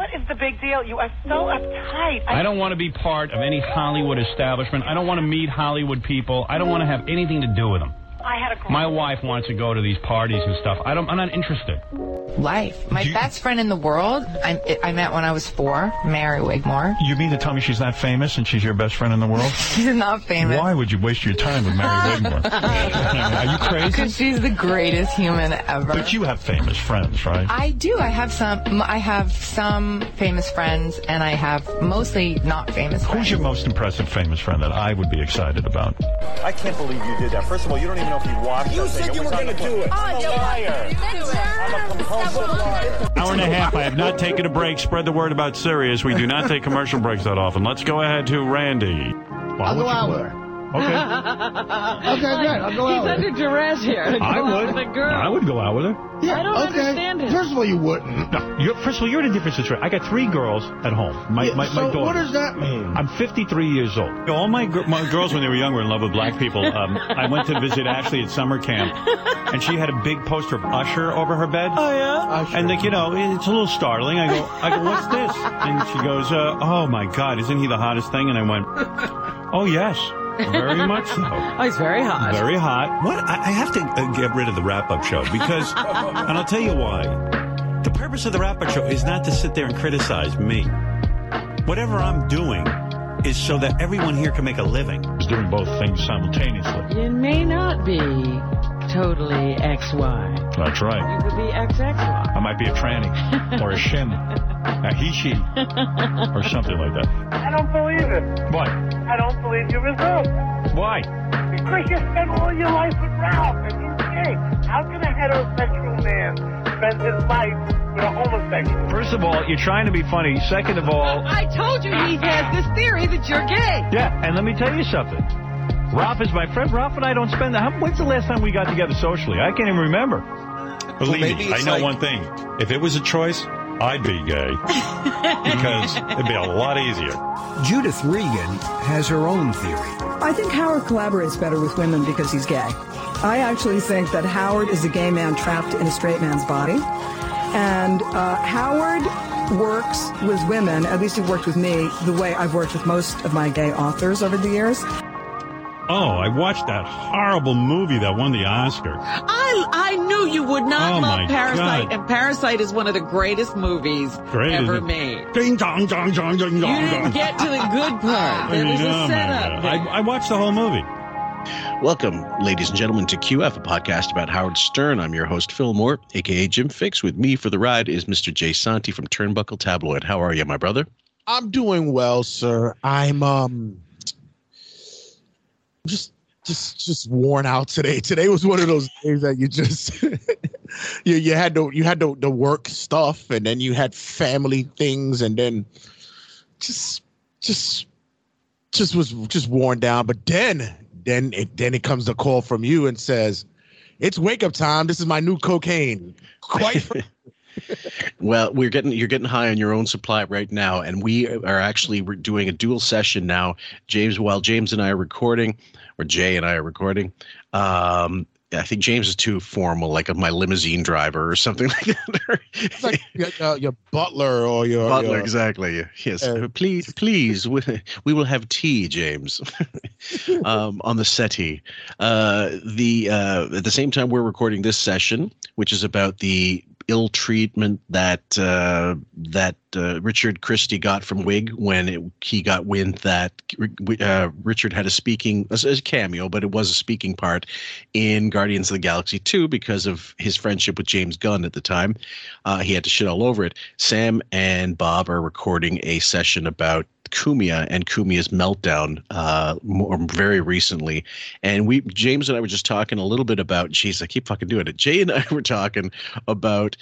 What is the big deal? You are so uptight. I don't want to be part of any Hollywood establishment. I don't want to meet Hollywood people. I don't want to have anything to do with them. I had a great My wife wants to go to these parties and stuff. I don't. I'm not interested. Life. My best friend in the world, I, I met when I was four, Mary Wigmore. You mean to tell me she's not famous and she's your best friend in the world? She's not famous. Why would you waste your time with Mary Wigmore? Are you crazy? Because she's the greatest human ever. But you have famous friends, right? I do. I have some. I have some famous friends, and I have mostly not famous friends. Who's your most impressive famous friend that I would be excited about? I can't believe you did that. First of all, you don't even know if you watched You said you were gonna do it. I'm a liar. I'm a compulsive liar. Hour and a half. I have not taken a break. Spread the word about Sirius. We do not take commercial breaks that often. Let's go ahead to Randy. I'll go out with her. Okay. Okay, good. I'll go out with her. under duress here. I would. I would go out with her. Yeah, I don't okay. understand it. First of all, you wouldn't. No, you're, first of all, you're in a different situation. I got three girls at home. My, Yeah, my, so my daughter. what does that mean? I'm 53 years old. All my, gr- my girls, when they were young, were in love with black people. Um, I went to visit Ashley at summer camp, and she had a big poster of Usher over her bed. Oh yeah. Usher. And like you know, it's a little startling. I go, I go, what's this? And she goes, uh, oh my God, isn't he the hottest thing? And I went, oh yes, very much so. Oh, he's very hot. Very hot. What? I, I have to uh, get rid of the wrap up show because, and I'll tell you why. The purpose of the wrap up show is not to sit there and criticize me. Whatever I'm doing is so that everyone here can make a living. Is doing both things simultaneously. You may not be totally XY. That's right. You could be XXY. I might be a tranny or a shim, a he she, or something like that. I don't believe it. What? I don't believe your results. Why? Because you spent all your life with Ralph and he's gay. How can a heterosexual man spend his life with a homosexual? First of all, you're trying to be funny. Second of all, I told you he has this theory that you're gay. Yeah, and let me tell you something. Ralph is my friend. Ralph and I don't spend that. When's the last time we got together socially? I can't even remember. Believe maybe me, I know like- one thing. If it was a choice, I'd be gay. because it'd be a lot easier. Judith Regan has her own theory. I think Howard collaborates better with women because he's gay. I actually think that Howard is a gay man trapped in a straight man's body. And uh, Howard works with women, at least he worked with me, the way I've worked with most of my gay authors over the years. Oh, I watched that horrible movie that won the Oscar. I I knew you would not Oh, love Parasite, God. and Parasite is one of the greatest movies Great, ever isn't made. Ding dong dong dong ding You dong didn't dong. get to the good part. There was Oh, a my setup. I, I watched the whole movie. Welcome, ladies and gentlemen, to QF, a podcast about Howard Stern. I'm your host, Phil Moore, aka Jim Fixx. With me for the ride is Mr. Jay Santi from Turnbuckle Tabloid. How are you, my brother? I'm doing well, sir. I'm um just just just worn out today. Today was one of those days that you just you you had to you had to the work stuff and then you had family things and then just just just was just worn down. But then then it then it comes a call from you and says, It's wake up time. This is my new cocaine. Quite Well, we're getting you're getting high on your own supply right now, and we are actually we're doing a dual session now. James, while James and I are recording, or Jay and I are recording, um, I think James is too formal, like my limousine driver or something like that. it's like your, uh, your butler or your Butler, your- exactly. Yes. Uh, please, please, we, we will have tea, James, um, on the settee. Uh, the uh, at the same time, we're recording this session, which is about the ill treatment that uh, that uh, Richard Christy got from Wig when it, he got wind that uh, Richard had a speaking as a cameo, but it was a speaking part in Guardians of the Galaxy 2 because of his friendship with James Gunn at the time. Uh, he had to shit all over it. Sam and Bob are recording a session about Cumia and Cumia's meltdown uh, more very recently, and we James and I were just talking a little bit about. Jeez, I keep fucking doing it. Jay and I were talking about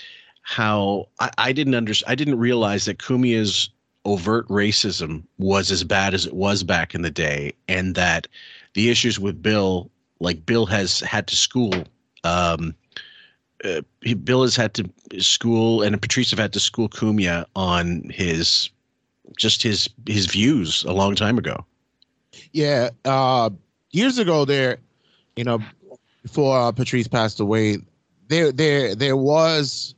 how I, I didn't under I didn't realize that Cumia's overt racism was as bad as it was back in the day, and that the issues with Bill, like Bill has had to school. Um, uh, Bill has had to school, and Patrice have had to school Cumia on his just his his views a long time ago. Yeah, uh, years ago, there, you know, before uh, Patrice passed away, there, there, there was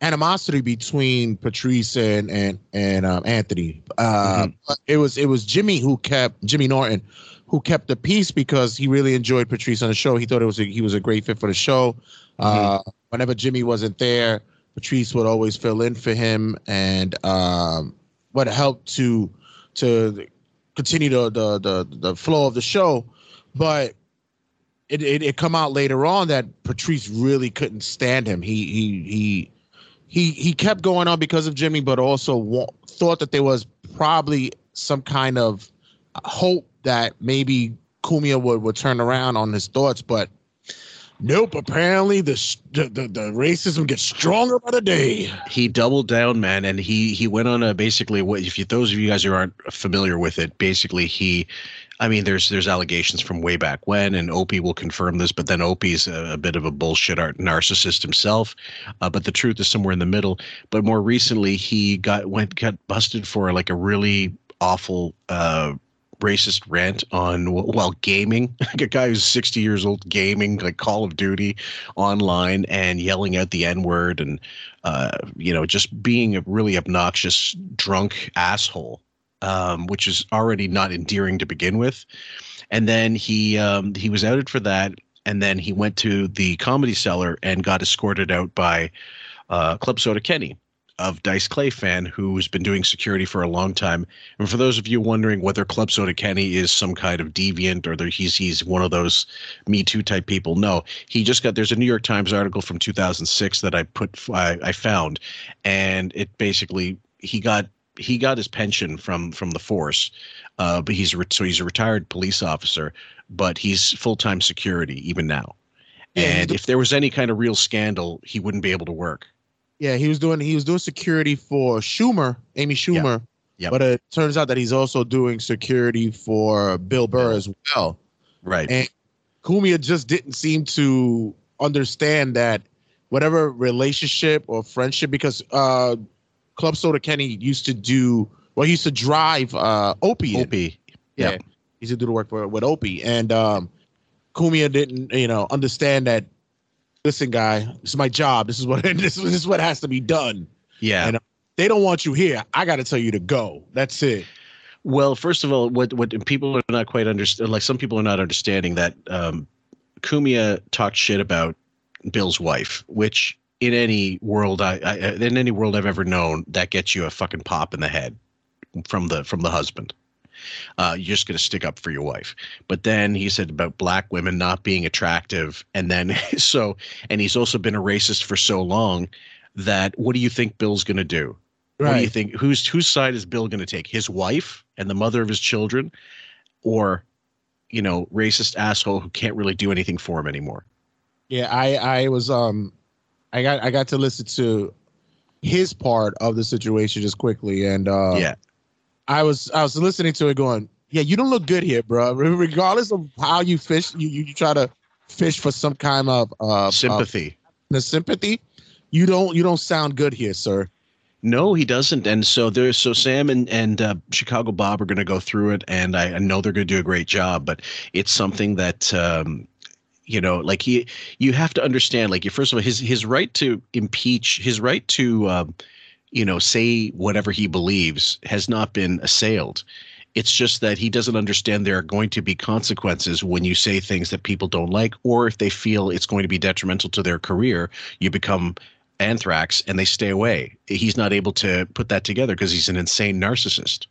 animosity between Patrice and and and um, Anthony. Uh, Mhm. It was it was Jimmy who kept Jimmy Norton who kept the peace because he really enjoyed Patrice on the show. He thought it was a, he was a great fit for the show. Uh, whenever Jimmy wasn't there, Patrice would always fill in for him and um, what helped to to continue the, the the the flow of the show. But it, it it come out later on that Patrice really couldn't stand him. He he he he he kept going on because of Jimmy, but also thought that there was probably some kind of hope that maybe Cumia would would turn around on his thoughts, but nope. Apparently, the the the, the racism gets stronger by the day. he doubled down, man, and he he went on a basically what if you those of you guys who aren't familiar with it, basically he, I mean, there's there's allegations from way back when, and Opie will confirm this, but then Opie's a, a bit of a bullshit narcissist himself, uh, but the truth is somewhere in the middle. But more recently, he got went got busted for like a really awful. uh racist rant on while gaming like a guy who's 60 years old gaming like call of duty online and yelling out the n word and uh, you know, just being a really obnoxious, drunk asshole, um, which is already not endearing to begin with. And then he um, he was outed for that, and then he went to the comedy cellar and got escorted out by uh, Club Soda Kenny of Dice Clay fan who's been doing security for a long time. And for those of you wondering whether Club Soda Kenny is some kind of deviant or he's he's one of those Me Too type people, no, he just got. There's a New York Times article from 2006 that I put I, I found, and it basically he got he got his pension from from the force, uh, but he's re- so he's a retired police officer, but he's full time security even now. Yeah, and if there was any kind of real scandal, he wouldn't be able to work. Yeah, he was doing he was doing security for Schumer, Amy Schumer. Yep. But it turns out that he's also doing security for Bill Burr as well. Right. And Cumia just didn't seem to understand that whatever relationship or friendship, because uh Club Soda Kenny used to do well, he used to drive uh Opie. Opie. Yeah. Yep. He used to do the work for with Opie. And um Cumia didn't, you know, understand that listen, guy, this is my job. This is what this, is- this is what has to be done. Yeah. And uh, they don't want you here. I got to tell you to go. That's it. Well, first of all, what what people are not quite understand, like some people are not understanding that um, Cumia talked shit about Bill's wife, which in any world I, I in any world I've ever known, that gets you a fucking pop in the head from the from the husband. Uh, you're just going to stick up for your wife. But then he said about black women not being attractive, and then so, and he's also been a racist for so long that what do you think Bill's going to do? What do you think? Whose whose side is Bill going to take? His wife and the mother of his children, or you know, racist asshole who can't really do anything for him anymore? Yeah, I I was um I got I got to listen to his part of the situation just quickly and uh yeah, I was I was listening to it going, "Yeah, you don't look good here, bro. Regardless of how you fish, you you, you try to fish for some kind of uh sympathy. uh, the sympathy. You don't you don't sound good here, sir. No, he doesn't. And so there's so Sam and and uh, Chicago Bob are going to go through it, and I, I know they're going to do a great job. But it's something that um, you know, like he, you have to understand. Like, first of all, his his right to impeach, his right to, um, you know, say whatever he believes has not been assailed. It's just that he doesn't understand there are going to be consequences when you say things that people don't like, or if they feel it's going to be detrimental to their career, you become anthrax and they stay away. He's not able to put that together because he's an insane narcissist.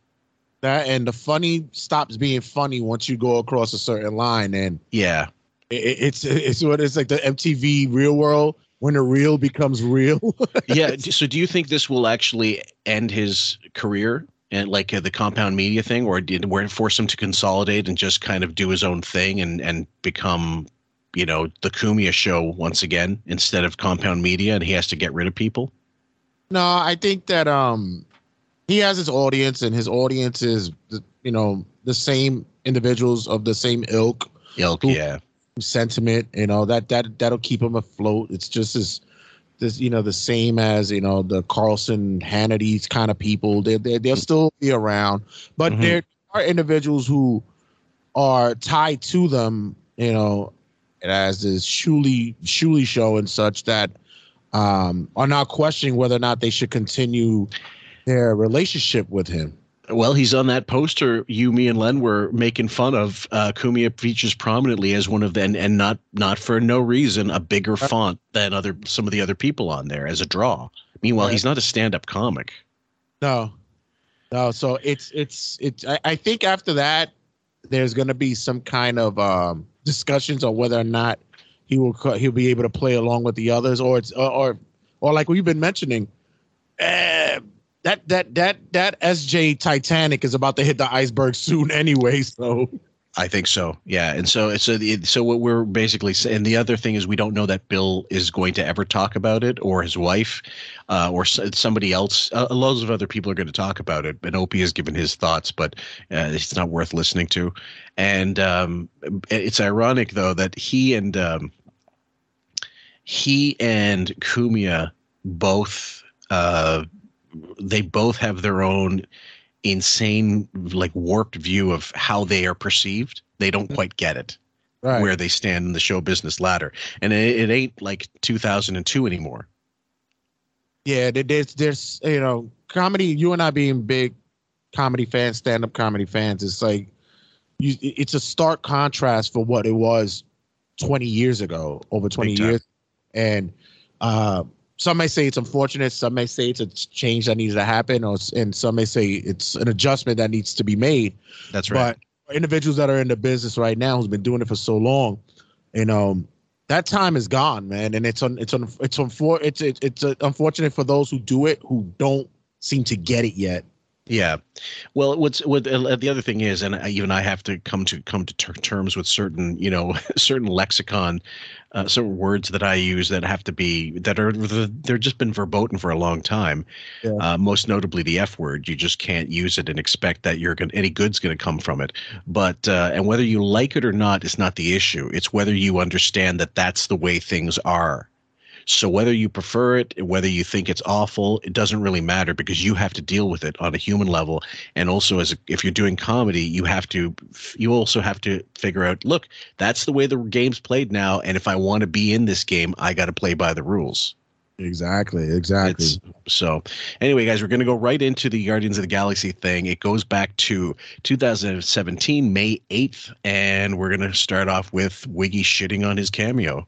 That and the funny stops being funny once you go across a certain line, and Yeah. It, it's it's what it's like the MTV Real World when the real becomes real. yeah. So do you think this will actually end his career and like uh, the compound media thing, or did where it force him to consolidate and just kind of do his own thing and and become, you know, the Cumia show once again instead of compound media, and he has to get rid of people? No, I think that um he has his audience and his audience is you know the same individuals of the same ilk Ilk, Who- yeah. Sentiment, you know, that that that'll keep him afloat. It's just as this you know the same as you know the Carlson Hannity's kind of people. They they they'll still be around, but Mhm. there are individuals who are tied to them, you know, as this Shuley Shuley show and such that um, are now questioning whether or not they should continue their relationship with him. Well, he's on that poster. You, me, and Len were making fun of. Uh, Cumia features prominently as one of them, and not not for no reason, a bigger font than other some of the other people on there as a draw. Meanwhile, Right. he's not a stand-up comic. No, no. So it's it's it's. I, I think after that, there's going to be some kind of um, discussions on whether or not he will he'll be able to play along with the others, or it's or or, or like we've been mentioning, eh, that that that that SJ Titanic is about to hit the iceberg soon anyway. So I think so. Yeah, and so so the, so what we're basically saying. The other thing is we don't know that Bill is going to ever talk about it, or his wife, uh, or somebody else. Uh, loads of other people are going to talk about it. And Opie has given his thoughts, but uh, it's not worth listening to. And um, it's ironic though that he and um, he and Cumia both uh, they both have their own insane like warped view of how they are perceived they don't quite get it Right. where they stand in the show business ladder and it, it ain't like 2002 anymore yeah, there's there's you know comedy. You and I being big comedy fans, stand up comedy fans. It's like you. It's a stark contrast for what it was 20 years ago, over 20 Big time. years, and uh, some may say it's unfortunate. Some may say it's a change that needs to happen, or and some may say it's an adjustment that needs to be made. that's right But individuals that are in the business right now who's been doing it for so long, you know, that time is gone, man. And it's un, it's un, it's unfor- it's it's, it's uh, unfortunate for those who do it who don't seem to get it yet. Yeah, well, what's what uh, the other thing is, and I, even I have to come to come to ter- terms with certain, you know, certain lexicon, uh, certain words that I use that have to be that are they're just been verboten for a long time. Yeah. Uh, most notably, the F word. You just can't use it and expect that you're going any good's going to come from it. But uh, and whether you like it or not is not the issue. It's whether you understand that that's the way things are. So whether you prefer it, whether you think it's awful, it doesn't really matter because you have to deal with it on a human level. And also, as a, if you're doing comedy, you have to, you also have to figure out, look, that's the way the game's played now. And if I want to be in this game, I got to play by the rules. Exactly, exactly. It's, so, anyway, guys, we're going to go right into the Guardians of the Galaxy thing. It goes back to 2017, May 8th, and we're going to start off with Wiggy shitting on his cameo.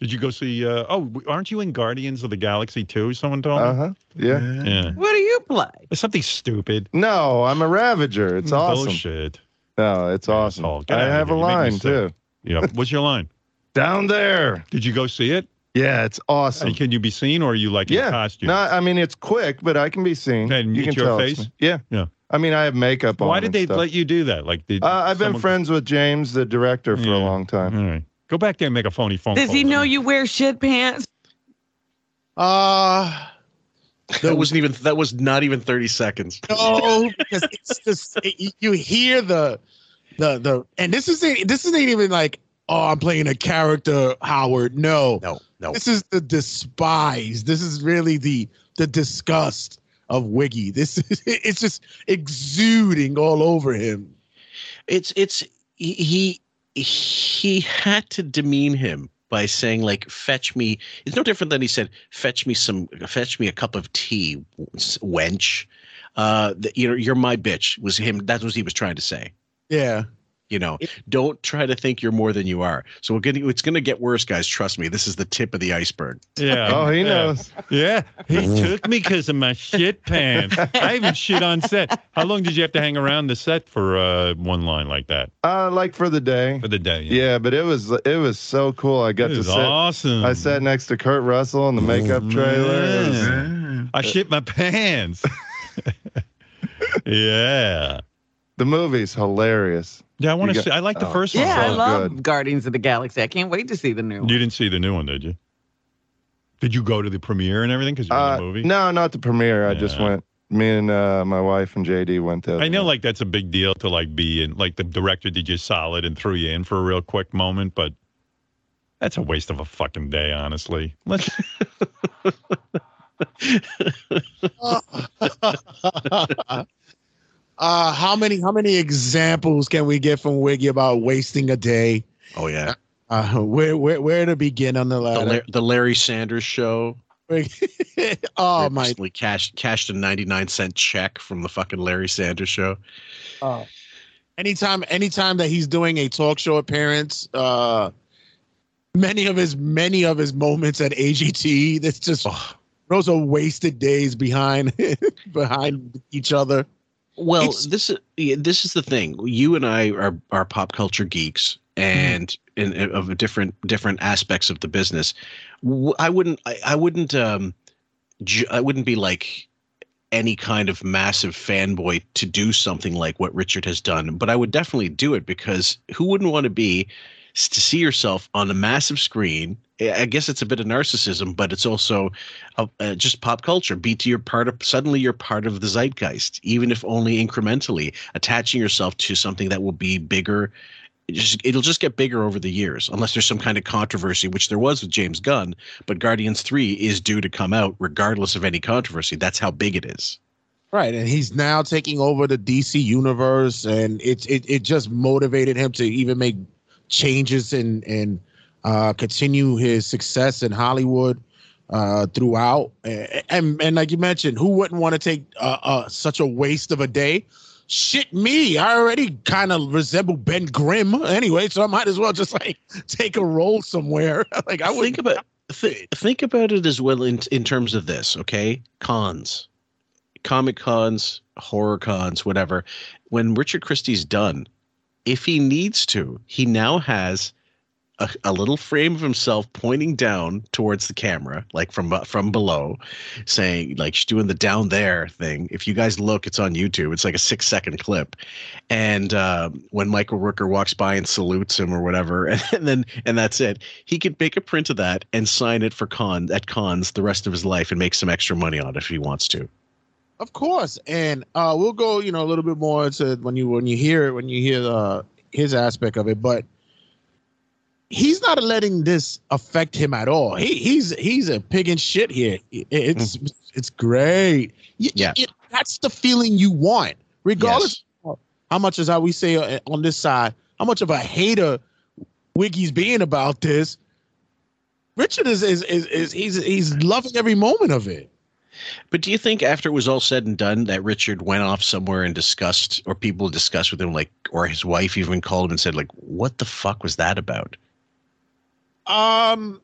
Did you go see? Uh, oh, aren't you in Guardians of the Galaxy too? Someone told me. Uh huh. Yeah. Yeah. What do you play? It's something stupid. No, I'm a Ravager. It's awesome. Bullshit. No, it's awesome. Get I have a here. You make me line too. Yeah. What's your line? Down there. Did you go see it? Yeah, it's awesome. And can you be seen, or are you like in yeah. costume? No, I mean it's quick, but I can be seen. And you can your tell face? Yeah. Yeah. I mean, I have makeup on. Why did and they stuff. let you do that? Like, did Uh, I've been friends with James, the director, for Yeah. a long time. All right. Go back there and make a phony phone Does call. he know you wear shit pants? Uh That wasn't even, that was not even 30 seconds. no, because it's just it, you hear the the the and this isn't this isn't even like oh I'm playing a character Howard. No, No, no. this is the despise. This is really the the disgust of Wiggy. This is it's just exuding all over him. it's it's he he- had to demean him by saying like fetch me it's no different than he said fetch me some fetch me a cup of tea wench uh th- you know you're my bitch was him that's what he was trying to say Yeah. You know don't try to think you're more than you are so we're getting it's going to get worse guys trust me this is the tip of the iceberg Yeah. Oh, he yeah. knows. Yeah. He took me because of my shit pants. I even shit on set. How long did you have to hang around the set for uh, one line like that? Uh, like for the day. For the day. Yeah, but it was it was so cool. I got It to was sit. awesome. I sat next to Kurt Russell in the makeup trailer. Was- I shit my pants. yeah. the movie's hilarious. Yeah, I want to got- see. I like the oh. first one. Yeah, I love good. Guardians of the Galaxy. I can't wait to see the new one. You didn't see the new one, did you? Did you go to the premiere and everything? Because you're Uh, in the movie. no, not the premiere. I just went. Me and uh, my wife and JD went there. I know, like that's a big deal to like be in. Like the director did you solid and threw you in for a real quick moment, but that's a waste of a fucking day, honestly. Let's. uh how many how many examples can we get from Wiggy about wasting a day? oh yeah Uh, where where where to begin on the The, ladder? La- the Larry Sanders Show. oh my! cashed cashed a ninety nine cent check from the fucking Larry Sanders Show. Oh. Anytime, anytime that he's doing a talk show appearance, uh, many of his many of his moments at AGT, that's just those are wasted days behind behind each other. Well, It's- this is this is the thing. You and I are are pop culture geeks, and in, in- of different different aspects of the business. I wouldn't. I, I wouldn't. Um, ju- I wouldn't be like any kind of massive fanboy to do something like what Richard has done, but I would definitely do it because who wouldn't want to be to see yourself on a massive screen? I guess it's a bit of narcissism, but it's also uh, uh, just pop culture. Be to your part of suddenly you're part of the zeitgeist, even if only incrementally, attaching yourself to something that will be bigger. It just it'll just get bigger over the years, unless there's some kind of controversy, which there was with James Gunn. But Guardians Three is due to come out regardless of any controversy. That's how big it is. Right, and he's now taking over the DC universe, and it it it just motivated him to even make changes and and uh, continue his success in Hollywood uh, throughout. A- And and like you mentioned, who wouldn't want to take uh, uh, such a waste of a day? Shit, me, I already kind of resemble Ben Grimm anyway, so I might as well just like take a role somewhere. like I think about th- think about it as well in in terms of this. Okay, cons, comic cons, horror cons, whatever. When Richard Christy's done, if he needs to, he now has a, a little frame of himself pointing down towards the camera, like from uh, from below, saying like she's doing the down there thing. If you guys look, it's on YouTube. It's like a six second clip, and um, when Michael Rooker walks by and salutes him or whatever, and, then and that's it. He could make a print of that and sign it for con at cons the rest of his life and make some extra money on it if he wants to. Of course, and uh, we'll go, you know, a little bit more into when you when you hear it when you hear uh, his aspect of it, but he's not letting this affect him at all. He he's he's a pig in shit here. It- It's it's great. Y- Yeah. it- that's the feeling you want, regardless of how much as how we say uh, on this side, how much of a hater Wiggy's being about this. Richard is is is, is he's he's loving every moment of it. But do you think after it was all said and done that Richard went off somewhere and discussed, or people discussed with him, like, or his wife even called him and said, like, what the fuck was that about? Um,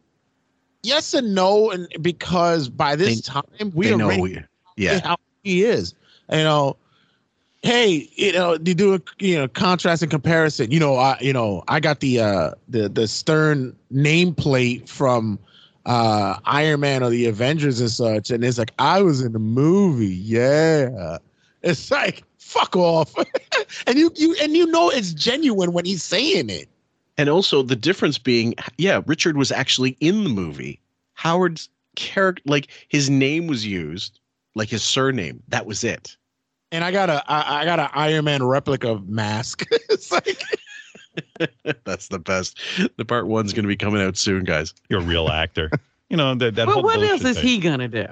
yes and no, and because by this They- time we know we- yeah. how he is. You know, hey, you know, you do a you know contrast and comparison. You know, I you know I got the uh the the Stern nameplate from uh Iron Man or the Avengers and such, and it's like I was in the movie. Yeah, it's like fuck off, and you you and you know it's genuine when he's saying it. And also the difference being, yeah, Richard was actually in the movie. Howard's character, like his name was used, like his surname. That was it. And I got a I, I got an Iron Man replica mask. it's like That's the best. The part one's going to be coming out soon, guys. You're a real actor. You know that. that Well, what else is thing. he gonna do?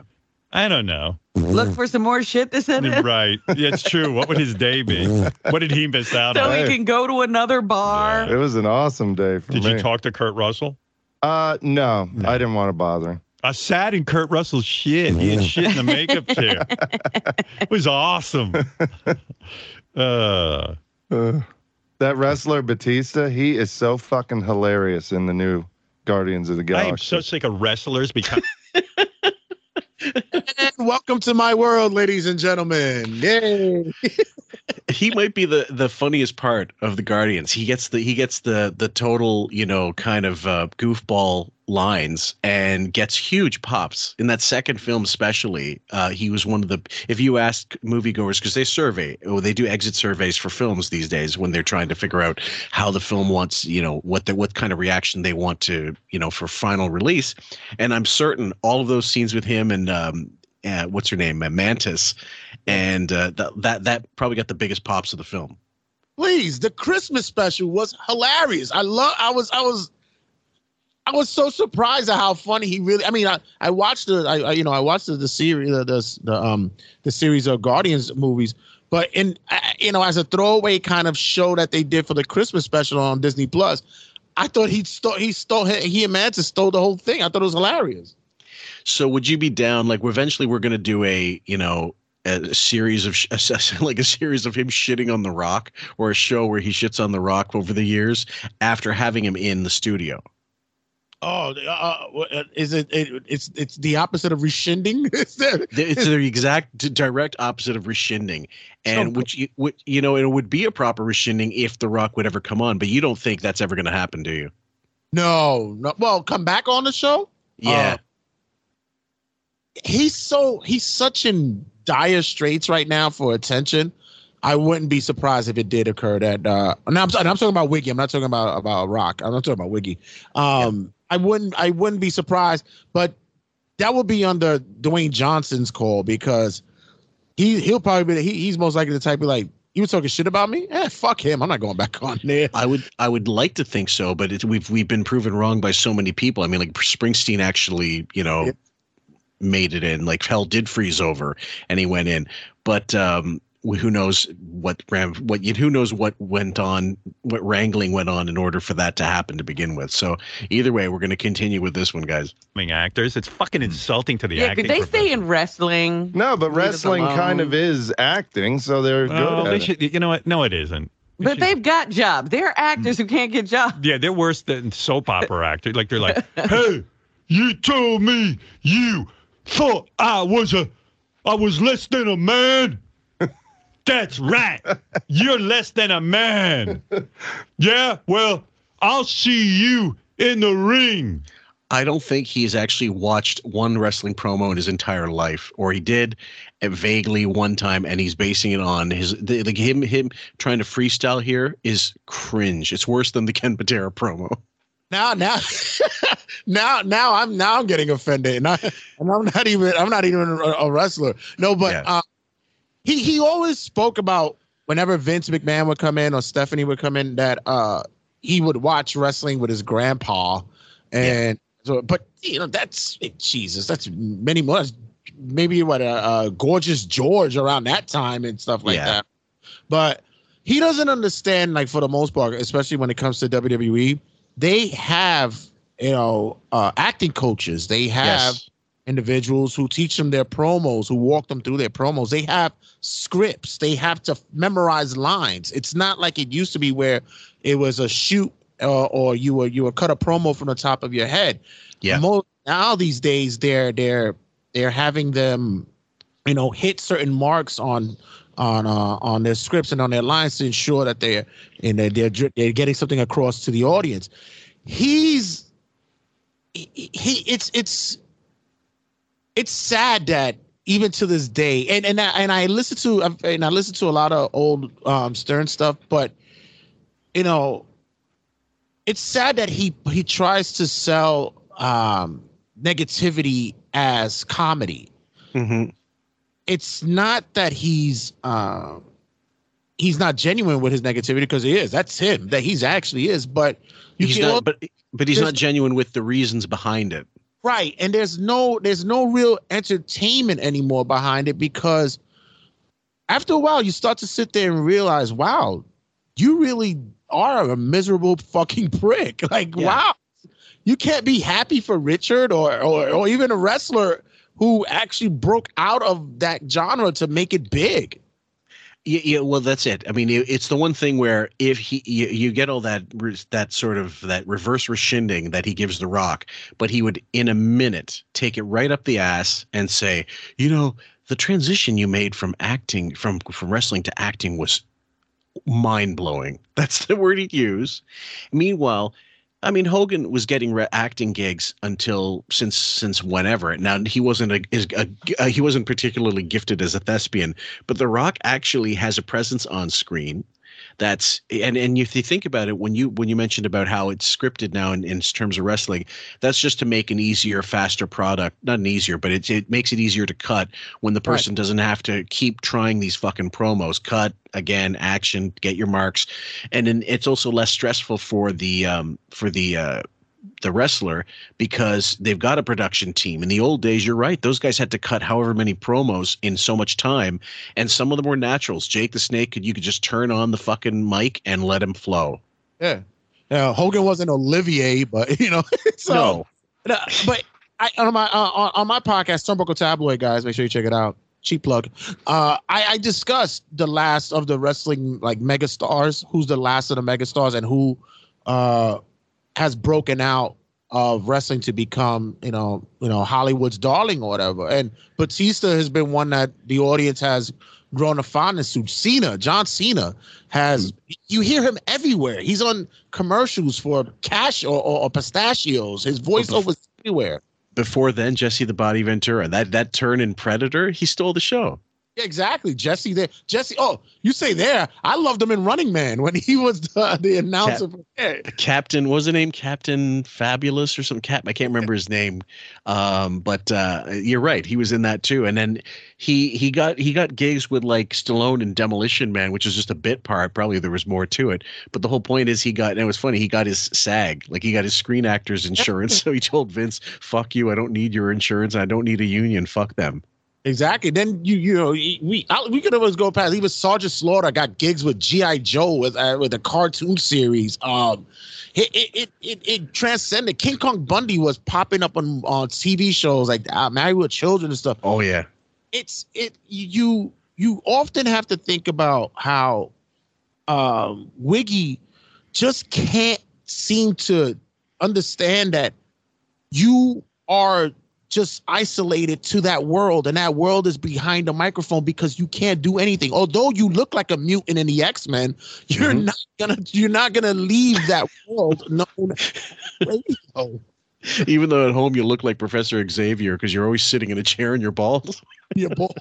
I don't know. Look for some more shit to send in, Right. Yeah, it's true. What would his day be? What did he miss out so on? So he can go to another bar. It was an awesome day for Did me. you talk to Kurt Russell? Uh, no, I didn't want to bother him. I sat in Kurt Russell's shit. He had shit in the makeup chair. It was awesome. Uh, Uh, that wrestler Batista, he is so fucking hilarious in the new Guardians of the Galaxy. I am Galaxy. so sick of wrestlers becoming. And welcome to my world, ladies and gentlemen. Yay. he might be the the funniest part of the Guardians. He gets the he gets the the total you know kind of uh, goofball lines and gets huge pops in that second film especially. Uh, he was one of the if you ask moviegoers because they survey or they do exit surveys for films these days when they're trying to figure out how the film wants you know what the what kind of reaction they want to you know for final release. And I'm certain all of those scenes with him and um, uh, what's her name, uh, Mantis, and uh, that that that probably got the biggest pops of the film. Please, the Christmas special was hilarious. I love I was I was I was so surprised at how funny he really I mean I, I watched the I, I you know I watched the, the series the, the the um the series of Guardians movies but in uh, you know as a throwaway kind of show that they did for the Christmas special on Disney Plus I thought he stole he stole he and Mantis stole the whole thing. I thought it was hilarious. So would you be down? Like, eventually, we're going to do a you know a, series of like a series of him shitting on the Rock, or a show where he shits on the Rock over the years after having him in the studio. Oh, uh, uh, is it, it? It's it's the opposite of rescinding. it's the exact direct opposite of rescinding, and which you, which, you know it would be a proper rescinding if The Rock would ever come on. But you don't think that's ever going to happen, do you? No, no. Well, come back on the show. Yeah. Uh, he's so he's such in dire straits right now for attention. I wouldn't be surprised if it did occur that uh and I'm, and I'm talking about Wiggy. I'm not talking about about Rock. I'm not talking about Wiggy. Um. I wouldn't I wouldn't be surprised, but that would be under Dwayne Johnson's call because he he'll probably be he, he's most likely the type be like you were talking shit about me? Eh, fuck him. I'm not going back on there. I would I would like to think so, but it, we've we've been proven wrong by so many people. I mean, like Springsteen actually, you know, yeah made it in. Like hell did freeze over and he went in. But um, who knows what ram what you who knows what went on what wrangling went on in order for that to happen to begin with. So either way we're going to continue with this one guys. Actors. It's fucking hmm. insulting to the yeah acting could they stay in wrestling. No but wrestling kind of is acting so they're oh, good they should, you know what? No it isn't. But they've got jobs. They're actors who can't get jobs. Yeah, they're worse than soap opera actors. Like they're like, "Hey, you told me you thought I was a, I was less than a man. That's right. You're less than a man. Yeah, well, I'll see you in the ring. I don't think he's actually watched one wrestling promo in his entire life, or he did vaguely one time, and he's basing it on his the, like him him trying to freestyle here is cringe. It's worse than the Ken Patera promo. Now, now, now, now, I'm now I'm getting offended, and, I, and I'm not even I'm not even a, a wrestler. No, but yeah. uh, he he always spoke about whenever Vince McMahon would come in or Stephanie would come in that uh he would watch wrestling with his grandpa, and yeah. so but you know that's Jesus, that's many more. maybe what a uh, uh, gorgeous George around that time and stuff like yeah. that, but he doesn't understand like for the most part, especially when it comes to WWE they have you know uh, acting coaches. They have yes. Individuals who teach them their promos, who walk them through their promos. They have scripts. They have to memorize lines. It's not like it used to be where it was a shoot uh, or you were you were cut a promo from the top of your head. Yeah. Most, now these days they're they're they're having them, you know, hit certain marks on on uh, on their scripts and on their lines to ensure that they're and they're, they're they're getting something across to the audience. He's he, he it's it's it's sad that even to this day and and I, and I listen to and I listen to a lot of old um, Stern stuff, but you know, it's sad that he he tries to sell um, negativity as comedy. Mm-hmm it's not that he's uh, he's not genuine with his negativity because he is. That's him. That he's actually is. But he's not. But but he's not genuine with the reasons behind it. Right, and there's no there's no real entertainment anymore behind it because after a while you start to sit there and realize, wow, you really are a miserable fucking prick. Like, yeah. wow, you can't be happy for Richard or, or or even a wrestler who actually broke out of that genre to make it big. Yeah, yeah, well, that's it. I mean, it's the one thing where if he, you, you, get all that that sort of that reverse rescinding that he gives the Rock, but he would in a minute take it right up the ass and say, you know, the transition you made from acting from from wrestling to acting was mind blowing. That's the word he'd use. Meanwhile, I mean, Hogan was getting re- acting gigs until since since whenever. Now he wasn't a, a, a, he wasn't particularly gifted as a thespian, but The Rock actually has a presence on screen that's and and if you think about it when you when you mentioned about how it's scripted now in, in terms of wrestling that's just to make an easier faster product not an easier but it, it makes it easier to cut when the person right. doesn't have to keep trying these fucking promos cut again action get your marks and then it's also less stressful for the um for the uh the wrestler because they've got a production team. In the old days, you're right; those guys had to cut however many promos in so much time, and some of them were naturals. Jake the Snake could you could just turn on the fucking mic and let him flow. Yeah, Uh, Hogan wasn't Olivier, but you know, so, No. but I on my uh, on, on my podcast, Turnbuckle Tabloid, guys, make sure you check it out. Cheap plug. Uh, I, I discussed the last of the wrestling like megastars, who's the last of the megastars, and who uh has broken out of wrestling to become, you know, you know, Hollywood's darling or whatever. And Batista has been one that the audience has grown a fondness to. Cena, John Cena, has you hear him everywhere. He's on commercials for cash or, or, or pistachios. His voiceover is everywhere. Before then, Jesse the Body Ventura, that that turn in Predator, he stole the show. Yeah, exactly. Jesse there. Jesse. Oh, you say there. I loved him in Running Man when he was the, the announcer. Cap-. Captain, was the name Captain Fabulous or some Cap? I can't remember his name. Um, but uh, you're right, he was in that too. And then he he got he got gigs with like Stallone and Demolition Man, which is just a bit part. Probably there was more to it. But the whole point is he got and it was funny. He got his SAG, like he got his Screen Actors insurance. so he told Vince, "Fuck you, I don't need your insurance. I don't need a union. Fuck them." Exactly. Then you you know we I, we could always go past. Even Sergeant Slaughter. Got gigs with GI Joe with uh, with a cartoon series. Um, it it, it it it transcended. King Kong Bundy was popping up on on TV shows like uh, Married with Children and stuff. Oh yeah. It's it you you often have to think about how um Wiggy just can't seem to understand that you are just isolated to that world and that world is behind the microphone because you can't do anything although you look like a mutant in the x-men you're Mhm. not gonna you're not gonna leave that world no radio. Even though at home you look like Professor Xavier because you're always sitting in a chair and you're bald. You're bald.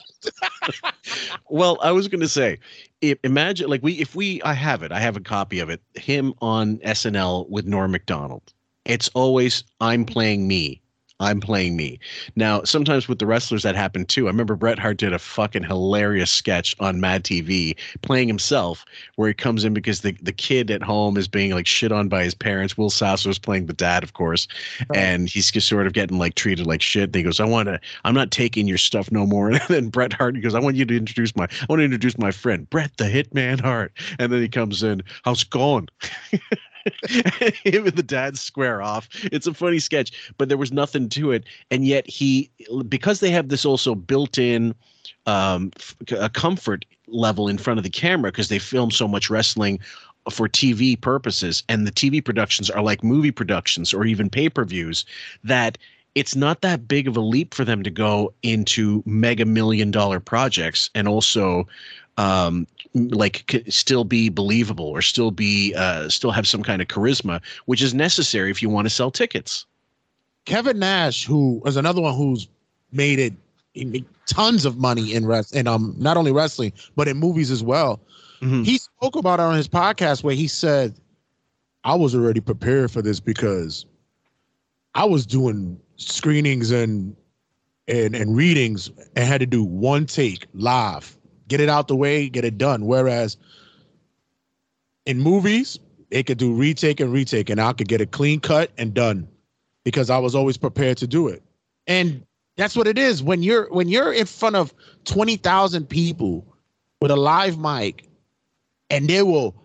well, I was to say, if, imagine like we if we I have it, I have a copy of it. Him on SNL with Norm Macdonald. It's always I'm playing me. I'm playing me. Now, sometimes with the wrestlers that happened too. I remember Bret Hart did a fucking hilarious sketch on Mad TV playing himself where he comes in because the, the kid at home is being like shit on by his parents. Will Sasso is playing the dad, of course, and he's just sort of getting like treated like shit. And he goes, I want to, I'm not taking your stuff no more. And then Bret Hart goes, I want you to introduce my, I want to introduce my friend, Bret the Hitman Hart. And then he comes in, how's it going? him and the dad square off. It's a funny sketch, but there was nothing to it. And yet he, because they have this also built-in um, f- a comfort level in front of the camera because they film so much wrestling for TV purposes, and the TV productions are like movie productions or even pay-per-views that. It's not that big of a leap for them to go into mega million dollar projects and also um, like c- still be believable or still be uh, still have some kind of charisma, which is necessary if you want to sell tickets. Kevin Nash, who is another one who's made it he made tons of money in rest and um not only wrestling but in movies as well. He spoke about it on his podcast where he said, "I was already prepared for this because I was doing screenings and and and readings and had to do one take live, get it out the way, get it done. Whereas in movies, they could do retake and retake, and I could get a clean cut and done because I was always prepared to do it. And that's what it is when you're when you're in front of twenty thousand people with a live mic, and they will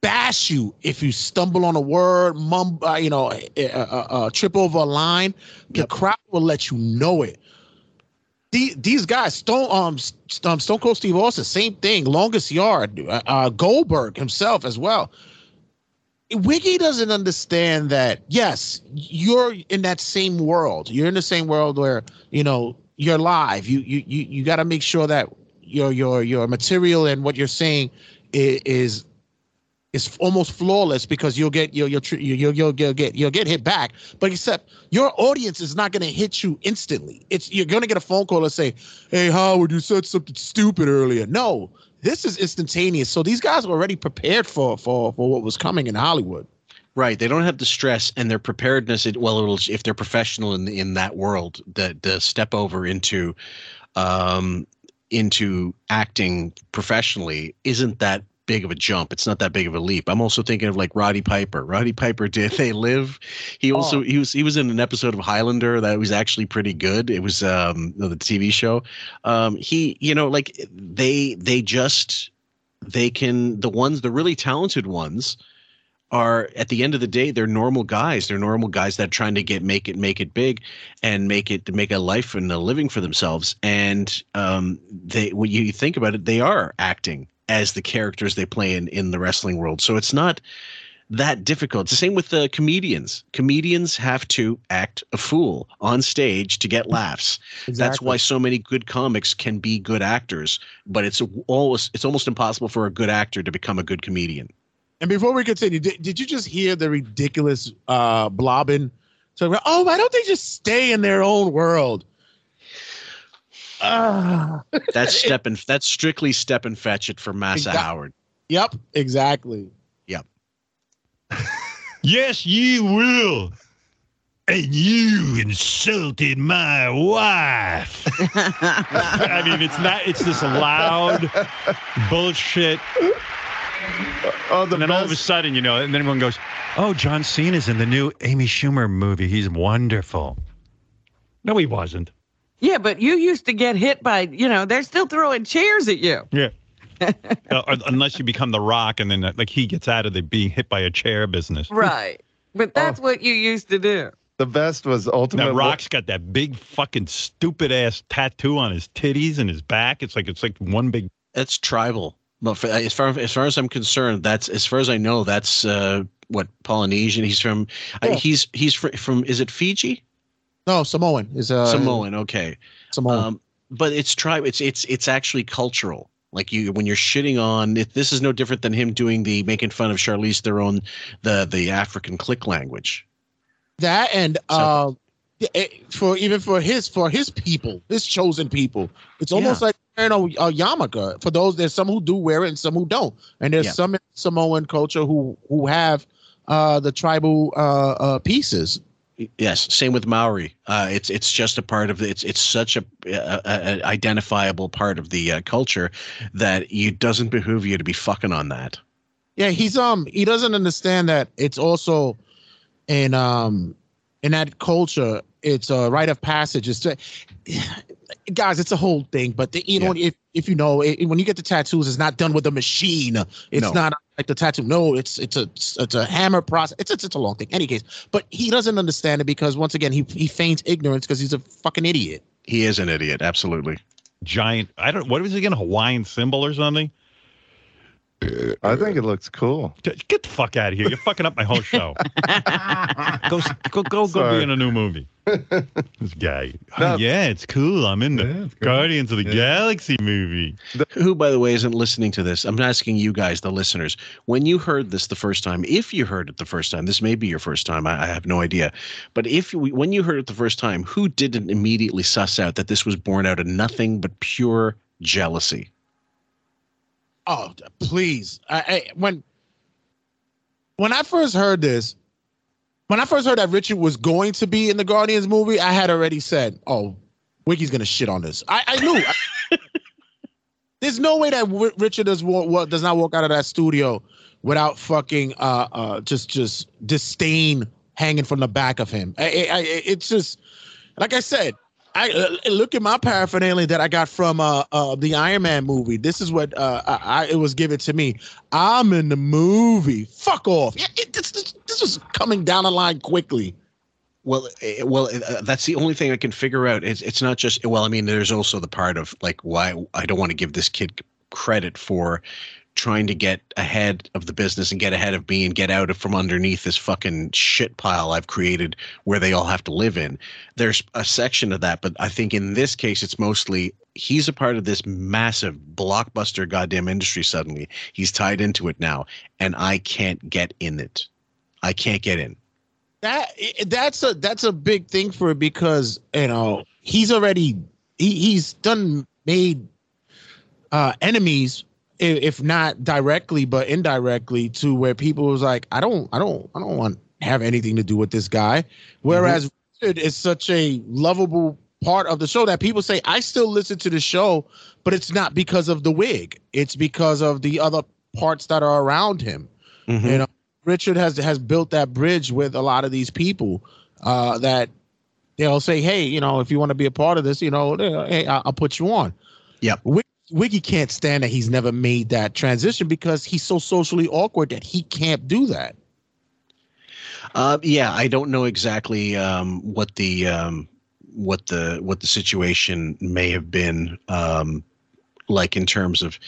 bash you if you stumble on a word, mum, uh, you know, uh, uh, uh, trip over a line. The crowd will let you know it. The, these guys, Stone, um, um, Stone Cold Steve Austin, same thing. Longest yard, uh, uh, Goldberg himself as well. Wiggy doesn't understand that. Yes, you're in that same world. You're in the same world where you know you're live. You you you, you got to make sure that your your your material and what you're saying is, is is almost flawless because you'll get you'll you'll you'll, you'll, you'll get you'll get hit back. But except your audience is not going to hit you instantly. It's you're going to get a phone call and say, "Hey Howard, you said something stupid earlier." No, this is instantaneous. So these guys are already prepared for for for what was coming in Hollywood. Right. They don't have the stress and their preparedness. It, well, it'll, if they're professional in in that world, the the step over into, um, into acting professionally isn't that big of a jump. It's not that big of a leap. I'm also thinking of like Roddy Piper. Roddy Piper did They Live. He also Oh. he was he was in an episode of Highlander that was actually pretty good. It was um the TV show. Um he you know like they they just they can the ones the really talented ones are at the end of the day they're normal guys they're normal guys that are trying to get make it make it big and make it to make a life and a living for themselves and um they when you think about it they are acting as the characters they play in in the wrestling world. So it's not that difficult. It's the same with the comedians. Comedians have to act a fool on stage to get laughs. That's why so many good comics can be good actors but it's always it's almost impossible for a good actor to become a good comedian. And before we continue, did, did you just hear the ridiculous uh blobbing? So, oh, why don't they just stay in their own world? Ah, That's step and that's strictly step and fetch it for Massa Exact- Howard. yep, exactly. Yep. Yes, you will. And you insulted my wife. I mean, it's not, it's this loud bullshit. Oh, the And then all of a sudden, you know, and then everyone goes, Oh, John Cena's in the new Amy Schumer movie. He's wonderful. No, he wasn't. Yeah, but you used to get hit by, you know, they're still throwing chairs at you. Yeah. Uh, unless you become the rock and then uh, like he gets out of the being hit by a chair business. Right. But that's what you used to do. The best was ultimate. That rock's got that big fucking stupid ass tattoo on his titties and his back. It's like it's like one big That's tribal. But for, as far as far as I'm concerned, that's as far as I know, that's uh, what Polynesian. He's from. Uh, he's he's fr- from. Is it Fiji? No, Samoan is uh Samoan. Okay. Samoan. Um, but it's tribe. It's it's it's actually cultural. Like you, when you're shitting on it, this is no different than him doing the making fun of Charlize Theron, the the African click language. that and So- uh, it- for even for his for his people, his chosen people, it's almost Yeah. like you know a yarmulke. For those, there's some who do wear it and some who don't, and there's Yeah. some in Samoan culture who who have uh the tribal uh, uh pieces. Yes, same with Maori. Uh, it's it's just a part of the, it's it's such a, a, a identifiable part of the uh, culture that you doesn't behoove you to be fucking on that. Yeah, he's um he doesn't understand that it's also in um in that culture it's a rite of passage. It's to, guys, it's a whole thing. But the, you know if if you know it, when you get the tattoos, it's not done with a machine. It's No. not like the tattoo. No, it's it's a it's a hammer process. It's it's, it's a long thing. Any case, but he doesn't understand it because once again he he feigns ignorance because he's a fucking idiot. He is an idiot, absolutely. giant. I don't. What was it again? Hawaiian symbol or something? I think it looks cool. Get get the fuck out of here! You're fucking up my whole show. go go go go be in a new movie. This guy. No. Oh, yeah, it's cool. I'm in the Yeah. Guardians of the Yeah. Galaxy movie. Who, by the way, isn't listening to this? I'm asking you guys, the listeners, when you heard this the first time, if you heard it the first time, this may be your first time. I, I have no idea, but if you, when you heard it the first time, who didn't immediately suss out that this was born out of nothing but pure jealousy? Oh, please! I, I when when I first heard this, when I first heard that Richard was going to be in the Guardians movie, I had already said, "Oh, Wiggy's gonna shit on this." I, I knew. There's no way that w- Richard does wa- wa- does not walk out of that studio without fucking uh uh just just disdain hanging from the back of him. I, I, I, it's just like I said. I uh, look at my paraphernalia that I got from uh, uh the Iron Man movie. This is what uh I, I it was given to me. I'm in the movie. Fuck off. Yeah, it, this, this, this was coming down the line quickly. Well, eh, well, uh, that's the only thing I can figure out. It's it's not just well. I mean, there's also the part of like why I don't want to give this kid credit for trying to get ahead of the business and get ahead of me and get out of from underneath this fucking shit pile I've created where they all have to live in. There's a section of that, but I think in this case it's mostly he's a part of this massive blockbuster goddamn industry suddenly. He's tied into it now and I can't get in it. I can't get in. That that's a that's a big thing for it because you know he's already he, he's done made uh enemies if not directly but indirectly to where people was like I don't I don't I don't want have anything to do with this guy. Whereas Richard is such a lovable part of the show that people say I still listen to the show but it's not because of the wig. It's because of the other parts that are around him. Mhm. you know richard has has built that bridge with a lot of these people uh that they'll say hey you know if you want to be a part of this you know hey I- i'll put you on. Yeah, Wig- wiggy can't stand that he's never made that transition because he's so socially awkward that he can't do that Uh, yeah, I don't know exactly um, what the um, what the what the situation may have been um, like in terms of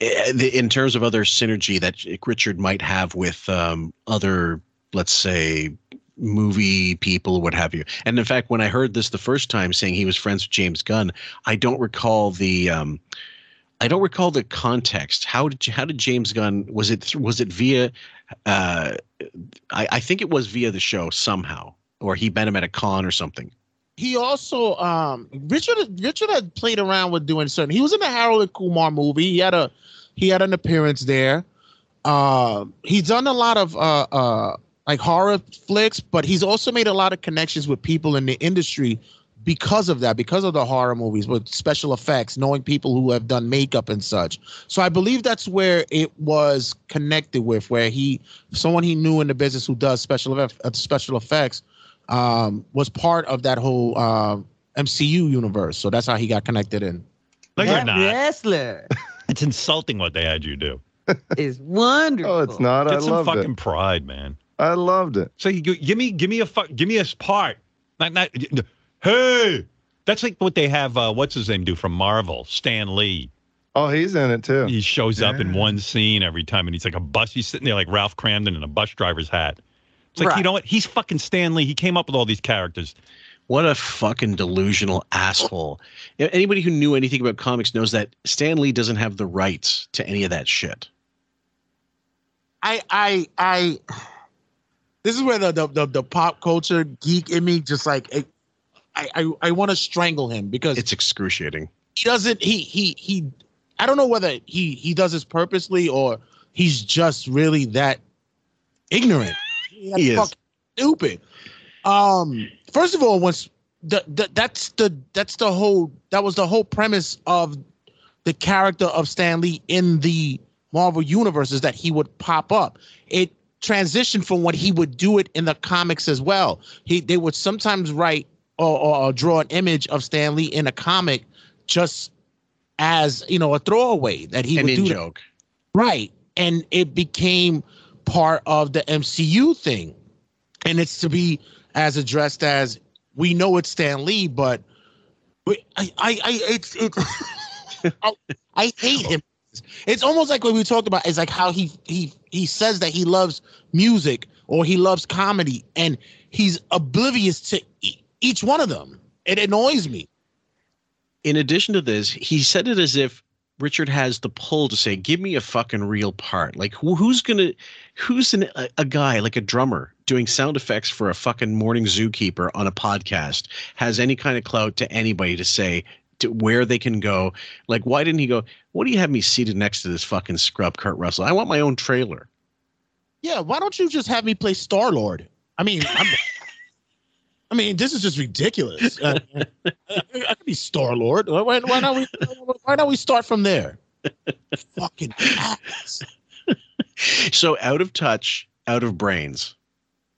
eh, in terms of other synergy that Richard might have with um, other, let's say, movie people, what have you. And in fact, when I heard this the first time, saying he was friends with James Gunn, I don't recall the. I don't recall the context. How did how did James Gunn was it was it via uh, I, I think it was via the show somehow, or he met him at a con or something. He also um Richard Richard had played around with doing certain. He was in the Harold and Kumar movie. He had a he had an appearance there. Uh, he's done a lot of uh uh like horror flicks, but he's also made a lot of connections with people in the industry because of that, because of the horror movies with special effects, knowing people who have done makeup and such. So I believe that's where it was connected with, where he someone he knew in the business who does special eff- uh, special effects um, was part of that whole uh, MCU universe. So that's how he got connected in. No, you're That not. wrestler It's insulting what they had you do. is wonderful. Oh, it's not. I Get some loved fucking it. pride, man. I loved it. So you give me give me a fu- give me a part. Not not. Hey, that's like what they have. Uh, what's his name do from Marvel? Stan Lee. Oh, he's in it too. He shows up in one scene every time, and he's like a bus. He's sitting there like Ralph Kramden in a bus driver's hat. It's like you know what? He's fucking Stan Lee. He came up with all these characters. What a fucking delusional asshole. You know, Anybody who knew anything about comics knows that Stan Lee doesn't have the rights to any of that shit. I I I this is where the the the, the pop culture geek in me just like it, I I, I want to strangle him because It's excruciating. he doesn't he he he I don't know whether he he does this purposely or he's just really that ignorant. He is. fucking stupid. Um first of all once the, the that's the that's the whole that was the whole premise of the character of Stan Lee in the Marvel universe is that he would pop up. It transitioned from what he would do it in the comics as well. He they would sometimes write or, or, draw an image of Stan Lee in a comic just as you know a throwaway that he An would do that. joke. right, and it became part of the MCU thing, and it's to be as addressed as we know it's Stan Lee, but we- I I I it's it. I, I hate him. It's almost like what we talked about. It's like how he he he says that he loves music or he loves comedy, and he's oblivious to each one of them. It annoys me. In addition to this, he said it as if Richard has the pull to say, "Give me a fucking real part." Like who, who's gonna, who's an, a, a guy like a drummer doing sound effects for a fucking morning zookeeper on a podcast has any kind of clout to anybody to say to where they can go? Like, why didn't he go? What do you have me seated next to this fucking scrub, Kurt Russell? I want my own trailer. Yeah, why don't you just have me play Star Lord? I mean, I'm, I mean, this is just ridiculous. Uh, I, I could be Star Lord. Why, why not we? Why don't we start from there? Fucking ass. So out of touch, out of brains.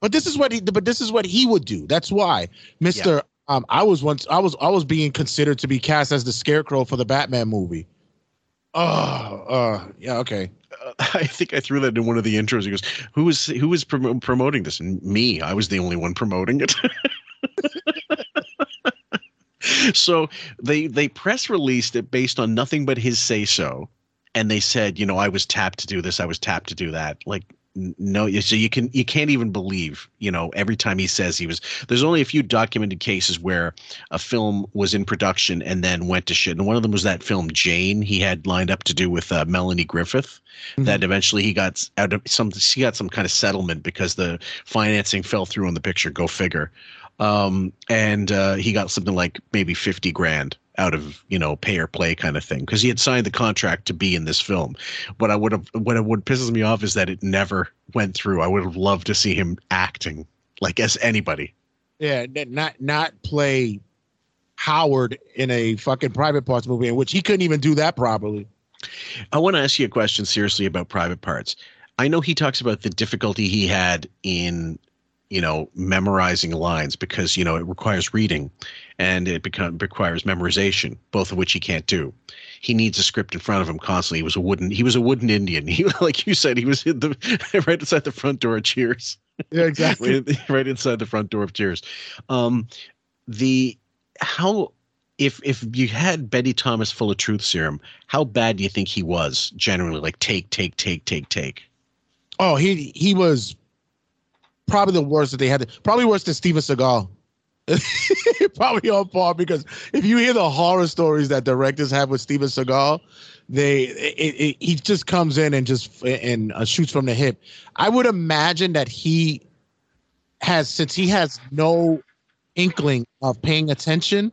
But this is what he. But this is what he would do. That's why, Mister. Um, I was once. I was. I was being considered to be cast as the Scarecrow for the Batman movie. Oh, uh, yeah. Okay. Uh, I think I threw that in one of the intros. He goes, "Who was who was prom- promoting this?" And me, I was the only one promoting it. so they they press released it based on nothing but his say so, and they said, you know, I was tapped to do this, I was tapped to do that. Like, no, so you can you can't even believe, you know, every time he says he was. There's only a few documented cases where a film was in production and then went to shit, and one of them was that film Jane he had lined up to do with uh, Melanie Griffith that eventually he got out of some he got some kind of settlement because the financing fell through on the picture. Go figure. Um and uh he got something like maybe 50 grand out of you know pay or play kind of thing because he had signed the contract to be in this film what i would have what what pisses me off is that it never went through i would have loved to see him acting like as anybody Yeah, not not play Howard in a fucking private parts movie in which he couldn't even do that properly. I want to ask you a question seriously about private parts. I know he talks about the difficulty he had in, you know, memorizing lines because you know it requires reading, and it become requires memorization, both of which he can't do. he needs a script in front of him constantly. He was a wooden he was a wooden Indian. He like you said, he was in the right inside the front door of Cheers. Yeah, exactly. right, right inside the front door of Cheers. Um, the how if if you had Betty Thomas full of truth serum, how bad do you think he was generally? Like take, take, take, take, take. Oh, he he was probably the worst that they had. Probably worse than Steven Seagal. probably on par because if you hear the horror stories that directors have with Steven Seagal, they it, it, he just comes in and just and uh, shoots from the hip. I would imagine that he has since he has no inkling of paying attention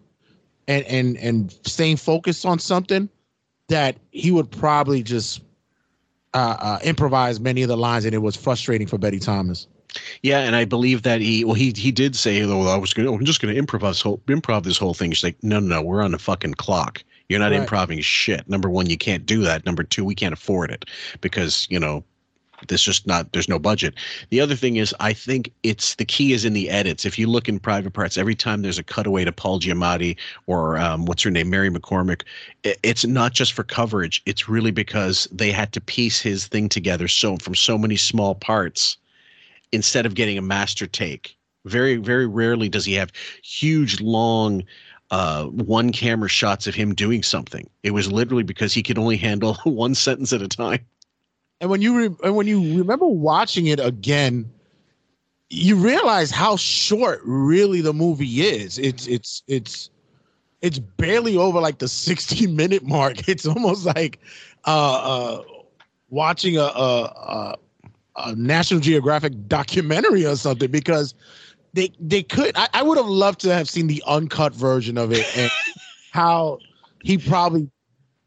and and and staying focused on something that he would probably just uh, uh, improvise many of the lines, and it was frustrating for Betty Thomas. Yeah, and I believe that he well he he did say though I was going I'm just going to improv whole improv this whole thing. She's like no no no we're on a fucking clock. You're not Right. improvising shit. Number one, you can't do that. Number two, we can't afford it because you know there's just not there's no budget. The other thing is I think it's the key is in the edits. If you look in private parts, every time there's a cutaway to Paul Giamatti or um, what's her name, Mary McCormack, it's not just for coverage. It's really because they had to piece his thing together so from so many small parts instead of getting a master take. Very, very rarely does he have huge, long, uh, one camera shots of him doing something. It was literally because he could only handle one sentence at a time. And when you re- and when you remember watching it again, you realize how short really the movie is. It's it's it's it's barely over like the 60 minute mark. It's almost like uh, uh, watching a, a, a a National Geographic documentary or something because they they could. I, I would have loved to have seen the uncut version of it and how he probably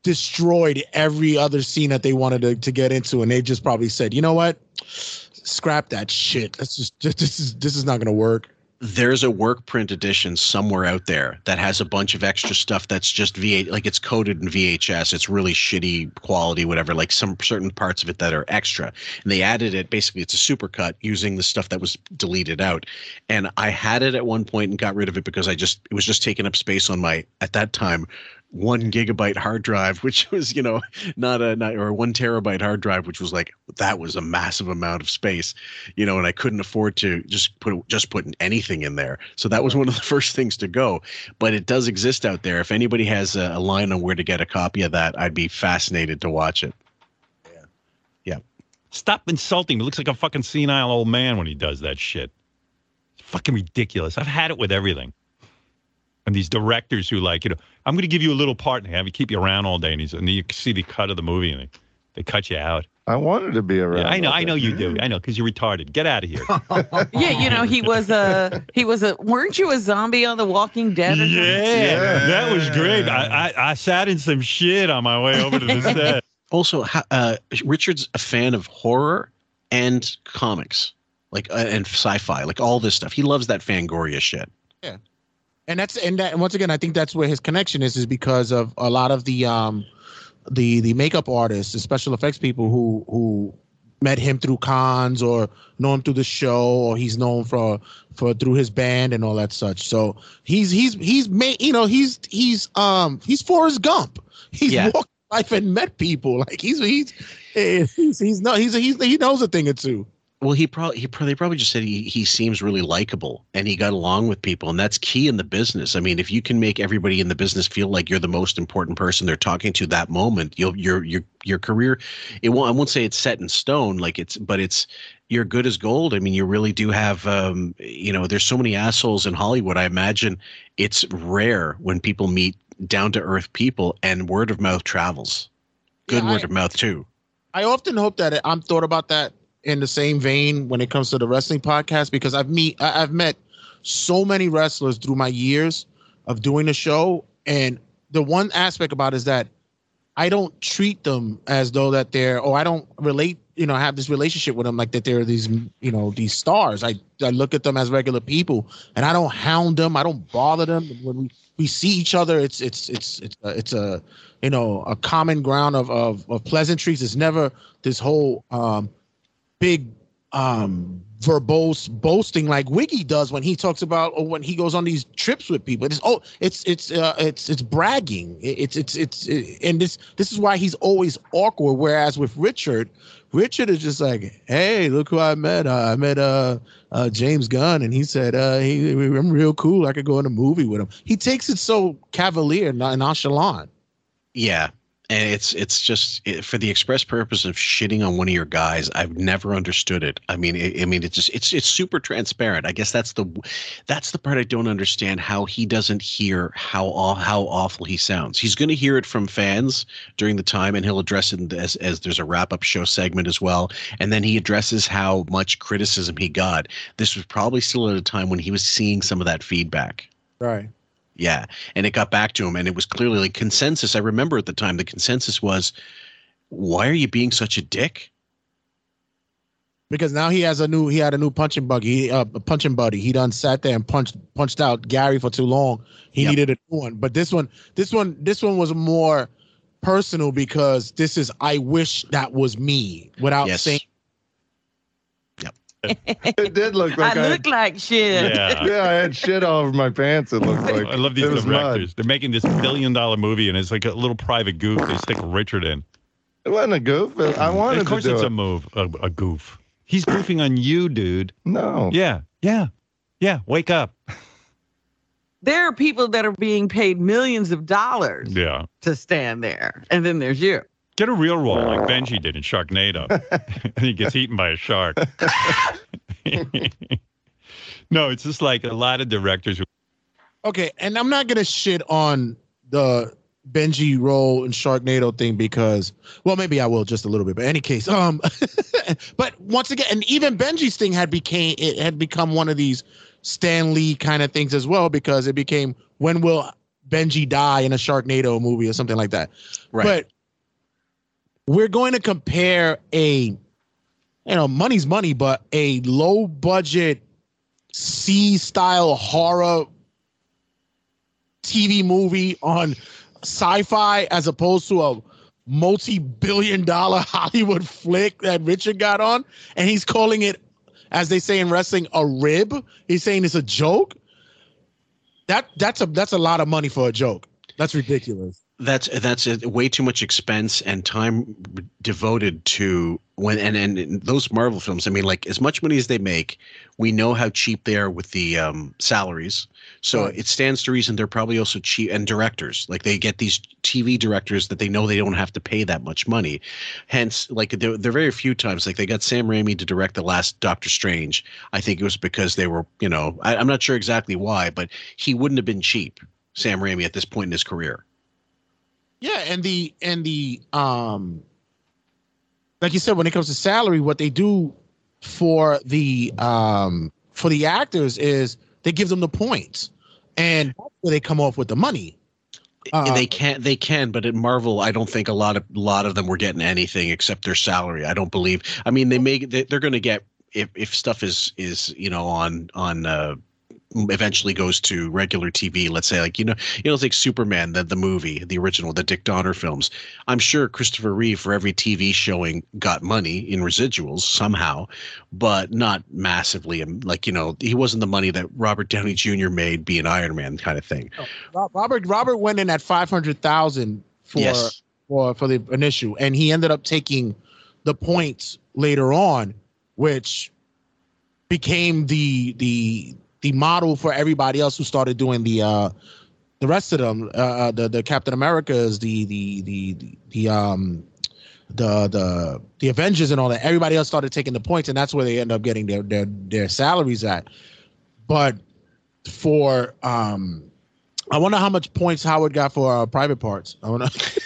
destroyed every other scene that they wanted to, to get into, and they just probably said, you know what, scrap that shit. That's just, just this is this is not gonna work. There's a work print edition somewhere out there that has a bunch of extra stuff that's just VH, like it's coded in VHS. It's really shitty quality, whatever. Like some certain parts of it that are extra, and they added it. Basically, it's a supercut using the stuff that was deleted out. And I had it at one point and got rid of it because I just it was just taking up space on my at that time one gigabyte hard drive, which was you know not a not or one terabyte hard drive, which was like that was a massive amount of space, you know, and I couldn't afford to just put just put anything in there. So that was one of the first things to go. But it does exist out there. If anybody has a, a line on where to get a copy of that, I'd be fascinated to watch it. Yeah. Yeah. Stop insulting. me. looks like a fucking senile old man when he does that shit. It's fucking ridiculous. I've had it with everything. And these directors who like, you know, I'm going to give you a little part and have you keep you around all day, and, he's, and you see the cut of the movie and they, they cut you out. I wanted to be around. Yeah, I know, I know you do. I know because you're retarded. Get out of here. Yeah, you know, he was a he was a weren't you a zombie on The Walking Dead? Or something? Yeah, that was great. I, I I sat in some shit on my way over to the set. Also, uh, Richard's a fan of horror and comics, like uh, and sci-fi, like all this stuff. He loves that Fangoria shit. And that's and that and once again i think that's where his connection is is because of a lot of the um the the makeup artists the special effects people who who met him through cons or know him through the show or he's known for for through his band and all that such. So he's he's he's made you know he's he's um he's Forrest Gump. He's Yeah. walked life and met people. Like he's he's eh, he's he's no he's he's he knows a thing or two Well, he probably he probably, they probably just said he he seems really likable and he got along with people, and that's key in the business. I mean, if you can make everybody in the business feel like you're the most important person they're talking to that moment, you'll your your your career. It won't. I won't say it's set in stone, like it's, but it's you're good as gold. I mean, you really do have. Um, you know, there's so many assholes in Hollywood. I imagine it's rare when people meet down to earth people, and word of mouth travels. Good Yeah, word I- of mouth too. I often hope that I'm thought about that in the same vein when it comes to the wrestling podcast because I've meet I've met so many wrestlers through my years of doing the show, and the one aspect about it is that I don't treat them as though that they're or I don't relate you know have this relationship with them like that they're these you know these stars. I I look at them as regular people, and I don't hound them. I don't bother them when we we see each other. It's it's it's it's a, it's a you know a common ground of of, of pleasantries. It's never this whole um big um verbose boasting like Wiggy does when he talks about or when he goes on these trips with people. It's oh, it's it's uh, it's it's bragging. It's it's it's it, and this this is why he's always awkward. Whereas with Richard, Richard is just like, hey, look who I met. Uh, I met uh, uh James Gunn, and he said uh he I'm real cool. I could go in a movie with him. He takes it so cavalier, non- nonchalant. Yeah. And it's it's just it, for the express purpose of shitting on one of your guys. I've never understood it. I mean, it, I mean, it's just it's it's super transparent. I guess that's the that's the part I don't understand. How he doesn't hear how how awful he sounds. He's going to hear it from fans during the time, and he'll address it as as there's a wrap up show segment as well. And then he addresses how much criticism he got. This was probably still at a time when he was seeing some of that feedback. Right. Yeah. And it got back to him and it was clearly like consensus. I remember at the time the consensus was, why are you being such a dick? because now he has a new he had a new punching buggy uh, a punching buddy he done sat there and punched punched out gary for too long he Yep. needed a new one but this one this one this one was more personal because this is i wish that was me without Yes. saying It did look like I I, look like shit. Yeah. yeah, I had shit all over my pants. It looked like I love these it mud. directors. They're making this billion dollar movie, and it's like a little private goof. They stick Richard in. It wasn't a goof. I wanted to. Of course, to do it's it. a move, a, a goof. He's goofing on you, dude. no. Yeah, yeah, yeah. Wake up. There are people that are being paid millions of dollars Yeah. to stand there, and then there's you. Get a real role like Benji did in Sharknado. and he gets eaten by a shark. no, it's just like a lot of directors who okay and i'm not gonna shit on the benji role in sharknado thing because well maybe i will just a little bit but any case um but once again and even benji's thing had became it had become one of these stan lee kind of things as well because it became when will benji die in a sharknado movie or something like that Right. but we're going to compare a you know money's money but a low budget c style horror tv movie on sci-fi as opposed to a multi-billion dollar hollywood flick that richard got on and he's calling it as they say in wrestling a rib. He's saying it's a joke. That that's a that's a lot of money for a joke. That's ridiculous That's that's a, way too much expense and time devoted to when and, and those Marvel films. I mean, like as much money as they make, we know how cheap they are with the um, salaries. So Right. it stands to reason they're probably also cheap and directors. Like they get these TV directors that they know they don't have to pay that much money. Hence, like there, there are very few times like they got Sam Raimi to direct the last Doctor Strange. I think it was because they were, you know, I, I'm not sure exactly why, but he wouldn't have been cheap. Sam Raimi at this point in his career. Yeah, and the and the um like you said, when it comes to salary, what they do for the um for the actors is they give them the points. And they come off with the money. Uh, they can they can but at marvel i don't think a lot of a lot of them were getting anything except their salary i don't believe i mean they may they, they're going to get if if stuff is is you know on on uh eventually goes to regular TV, let's say like you know you know like Superman the the movie the original the Dick Donner films. I'm sure Christopher Reeve for every TV showing got money in residuals somehow, but not massively. Like you know he wasn't the money that Robert Downey Jr. made being Iron Man kind of thing. Oh, Ro- Robert Robert went in at five hundred thousand for Yes. for for the initial, and he ended up taking the points later on, which became the the the model for everybody else who started doing the uh the rest of them uh, uh the the Captain Americas the the the the, the um the the the Avengers and all that everybody else started taking the points and that's where they end up getting their their their salaries at but for um I wonder how much points Howard got for uh, private parts. I to.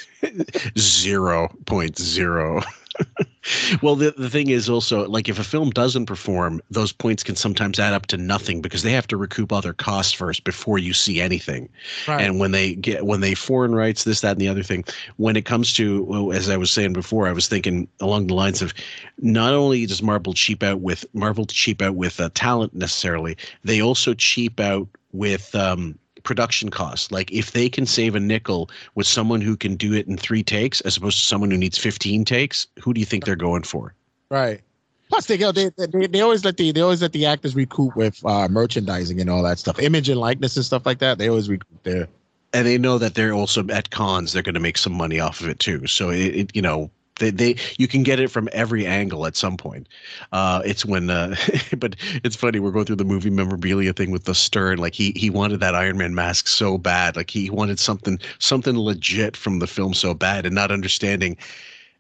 zero point zero. well, the, the thing is also like if a film doesn't perform, those points can sometimes add up to nothing because they have to recoup other costs first before you see anything. Right. And when they get when they foreign rights, this, that, and the other thing, when it comes to well, as I was saying before, I was thinking along the lines of not only does Marvel cheap out with Marvel cheap out with uh, talent necessarily, they also cheap out with um, production costs. Like if they can save a nickel with someone who can do it in three takes as opposed to someone who needs 15 takes, who do you think they're going for? Right. Plus, they go. They, they they always let the they always let the actors recoup with uh, merchandising and all that stuff, image and likeness and stuff like that. They always recoup there. and they know that they're also at cons they're going to make some money off of it too so it, it you know they, they you can get it from every angle at some point. Uh it's when uh but it's funny we're going through the movie memorabilia thing with the stern like he he wanted that iron man mask so bad like he wanted something something legit from the film so bad and not understanding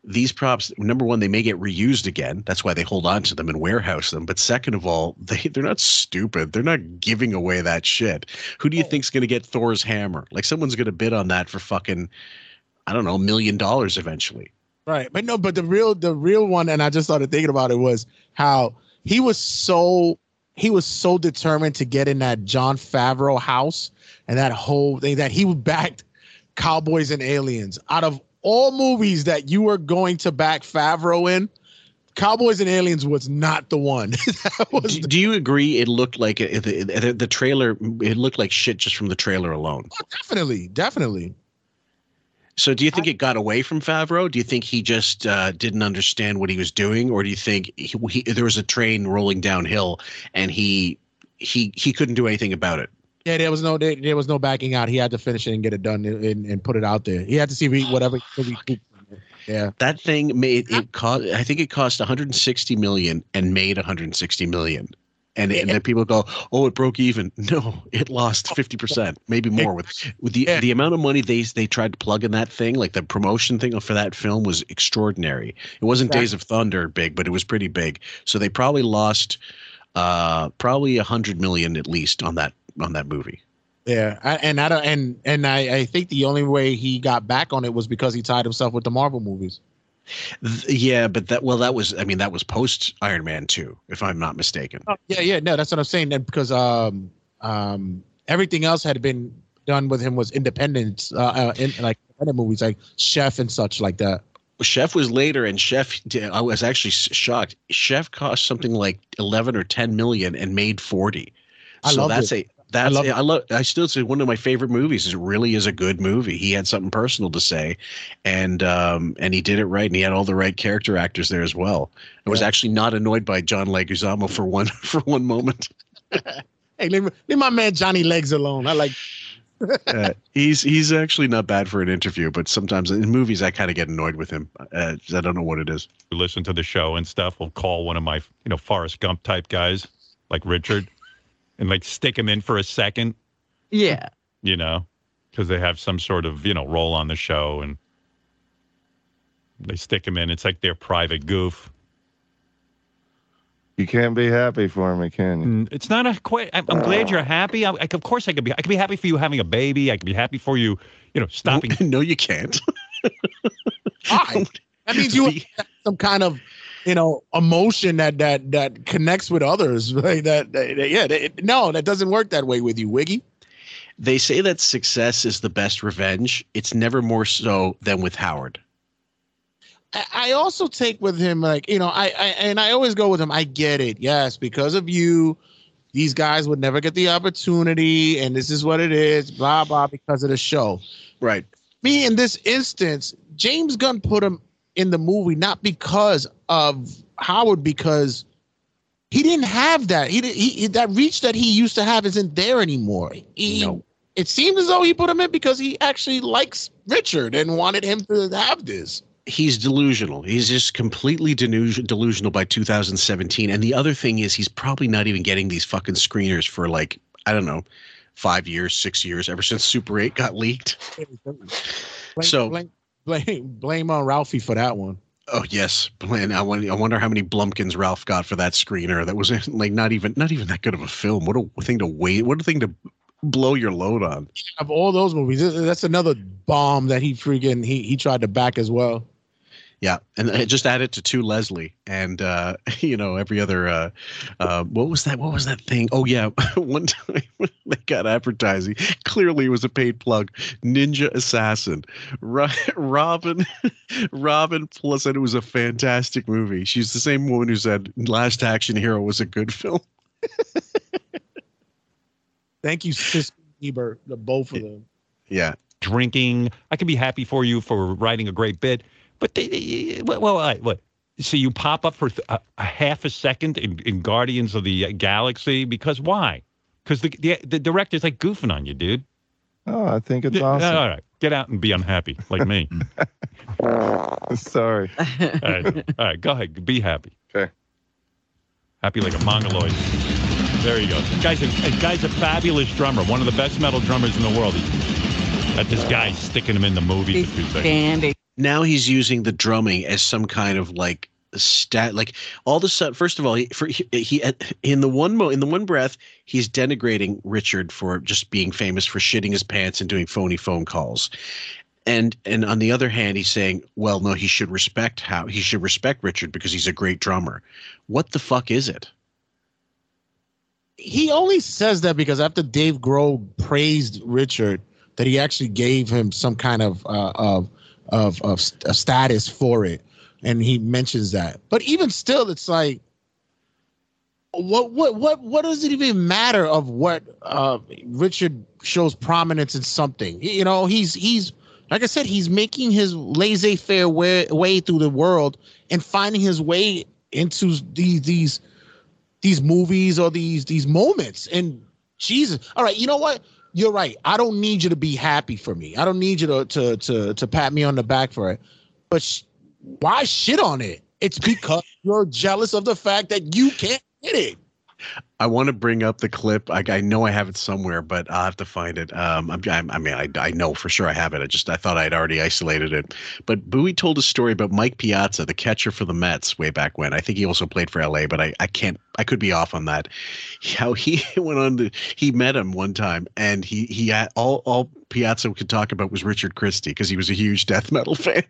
these props number one they may get reused again that's why they hold on to them and warehouse them but second of all they they're not stupid they're not giving away that shit. Who do you think's going to get thor's hammer? Like someone's going to bid on that for fucking i don't know a million dollars eventually Right, but no, but the real the real one, and I just started thinking about it was how he was so he was so determined to get in that Jon Favreau house and that whole thing that he backed Cowboys and Aliens. Out of all movies that you were going to back Favreau in, Cowboys and Aliens was not the one. That was do, do you agree it looked like the, the trailer it looked like shit just from the trailer alone Oh, definitely, definitely. So do you think it got away from favreau do you think he just uh, didn't understand what he was doing or do you think he, he, there was a train rolling downhill and he he he couldn't do anything about it Yeah, there was no there, there was no backing out. He had to finish it and get it done and, and, and put it out there. He had to see re- whatever. he could recoup. Yeah. that thing made it cost i think it cost 160 million and made 160 million and, and then people go oh it broke even. No it lost 50% maybe more with with the the amount of money they they tried to plug in that thing like the promotion thing for that film was extraordinary. It wasn't days of thunder big but it was pretty big. So they probably lost uh probably a hundred million at least on that on that movie. Yeah, I, and I don't, and and I, I think the only way he got back on it was because he tied himself with the Marvel movies. Th- yeah but that well that was i mean that was post iron man 2 if i'm not mistaken Yeah, yeah, no, that's what I'm saying. That because um um everything else had been done with him was independent, uh, uh in like independent movies like Chef and such like that. Chef was later, and Chef, I was actually shocked. Chef cost something like eleven or ten million and made forty. I so that's it. a that's love I, I love. I still say one of my favorite movies. It really is a good movie. He had something personal to say, and um and he did it right, and he had all the right character actors there as well. I was actually not annoyed by John Leguizamo for one for one moment. Hey, leave, leave my man Johnny Legs alone. I like. Uh, he's he's actually not bad for an interview, but sometimes in movies I kind of get annoyed with him. Uh, I don't know what it is. who listen to the show and stuff We'll call one of my, you know, Forrest Gump type guys like Richard and like stick them in for a second, Yeah. you know, because they have some sort of, you know, role on the show and they stick them in. It's like their private goof. You can't be happy for me, can you? It's not a quite. I'm, I'm glad you're happy. I, I, of course, I could be. I could be happy for you having a baby. I could be happy for you, you know, stopping. no, you can't. Why? That means you have some kind of, you know, emotion that that that connects with others. Like that, that- yeah. that- no, that doesn't work that way with you, Wiggy. They say that success is the best revenge. It's never more so than with Howard. I, I also take with him like you know I, I and I always go with him. I get it, yes, because of you, these guys would never get the opportunity, and this is what it is, blah blah, because of the show. Right. Me in this instance, James Gunn put him in the movie not because of Howard, because he didn't have that. He, he, that reach that he used to have isn't there anymore. He, It seemed as though he put him in because he actually likes Richard and wanted him to have this. He's delusional. He's just completely delu- delusional by 2017. And the other thing is, he's probably not even getting these fucking screeners for like, I don't know, five years, six years, ever since Super 8 got leaked. So- blame, blame, on Ralphie for that one. Oh yes, and I wonder, I wonder how many Blumpkins Ralph got for that screener. That was like not even not even that good of a film. What a thing to wait. What a thing to blow your load on. Of all those movies, that's another bomb that he freaking he he tried to back as well. Yeah, and I just add it to two Leslie, and uh, you know every other. Uh, uh, what was that? What was that thing? Oh yeah, one time they got advertising. Clearly, it was a paid plug. Ninja Assassin. Robin, Robin plus said it was a fantastic movie. She's the same woman who said Last Action Hero was a good film. Thank you, Sis Ebert, the both of them. Yeah. Drinking. I can be happy for you for writing a great bit, but they, they- well, well, I- what? so you pop up for a, a half a second in, in Guardians of the Galaxy because why? Because the, the the director's like goofing on you, dude. Oh, I think it's Yeah, awesome. All right, get out and be unhappy like me. Sorry. all, right. all right, go ahead, be happy. Okay. Happy like a mongoloid. There you go. Guy's a, a guy's a fabulous drummer, one of the best metal drummers in the world. That this guy's sticking him in the movie for two seconds. Dandy. Now he's using the drumming as some kind of like stat like all a sudden first of all he, for, he, he in the one mo in the one breath he's denigrating richard for just being famous for shitting his pants and doing phony phone calls. And and on the other hand he's saying well no he should respect how he should respect richard because he's a great drummer. What the fuck is it? He only says that because after Dave Grohl praised Richard, that he actually gave him some kind of uh, of of of a status for it, and he mentions that. But even still, it's like, what what what what does it even matter of what uh, Richard shows prominence in something? You know, he's he's like I said, he's making his laissez-faire way, way through the world and finding his way into these these these movies or these these moments. And Jesus, all right, you know what? You're right. I don't need you to be happy for me. I don't need you to to to to pat me on the back for it. But sh- why shit on it? It's because you're jealous of the fact that you can't get it. I want to bring up the clip. I, I know I have it somewhere, but I'll have to find it. Um, I'm, I'm, I mean, I, I know for sure I have it. I just I thought I'd already isolated it. But Bowie told a story about Mike Piazza, the catcher for the Mets, way back when. I think he also played for LA, but I, I can't. I could be off on that. How he went on to he met him one time, and he he all all Piazza could talk about was Richard Christy because he was a huge death metal fan.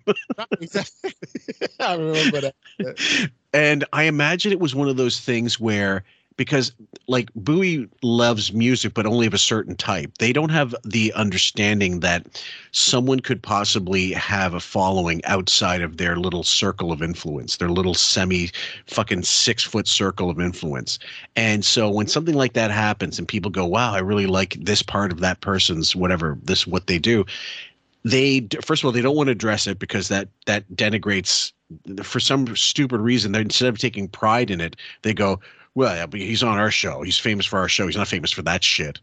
I remember that. and I imagine it was one of those things where because like Bowie loves music, but only of a certain type. They don't have the understanding that someone could possibly have a following outside of their little circle of influence, their little semi fucking six foot circle of influence. And so when something like that happens and people go, wow, I really like this part of that person's whatever, this, what they do. They, first of all, they don't want to address it because that, that denigrates for some stupid reason, they instead of taking pride in it, they go, well, yeah, but he's on our show. He's famous for our show. He's not famous for that shit.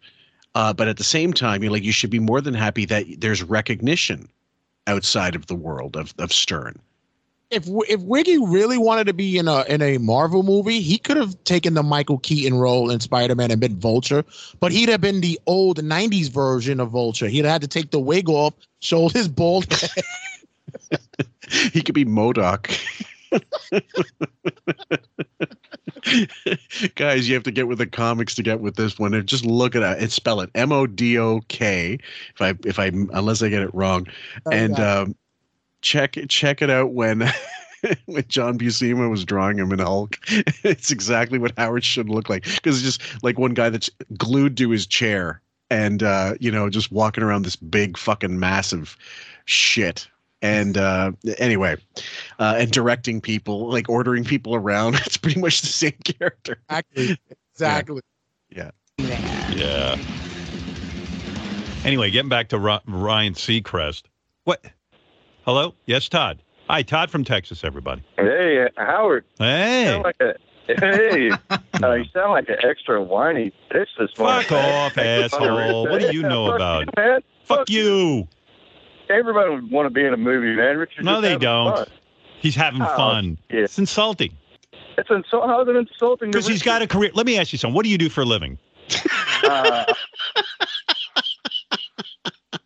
Uh, but at the same time, you're like, you should be more than happy that there's recognition outside of the world of, of Stern. If if Wiggy really wanted to be in a in a Marvel movie, he could have taken the Michael Keaton role in Spider Man and been Vulture, but he'd have been the old '90s version of Vulture. He'd have had to take the wig off, show his bald head. he could be MODOK. Guys, you have to get with the comics to get with this one. Just look at it and spell it M O D O K. If I if I unless I get it wrong, and um, check check it out when. when John Buscema was drawing him in Hulk, it's exactly what Howard should look like. Because it's just like one guy that's glued to his chair and uh, you know just walking around this big fucking massive shit and uh anyway uh and directing people like ordering people around it's pretty much the same character exactly exactly yeah Yeah. Anyway, getting back to Ryan Seacrest. What? Hello? Yes, Todd. Hi, Todd from Texas, everybody. Hey, Howard. Hey. You sound like a, hey, uh, you sound like an extra whiny bitch this morning. Fuck off, asshole. What do you know Fuck about? you. Fuck you. Everybody would want to be in a movie, man. Richard's No, they don't. fun. He's having Oh, fun. yeah. It's insulting. It's insult. How is it insulting? Because he's got a career. Let me ask you something. What do you do for a living? Uh,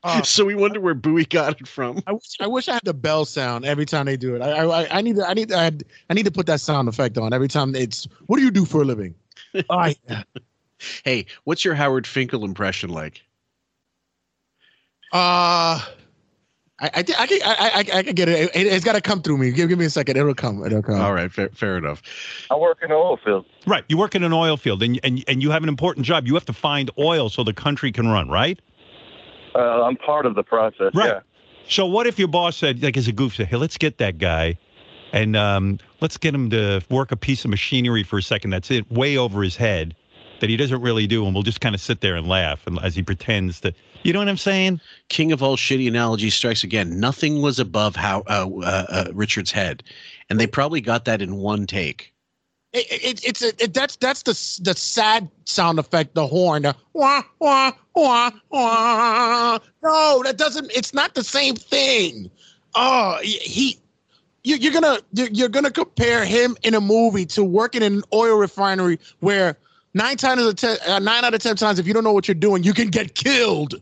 so we wonder where Bowie got it from. I wish I wish I had the bell sound every time they do it. I I, I need to I need to I, had- I need to put that sound effect on every time it's. What do you do for a living? All right. hey what's your howard finkel impression like Uh I I I can I I, I can get it. it has got to come through me. Give give me a second. It'll come. It'll come. all right fair, fair enough I work in an oil field. Right. You work in an oil field and, and, and you have an important job. You have to find oil so the country can run, right? Uh, I'm part of the process. Right. Yeah. So what if your boss said, like as a goof, said, hey, let's get that guy and um, let's get him to work a piece of machinery for a second that's it way over his head that he doesn't really do and we'll just kind of sit there and laugh and as he pretends to You know what I'm saying? King of all shitty analogies strikes again. Nothing was above how uh, uh, uh, Richard's head, and they probably got that in one take. It, it, it's a, it, that's that's the the sad sound effect, the horn. The wah wah wah wah. No, that doesn't. It's not the same thing. Oh, he. You, you're gonna you're, you're gonna compare him in a movie to working in an oil refinery where nine times out of ten, uh, nine out of ten times, if you don't know what you're doing, you can get killed.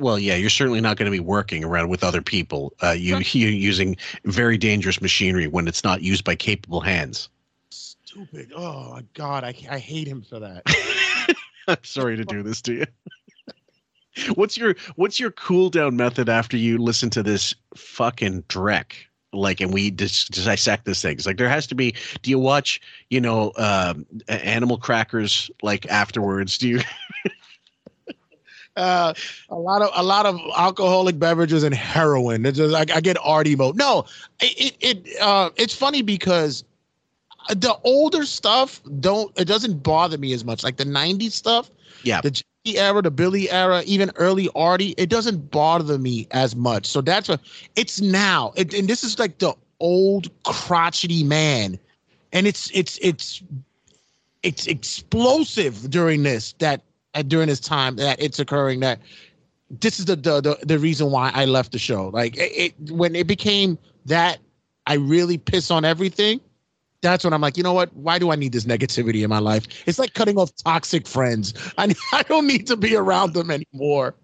Well, yeah, you're certainly not going to be working around with other people. Uh, you you using very dangerous machinery when it's not used by capable hands. Stupid. Oh my god, I I hate him for that. I'm sorry to do this to you. what's your what's your cool down method after you listen to this fucking dreck? Like, and we dis- dissect this thing. It's like there has to be. Do you watch, you know, um, Animal Crackers like afterwards? Do you? uh, a lot of a lot of alcoholic beverages and heroin. It's just like I get arty mode. No, it it, uh, it's funny because the older stuff don't it doesn't bother me as much. Like the '90s stuff, yeah, the G era, the Billy era, even early Artie, it doesn't bother me as much. So that's a it's now, it, and this is like the old crotchety man, and it's it's it's it's explosive during this that uh, during this time that it's occurring that this is the the the, the reason why I left the show. Like it, it when it became that I really piss on everything. That's when I'm like, you know what? Why do I need this negativity in my life? It's like cutting off toxic friends. I I don't need to be around them anymore.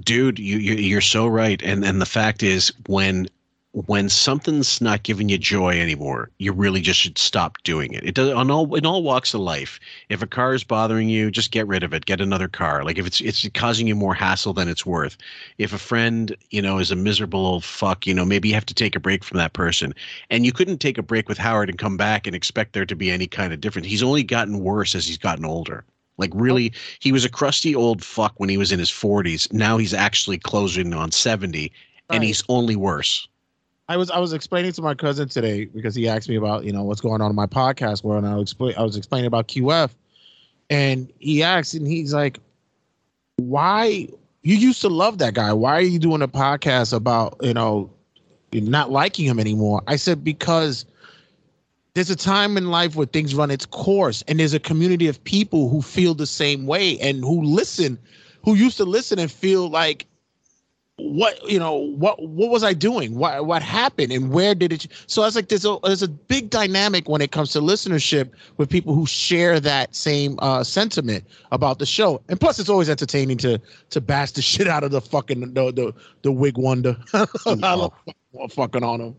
dude you, you you're so right and and the fact is when when something's not giving you joy anymore you really just should stop doing it. It does on all in all walks of life if a car is bothering you just get rid of it get another car. Like if it's it's causing you more hassle than it's worth. If a friend you know is a miserable old fuck you know maybe you have to take a break from that person. And you couldn't take a break with howard and come back and expect there to be any kind of difference. He's only gotten worse as he's gotten older. Like really, he was a crusty old fuck when he was in his 40s. Now he's actually closing on 70, and he's only worse. I was I was explaining to my cousin today because he asked me about you know what's going on in my podcast world, and I was explain I was explaining about QF, and he asked, and he's like, "Why you used to love that guy? Why are you doing a podcast about you know not liking him anymore?" I said because there's a time in life where things run its course, and there's a community of people who feel the same way and who listen, who used to listen and feel like what you know what what was i doing? What what happened? And where did it so i was like there's a there's a big dynamic when it comes to listenership with people who share that same uh sentiment about the show. And plus it's always entertaining to to bash the shit out of the fucking the the, the wig wonder. I love fucking on him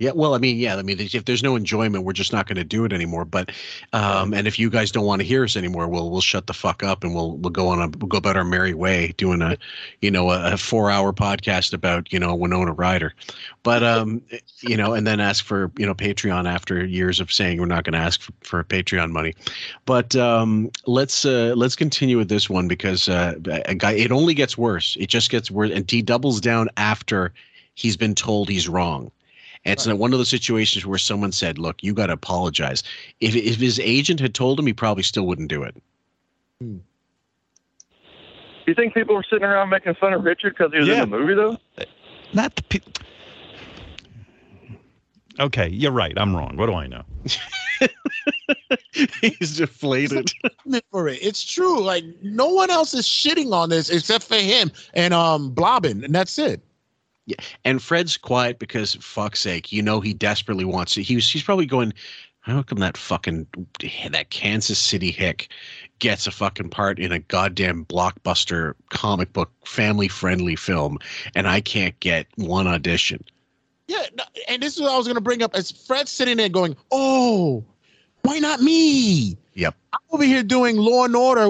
Yeah, well, I mean, yeah, I mean, if there's no enjoyment, we're just not going to do it anymore. But, um, and if you guys don't want to hear us anymore, we'll we'll shut the fuck up and we'll we'll go on a we'll go about our merry way doing a, you know, a, four hour podcast about you know Winona Ryder, but um, you know, and then ask for you know Patreon after years of saying we're not going to ask for, for Patreon money, but um, let's uh, let's continue with this one because uh, a guy it only gets worse. It just gets worse, and he doubles down after he's been told he's wrong. And it's one of those situations where someone said, "Look, you got to apologize." If if his agent had told him, he probably still wouldn't do it. You think people were sitting around making fun of Richard because he was Yeah. in the movie, though? Not the. Pe- okay, you're right. I'm wrong. What do I know? He's deflated. for it it's true like no one else is shitting on this except for him and um blobbin and that's it Yeah, and Fred's quiet because fuck's sake, you know he desperately wants it. He was, he's probably going, how come that fucking that Kansas City hick gets a fucking part in a goddamn blockbuster comic book family friendly film, and I can't get one audition. Yeah, and this is what I was gonna bring up. As Fred's sitting there going, "Oh, why not me?" Yep. I'm over here doing Law and Order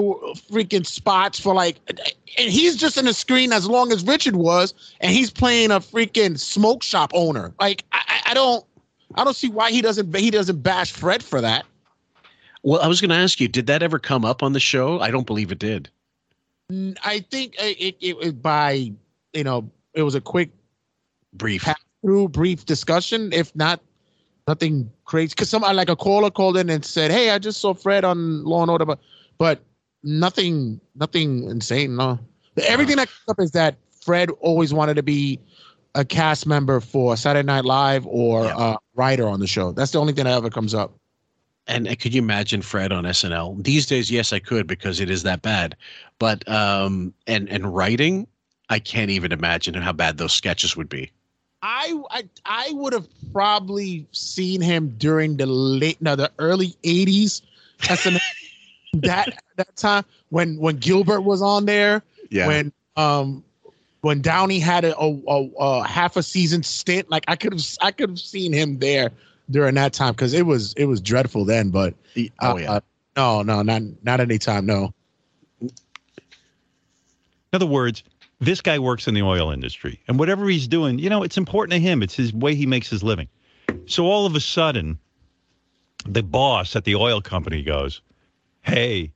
freaking spots for like, and he's just in the screen as long as Richard was, and he's playing a freaking smoke shop owner. Like, I, I- don't, I don't see why he doesn't he doesn't bash Fred for that. Well, I was going to ask you, did that ever come up on the show? I don't believe it did. I think uh, it it, it was by you know it was a quick brief through brief discussion, if not nothing crazy. Because somebody like a caller called in and said, "Hey, I just saw Fred on Law and Order," but but nothing nothing insane. No, Everything that comes up is that Fred always wanted to be a cast member for Saturday Night Live or uh, writer on the show. That's the only thing that ever comes up. And uh, could you imagine Fred on SNL these days? Yes, I could because it is that bad. But um, and and writing, I can't even imagine how bad those sketches would be. I I I would have probably seen him during the late no the early '80s that that time when when Gilbert was on there. Yeah. When um when Downey had a, a, a, a half a season stint, like I could have I could have seen him there during that time because it was it was dreadful then. But oh uh, yeah, no no not not anytime no. In other words, this guy works in the oil industry, and whatever he's doing, you know, it's important to him. It's his way he makes his living. So all of a sudden, the boss at the oil company goes, "Hey,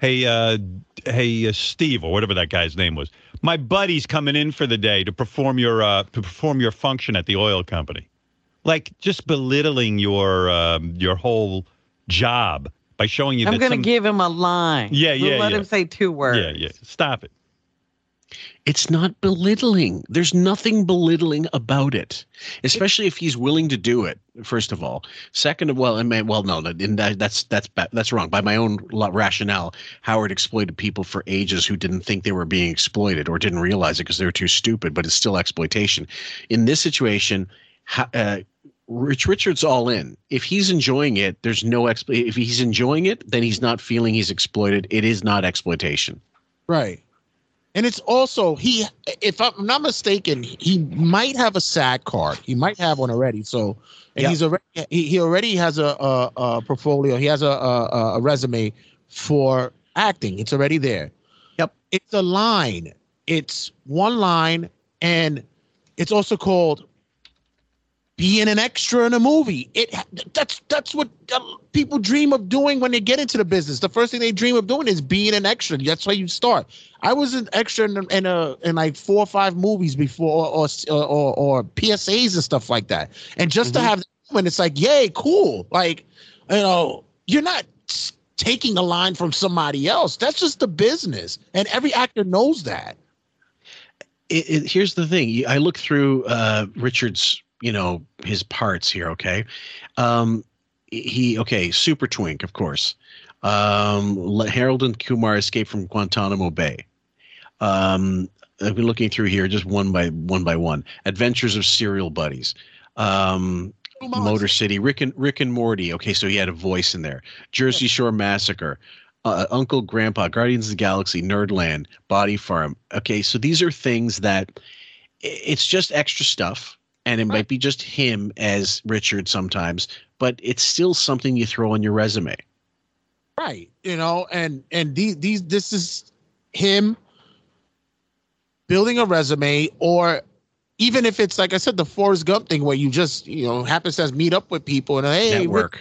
hey, uh, hey, uh, Steve, or whatever that guy's name was. My buddy's coming in for the day to perform your uh, to perform your function at the oil company." Like just belittling your um, your whole job by showing you. I'm going to some- give him a line. Yeah, We'll yeah, Let yeah. him say two words. Yeah, yeah. Stop it. It's not belittling. There's nothing belittling about it, especially if he's willing to do it. First of all, second of well, I mean, well, no, that- that's that's that's wrong. By my own rationale, Howard exploited people for ages who didn't think they were being exploited or didn't realize it because they were too stupid. But it's still exploitation. In this situation, uh, Rich Richards all in. If he's enjoying it, there's no expl- If he's enjoying it, then he's not feeling he's exploited. It is not exploitation. Right. And it's also he if I'm not mistaken, he might have a SAG card. He might have one already. So and Yeah. he's already he, he already has a, a, a portfolio. He has a, a a resume for acting. It's already there. Yep. It's a line. It's one line and it's also called being an extra in a movie. It that's that's what uh, people dream of doing when they get into the business. The first thing they dream of doing is being an extra. That's why you start. I was an extra in, in a in like four or five movies before, or or or, or PSAs and stuff like that. And just to have that moment, it's like, yay, cool. Like, you know, you're not taking a line from somebody else. That's just the business, and every actor knows that. it, it, here's the thing. I look through uh, Richard's, you know, his parts here. Okay, um, he okay, Super Twink, of course. Um, Harold and Kumar escape from Guantanamo Bay. Um, I've been looking through here just one by one by one. Adventures of Serial Buddies. Um, Motor City, Rick and Rick and Morty. Okay, so he had a voice in there. Jersey Shore Massacre, uh, Uncle Grandpa, Guardians of the Galaxy, Nerdland, Body Farm. Okay, so these are things that it's just extra stuff, and it might be just him as Richard sometimes, but it's still something you throw on your resume. Right. You know, and and these these this is him building a resume or even if it's like I said, the Forrest Gump thing where you just, you know, happenstance meet up with people and hey, Network.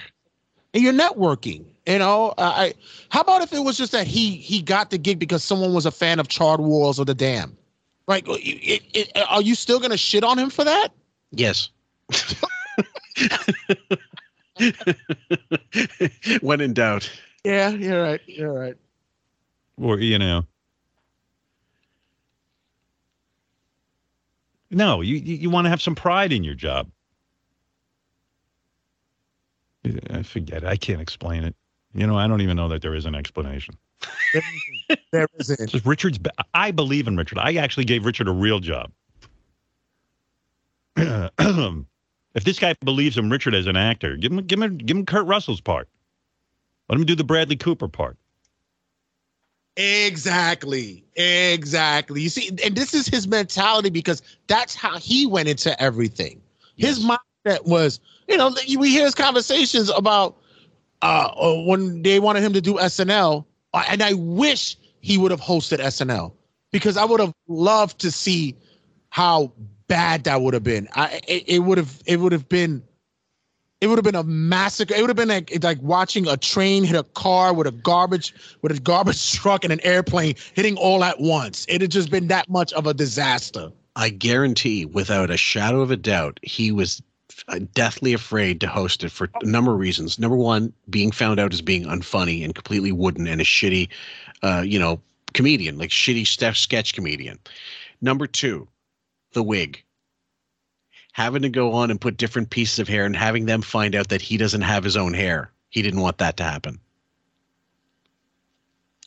and you're networking. You know, I how about if it was just that he he got the gig because someone was a fan of Charred Walls of the Damned? Like, it, it, are you still gonna shit on him for that? Yes. when in doubt. Yeah, you're right. You're right. or you know no you you, you want to have some pride in your job i forget i can't explain it you know i don't even know that there is an explanation There isn't. just richard's i believe in richard i actually gave richard a real job if this guy believes in richard as an actor give him give him give him kurt russell's part let him do the bradley cooper part Exactly. Exactly. You see, and this is his mentality because that's how he went into everything. His mindset was, you know, we hear his conversations about uh uh, when they wanted him to do SNL, uh, and I wish he would have hosted SNL because I would have loved to see how bad that would have been. I it, would have it would have been it would have been a massacre. It would have been like like watching a train hit a car with a garbage with a garbage truck and an airplane hitting all at once. It had just been that much of a disaster. I guarantee, without a shadow of a doubt, he was uh, deathly afraid to host it for a number of reasons. Number one, being found out as being unfunny and completely wooden and a shitty, uh, you know, comedian, like shitty stuff sketch comedian. Number two, the wig. Having to go on and put different pieces of hair and having them find out that he doesn't have his own hair. He didn't want that to happen.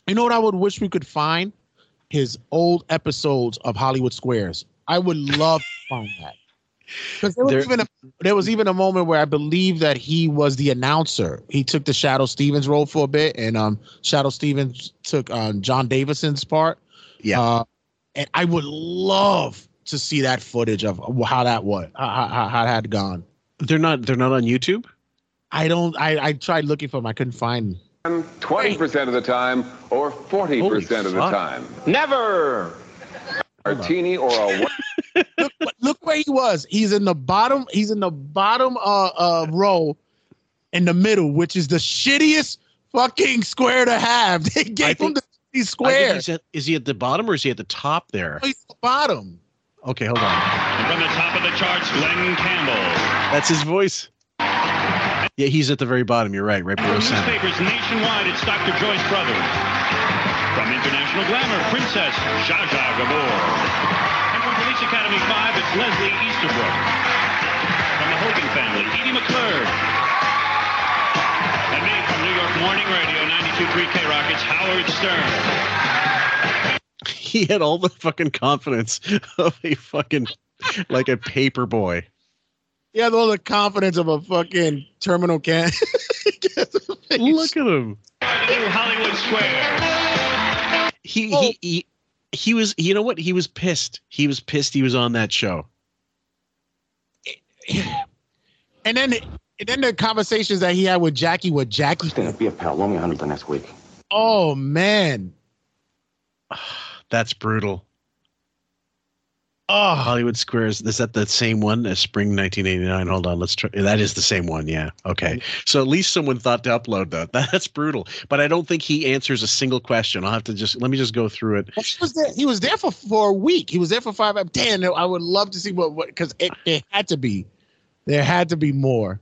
You know what I would wish we could find? His old episodes of Hollywood Squares. I would love to find that. Because there, was There- even a, there was even a moment where I believe that he was the announcer. He took the Shadoe Stevens role for a bit, and um, Shadoe Stevens took um, John Davidson's part. Yeah. Uh, and I would love to see that footage of how that was, how, how, how that had gone. They're not. They're not on YouTube. I don't. I, I tried looking for them. I couldn't find them. 20% of the time or 40% of the time. Never! Martini or a look, look where he was. He's in the bottom. He's in the bottom uh, uh row, in the middle, which is the shittiest fucking square to have. They gave him the shitty square. he's at- is he at the bottom or is he at the top there? He's at the bottom. Okay, hold on. And from the top of the charts, Glen Campbell. That's his voice. Yeah, he's at the very bottom. You're right, right below center. newspapers nationwide, it's Dr. Joyce Brothers. From International Glamour, Princess Zsa Zsa Gabor. And from Police Academy 5, it's Leslie Easterbrook. From the Hogan family, Edie McClurg. And me from New York Morning Radio, 92.3 K-Rock, it's Howard Stern. He had all the fucking confidence of a fucking like a paper boy. He has all the confidence of a fucking terminal can. Look at him. Through Hollywood Square. He, Oh. he he he was you know what? He was pissed. He was pissed he was on that show. and then, and then the conversations that he had with Jackie, with Jackie. Be a pal. Loan me a hundred the next week. Oh man. That's brutal. Oh, Hollywood Squares. Is that the same one as Spring 1989? Hold on, let's try. That is the same one. Yeah. Okay. So at least someone thought to upload that. That's brutal. But I don't think he answers a single question. I'll have to just let me just go through it. He was there. He was there for, for a week. He was there for five. Damn, I would love to see what what because it, it had to be. There had to be more.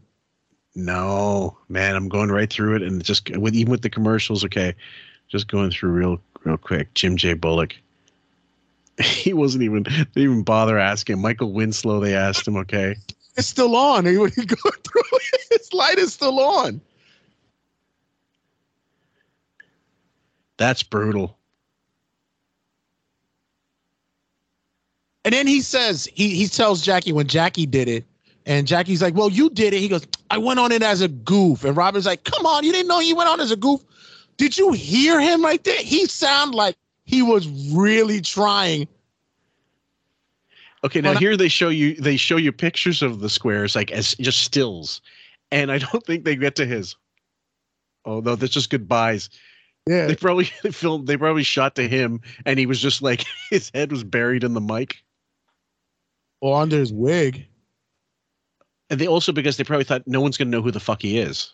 No, man, I'm going right through it, and just with even with the commercials. Okay, just going through real real quick. Jim J. Bullock. He wasn't even didn't even bother asking. Michael Winslow. They asked him. Okay. It's still on. He would go through it. His light is still on. That's brutal. And then he says he he tells Jackie when Jackie did it, and Jackie's like, "Well, you did it." He goes, "I went on it as a goof." And Robin's like, "Come on, you didn't know you went on as a goof? Did you hear him right there? He sounded like he was really trying." Okay, now Well, here they show you they show you pictures of the squares like as just stills, and I don't think they get to his. Oh no, that's just goodbyes. Yeah, they probably filmed. They probably shot to him, and he was just like his head was buried in the mic. Or under his wig. And they also because they probably thought no one's gonna know who the fuck he is.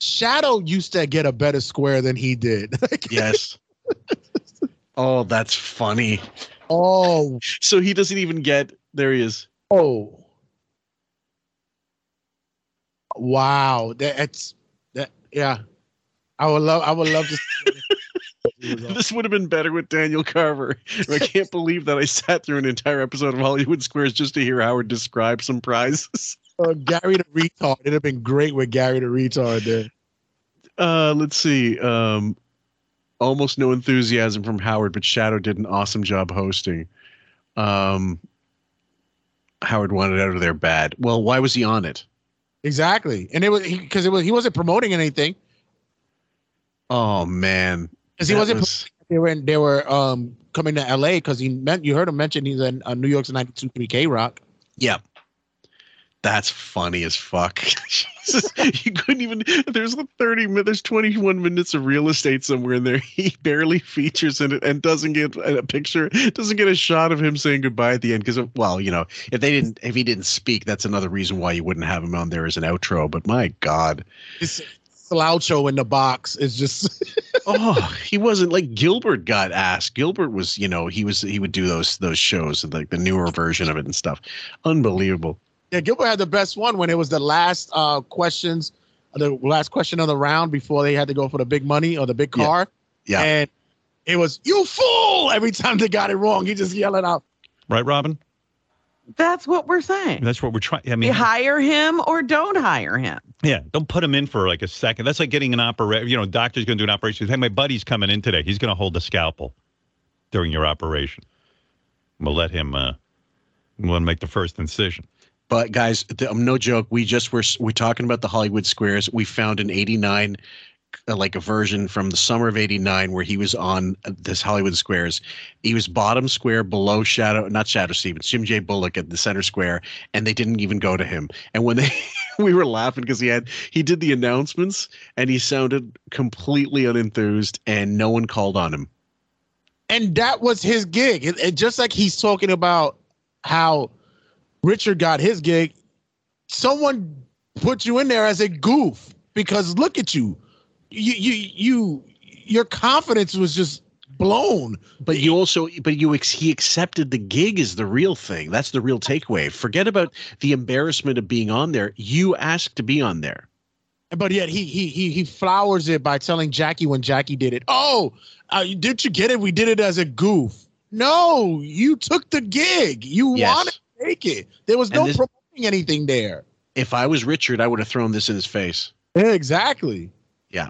Shadoe used to get a better square than he did. Yes. oh, that's funny. Oh. So he doesn't even get. There he is. Oh. Wow. That's that. Yeah. I would love. I would love to. This would have been better with Daniel Carver. I can't believe that I sat through an entire episode of Hollywood Squares just to hear Howard describe some prizes. Uh, Gary the retard. It'd have been great with Gary the retard there. Uh, let's see. Um, almost no enthusiasm from Howard, but Shadoe did an awesome job hosting. Um, Howard wanted out of there bad. Well, why was he on it? Exactly, and it was because it was he wasn't promoting anything Oh man, because he That wasn't. was- They were in, they were um coming to L.A. because he meant you heard him mention he's in uh, New York's 92.3 K Rock. Yeah. That's funny as fuck. Jesus, you couldn't even. There's the 30 minutes. There's 21 minutes of real estate somewhere in there. He barely features in it and doesn't get a picture. Doesn't get a shot of him saying goodbye at the end. Because well, you know, if they didn't, if he didn't speak, that's another reason why you wouldn't have him on there as an outro. But my God, This sloucho in the box is just. oh, he wasn't like Gilbert got asked. Gilbert was, you know, he was he would do those those shows, like the newer version of it and stuff. Unbelievable. Yeah, Gilbert had the best one when it was the last uh, questions the last question of the round before they had to go for the big money or the big car. Yeah. And it was you fool every time they got it wrong. He just yelling out. Right, Robin? That's what we're saying. That's what we're trying. I You mean, hire him or don't hire him. yeah, don't put him in for like a second. That's like getting an operation. You know, doctor's going to do an operation. Hey, my buddy's coming in today. He's going to hold the scalpel during your operation. We'll let him. uh We'll make the first incision. But guys, th- um, no joke. We just were we talking about the Hollywood Squares. We found an '89, uh, like a version from the summer of '89, where he was on this Hollywood Squares. He was bottom square below Shadoe, not Shadoe Stevens, Jim J. Bullock at the center square, and they didn't even go to him. And when they, we were laughing because he had he did the announcements and he sounded completely unenthused, and no one called on him. and that was his gig. It- just like he's talking about how Richard got his gig, someone put you in there as a goof because look at you, you you you your confidence was just blown. But you also, but you, ex- he accepted the gig is the real thing. That's the real takeaway. Forget about the embarrassment of being on there. You asked to be on there. But yet he he he he flowers it by telling Jackie when Jackie did it. Oh, uh, did you get it? We did it as a goof. No, you took the gig. You Yes. wanted take it. There was no this- promoting anything there. If I was Richard, I would have thrown this in his face. Yeah, exactly. Yeah.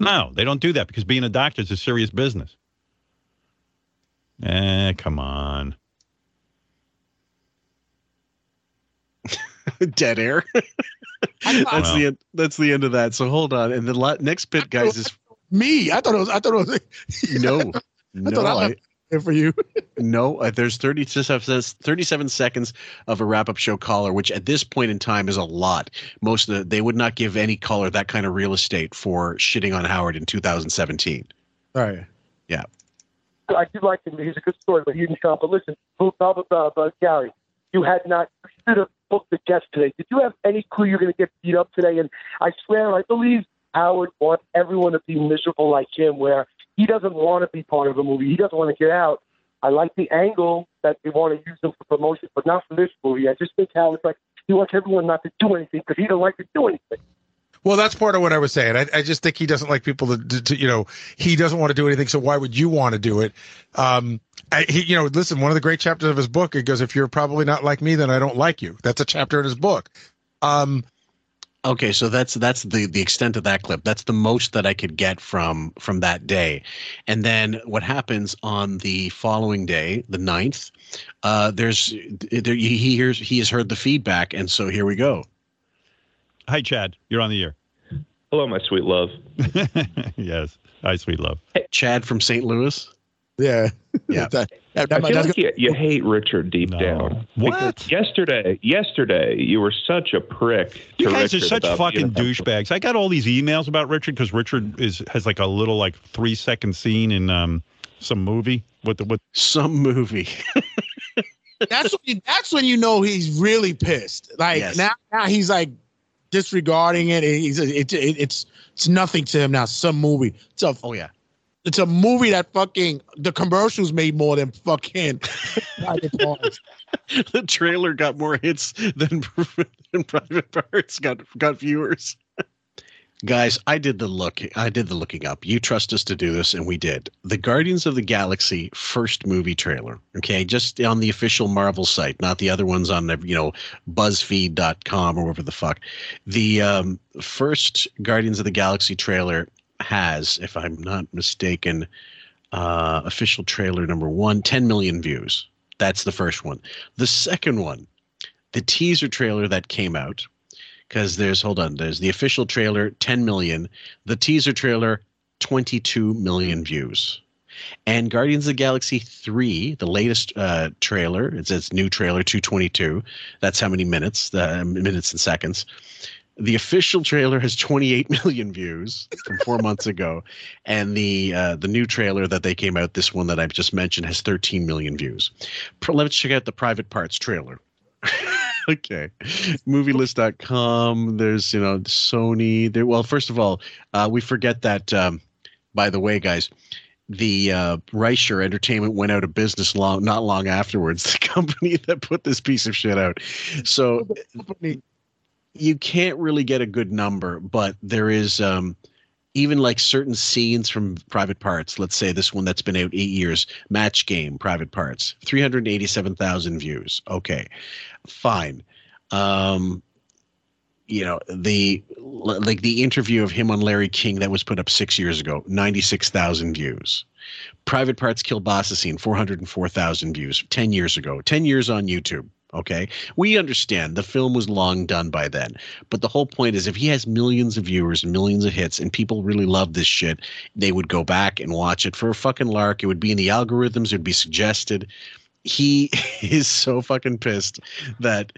No, they don't do that because being a doctor is a serious business. Eh, come on. Dead air. that's the end. That's the end of that. So hold on. And the la- next bit, guys, is Me, I thought it was. I thought it was. no, I no. thought I I, left for you. no, uh, there's 37, 37 seconds of a wrap up show caller, which at this point in time is a lot. Most of the, they would not give any caller that kind of real estate for shitting on Howard in 2017. All right. Yeah. I do like him. He's a good story, but he didn't come. But listen, blah, blah, blah, blah, blah, Gary, you had not, you should have booked the guest today. Did you have any clue you're going to get beat up today? And I swear, I believe Howard wants everyone to be miserable like him, where he doesn't want to be part of a movie. He doesn't want to get out. I like the angle that they want to use him for promotion, but not for this movie. I just think how it's like, he wants everyone not to do anything because he don't like to do anything. Well, that's part of what I was saying. I, I just think he doesn't like people to, to, to, you know, he doesn't want to do anything. So why would you want to do it? Um, I, he, you know, listen, one of the great chapters of his book, it goes, if you're probably not like me, then I don't like you. That's a chapter in his book. Um, Okay, so that's that's the the extent of that clip. That's the most that I could get from from that day. And then what happens on the following day, the 9th, uh there's there, he hears he has heard the feedback and so here we go. Hi, Chad. You're on the air. Hello, my sweet love. yes. Hi, sweet love. Hey. Chad from St. Louis. Yeah. Yeah. that, that, I that, feel that's like you, you hate Richard deep down. What? Because Yesterday, yesterday, you were such a prick. You to guys Richard are such about fucking being a- douchebags. I got all these emails about Richard because Richard is has like a little like three second scene in um some movie with the with some movie. that's when you, that's when you know he's really pissed. Like Yes. now, now he's like disregarding it. He's it, it, it's it's nothing to him now. Some movie. It's a oh yeah. It's a movie that fucking the commercials made more than fucking private parts. the trailer got more hits than, than private parts got got viewers. Guys, I did the look. I did the looking up. You trust us to do this, and we did. The Guardians of the Galaxy first movie trailer. Okay, just on the official Marvel site, not the other ones on the you know BuzzFeed.com or whatever the fuck. The um, first Guardians of the Galaxy trailer has, if I'm not mistaken, uh, official trailer number one, 10 million views. That's the first one. The second one, the teaser trailer that came out, because there's hold on, there's the official trailer, 10 million, the teaser trailer, 22 million views. And Guardians of the Galaxy 3, the latest uh, trailer, it's its new trailer, 222. That's how many minutes, uh, minutes and seconds. The official trailer has 28 million views from four months ago, and the uh, the new trailer that they came out, this one that I've just mentioned, has 13 million views. Let's check out the private parts trailer. okay, movielist.com. There's you know Sony. There. Well, first of all, uh, we forget that. Um, by the way, guys, the uh, Rysher Entertainment went out of business long, not long afterwards. The company that put this piece of shit out. So you can't really get a good number, but there is um, even like certain scenes from Private Parts. Let's say this one that's been out eight years, Match Game, Private Parts, three hundred eighty-seven thousand views. Okay, fine. Um, you know the like the interview of him on Larry King that was put up six years ago, ninety-six thousand views. Private Parts kill Kielbasa scene, four hundred and four thousand views, ten years ago, ten years on YouTube. Okay. We understand the film was long done by then. But the whole point is if he has millions of viewers and millions of hits and people really love this shit, they would go back and watch it for a fucking lark. It would be in the algorithms, it would be suggested. He is so fucking pissed that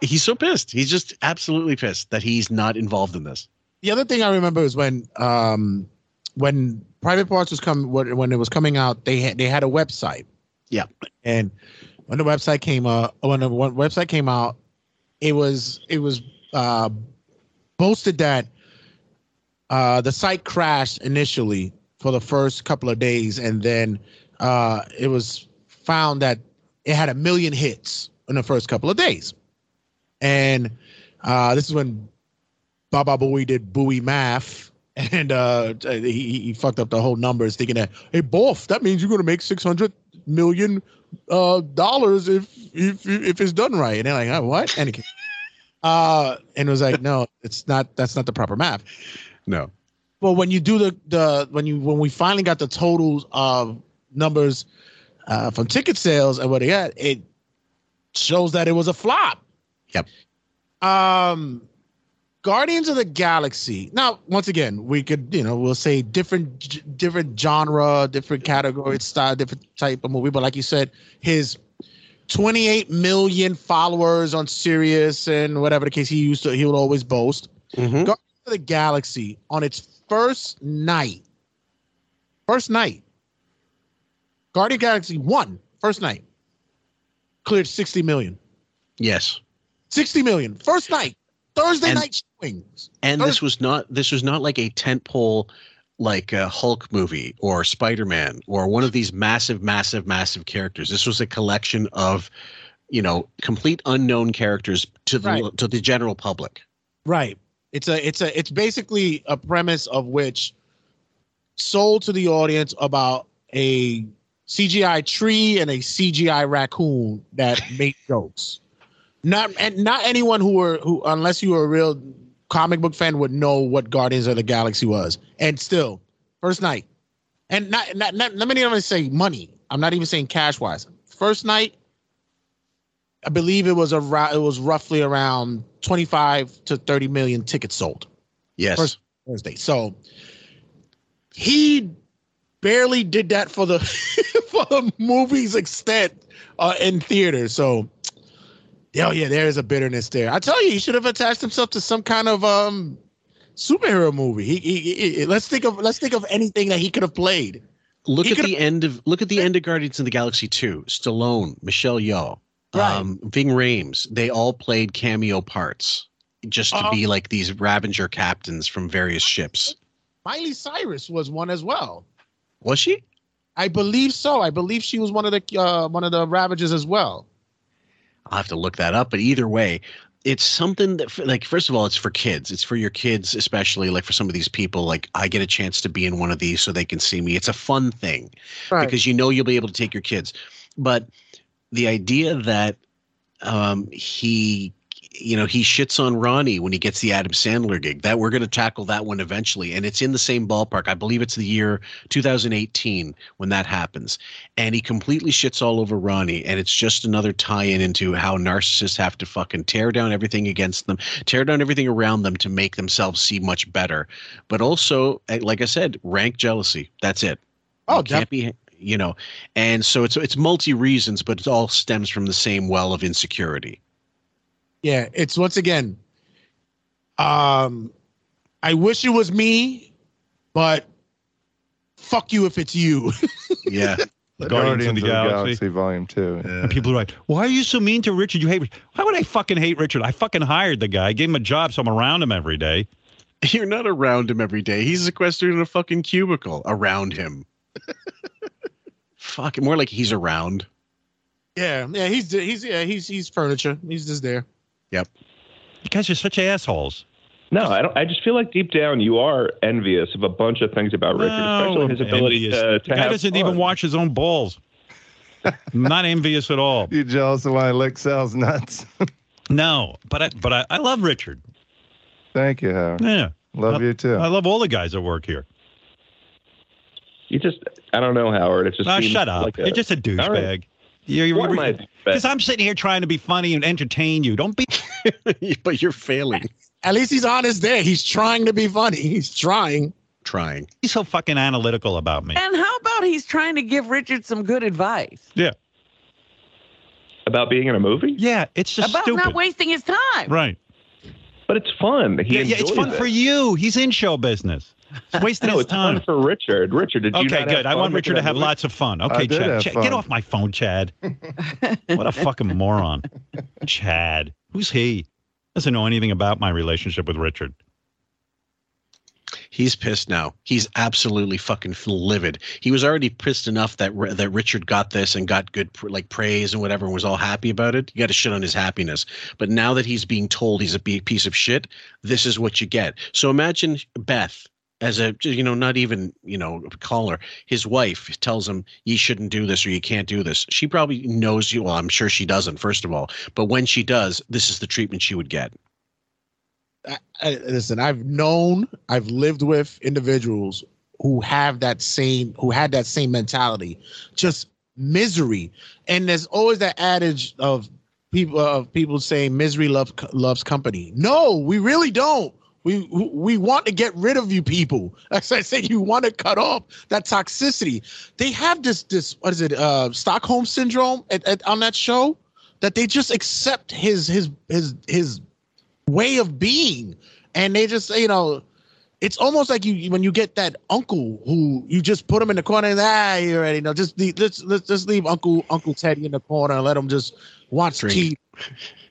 he's so pissed. He's just absolutely pissed that he's not involved in this. The other thing I remember is when um when Private Parts was coming when when it was coming out, they had they had a website. Yeah. And when the website came uh when the website came out, it was it was uh boasted that uh the site crashed initially for the first couple of days and then uh it was found that it had a million hits in the first couple of days. And uh this is when Baba Booey did Booey math and uh he, he fucked up the whole numbers thinking that hey boff that means you're gonna make 600 million uh dollars if if if it's done right and they're like oh, what and it, uh and it was like no it's not that's not the proper math No. well when you do the the when you when we finally got the totals of numbers uh from ticket sales and what they got it shows that it was a flop Yep. um Guardians of the Galaxy. Now, once again, we could, you know, we'll say different, different genre, different category, style, different type of movie. But like you said, his 28 million followers on Sirius and whatever the case he used to, he would always boast. Mm-hmm. Guardians of the Galaxy on its first night, first night, Guardian Galaxy one first night cleared 60 million. Yes. 60 million first night, Thursday And- night showings. And this was not this was not like a tentpole like a Hulk movie or Spider-Man or one of these massive massive massive characters. This was a collection of you know complete unknown characters to the Right. to the general public. Right. It's a it's a it's basically a premise of which sold to the audience about a CGI tree and a CGI raccoon that make jokes. Not and not anyone who were who unless you were a real comic book fan would know what Guardians of the Galaxy was. And still, first night. And not not, not let me not even say money. I'm not even saying cash wise. First night, I believe it was around it was roughly around 25 to 30 million tickets sold. Yes. First Thursday. So he barely did that for the for the movie's extent uh, in theaters. So oh yeah, there is a bitterness there. I tell you, he should have attached himself to some kind of um superhero movie. He, he, he- let's think of let's think of anything that he could have played. Look at the end of look at the end of Guardians of the Galaxy 2. Stallone, Michelle Yeoh, Right. um, Ving Rhames. They all played cameo parts just to Uh-huh. be like these Ravager captains from various ships. Miley Cyrus was one as well. Was she? I believe so. I believe she was one of the uh, one of the Ravagers as well. I'll have to look that up. But either way, it's something that, like, first of all, it's for kids. It's for your kids, especially like for some of these people. Like, I get a chance to be in one of these so they can see me. It's a fun thing Right. because you know you'll be able to take your kids. But the idea that um, he, you know, he shits on Ronnie when he gets the Adam Sandler gig. That we're going to tackle that one eventually, and it's in the same ballpark. I believe it's the year 2018 when that happens, and he completely shits all over Ronnie, and it's just another tie-in into how narcissists have to fucking tear down everything against them, tear down everything around them to make themselves see much better, but also, eh, like I said, rank jealousy. That's it. Oh, You can't be you know and so it's it's multi reasons but it all stems from the same well of insecurity Yeah, it's once again. Um, I wish it was me, but fuck you if it's you. yeah The Guardians of the Galaxy. Galaxy Volume Two. And people are like, "Why are you so mean to Richard? You hate Richard. Why would I fucking hate Richard? I fucking hired the guy, I gave him a job, so I'm around him every day. you're not around him every day he's sequestered in a fucking cubicle around him fuck more like he's around yeah, yeah, he's he's yeah he's he's furniture. He's just there. Yep You guys are such assholes. No, I don't. I just feel like deep down you are envious of a bunch of things about Richard, especially his I'm ability envious. to, The to guy doesn't fun. even watch his own balls. I'm not envious at all. You jealous of why Lick sells nuts? No, but I, but I, I love Richard. Thank you, Howard. Yeah, Love you too. I love all the guys that work here. You just, I don't know, Howard. It just ah, seems shut up. Like You're just a All douchebag. Right. You're, Why am I a because I'm sitting here trying to be funny and entertain you. Don't be. but you're failing. At least he's honest there. He's trying to be funny. He's trying. Trying. He's so fucking analytical about me. And how about he's trying to give Richard some good advice Yeah, About being in a movie? yeah. It's just about stupid. not wasting his time? right. But it's fun. He Yeah, yeah, it's fun it. for you. He's in show business. He's wasting No, his it's time. fun for Richard. Richard, did you Okay, not have good. I want Richard to have lots of fun. Okay, Chad, Chad, get off my phone, Chad. what a fucking moron. Chad. Who's he? Doesn't know anything about my relationship with Richard. He's pissed now. He's absolutely fucking livid. He was already pissed enough that that Richard got this and got good pr- like praise and whatever and was all happy about it. You got to shit on his happiness. But now that he's being told he's a big piece of shit, this is what you get. So imagine Beth as a you know not even you know caller his wife tells him you shouldn't do this or you can't do this she probably knows you well i'm sure she doesn't first of all but when she does this is the treatment she would get I, I, listen, I've known, I've lived with individuals who have that same, who had that same mentality, just misery. And there's always that adage of people of people saying misery loves loves company. No, we really don't. We we want to get rid of you people. As I said, you want to cut off that toxicity. They have this this what is it? Uh, Stockholm syndrome at, at, on that show that they just accept his his his his way of being and they just you know it's almost like you when you get that uncle who you just put him in the corner and ah you already know just leave, let's let's just leave uncle uncle teddy in the corner and let him just watch. TV.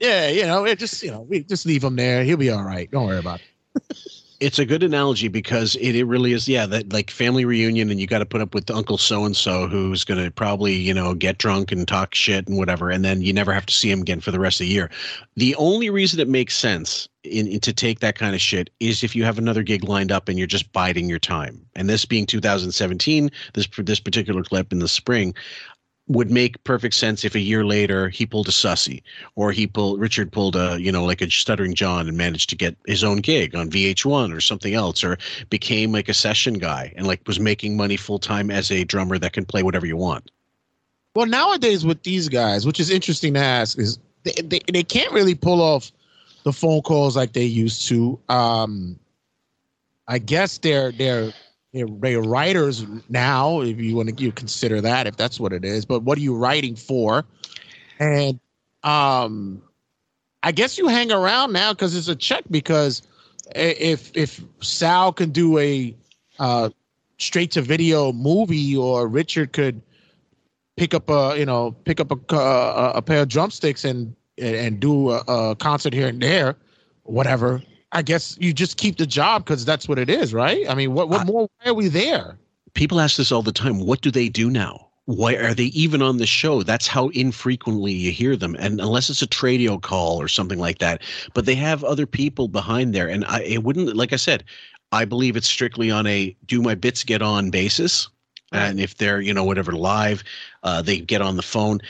yeah you know it just you know we just leave him there. He'll be all right. Don't worry about it. It's a good analogy because it, it really is yeah that like family reunion and you got to put up with uncle so and so who's going to probably you know get drunk and talk shit and whatever and then you never have to see him again for the rest of the year. The only reason it makes sense in, in to take that kind of shit is if you have another gig lined up and you're just biding your time. And this being 2017 this this particular clip in the spring would make perfect sense if a year later he pulled a sussy or he pulled Richard pulled a you know like a stuttering John and managed to get his own gig on VH1 or something else or became like a session guy and like was making money full time as a drummer that can play whatever you want. well nowadays with these guys which is interesting to ask is they, they, they can't really pull off the phone calls like they used to um i guess they're they're they're writers now if you want to you consider that if that's what it is but what are you writing for? And um i guess you hang around now because it's a check because if if sal can do a uh straight to video movie or richard could pick up a you know pick up a a, a pair of drumsticks and and, and do a, a concert here and there whatever i guess you just keep the job because that's what it is right i mean what what more why are we there People ask this all the time. What do they do now? Why are they even on the show? That's how infrequently you hear them, and unless it's a tradio call or something like that. But they have other people behind there, and I it wouldn't. Like I said, I believe it's strictly on a do my bits get on basis, and if they're you know whatever live, uh, they get on the phone.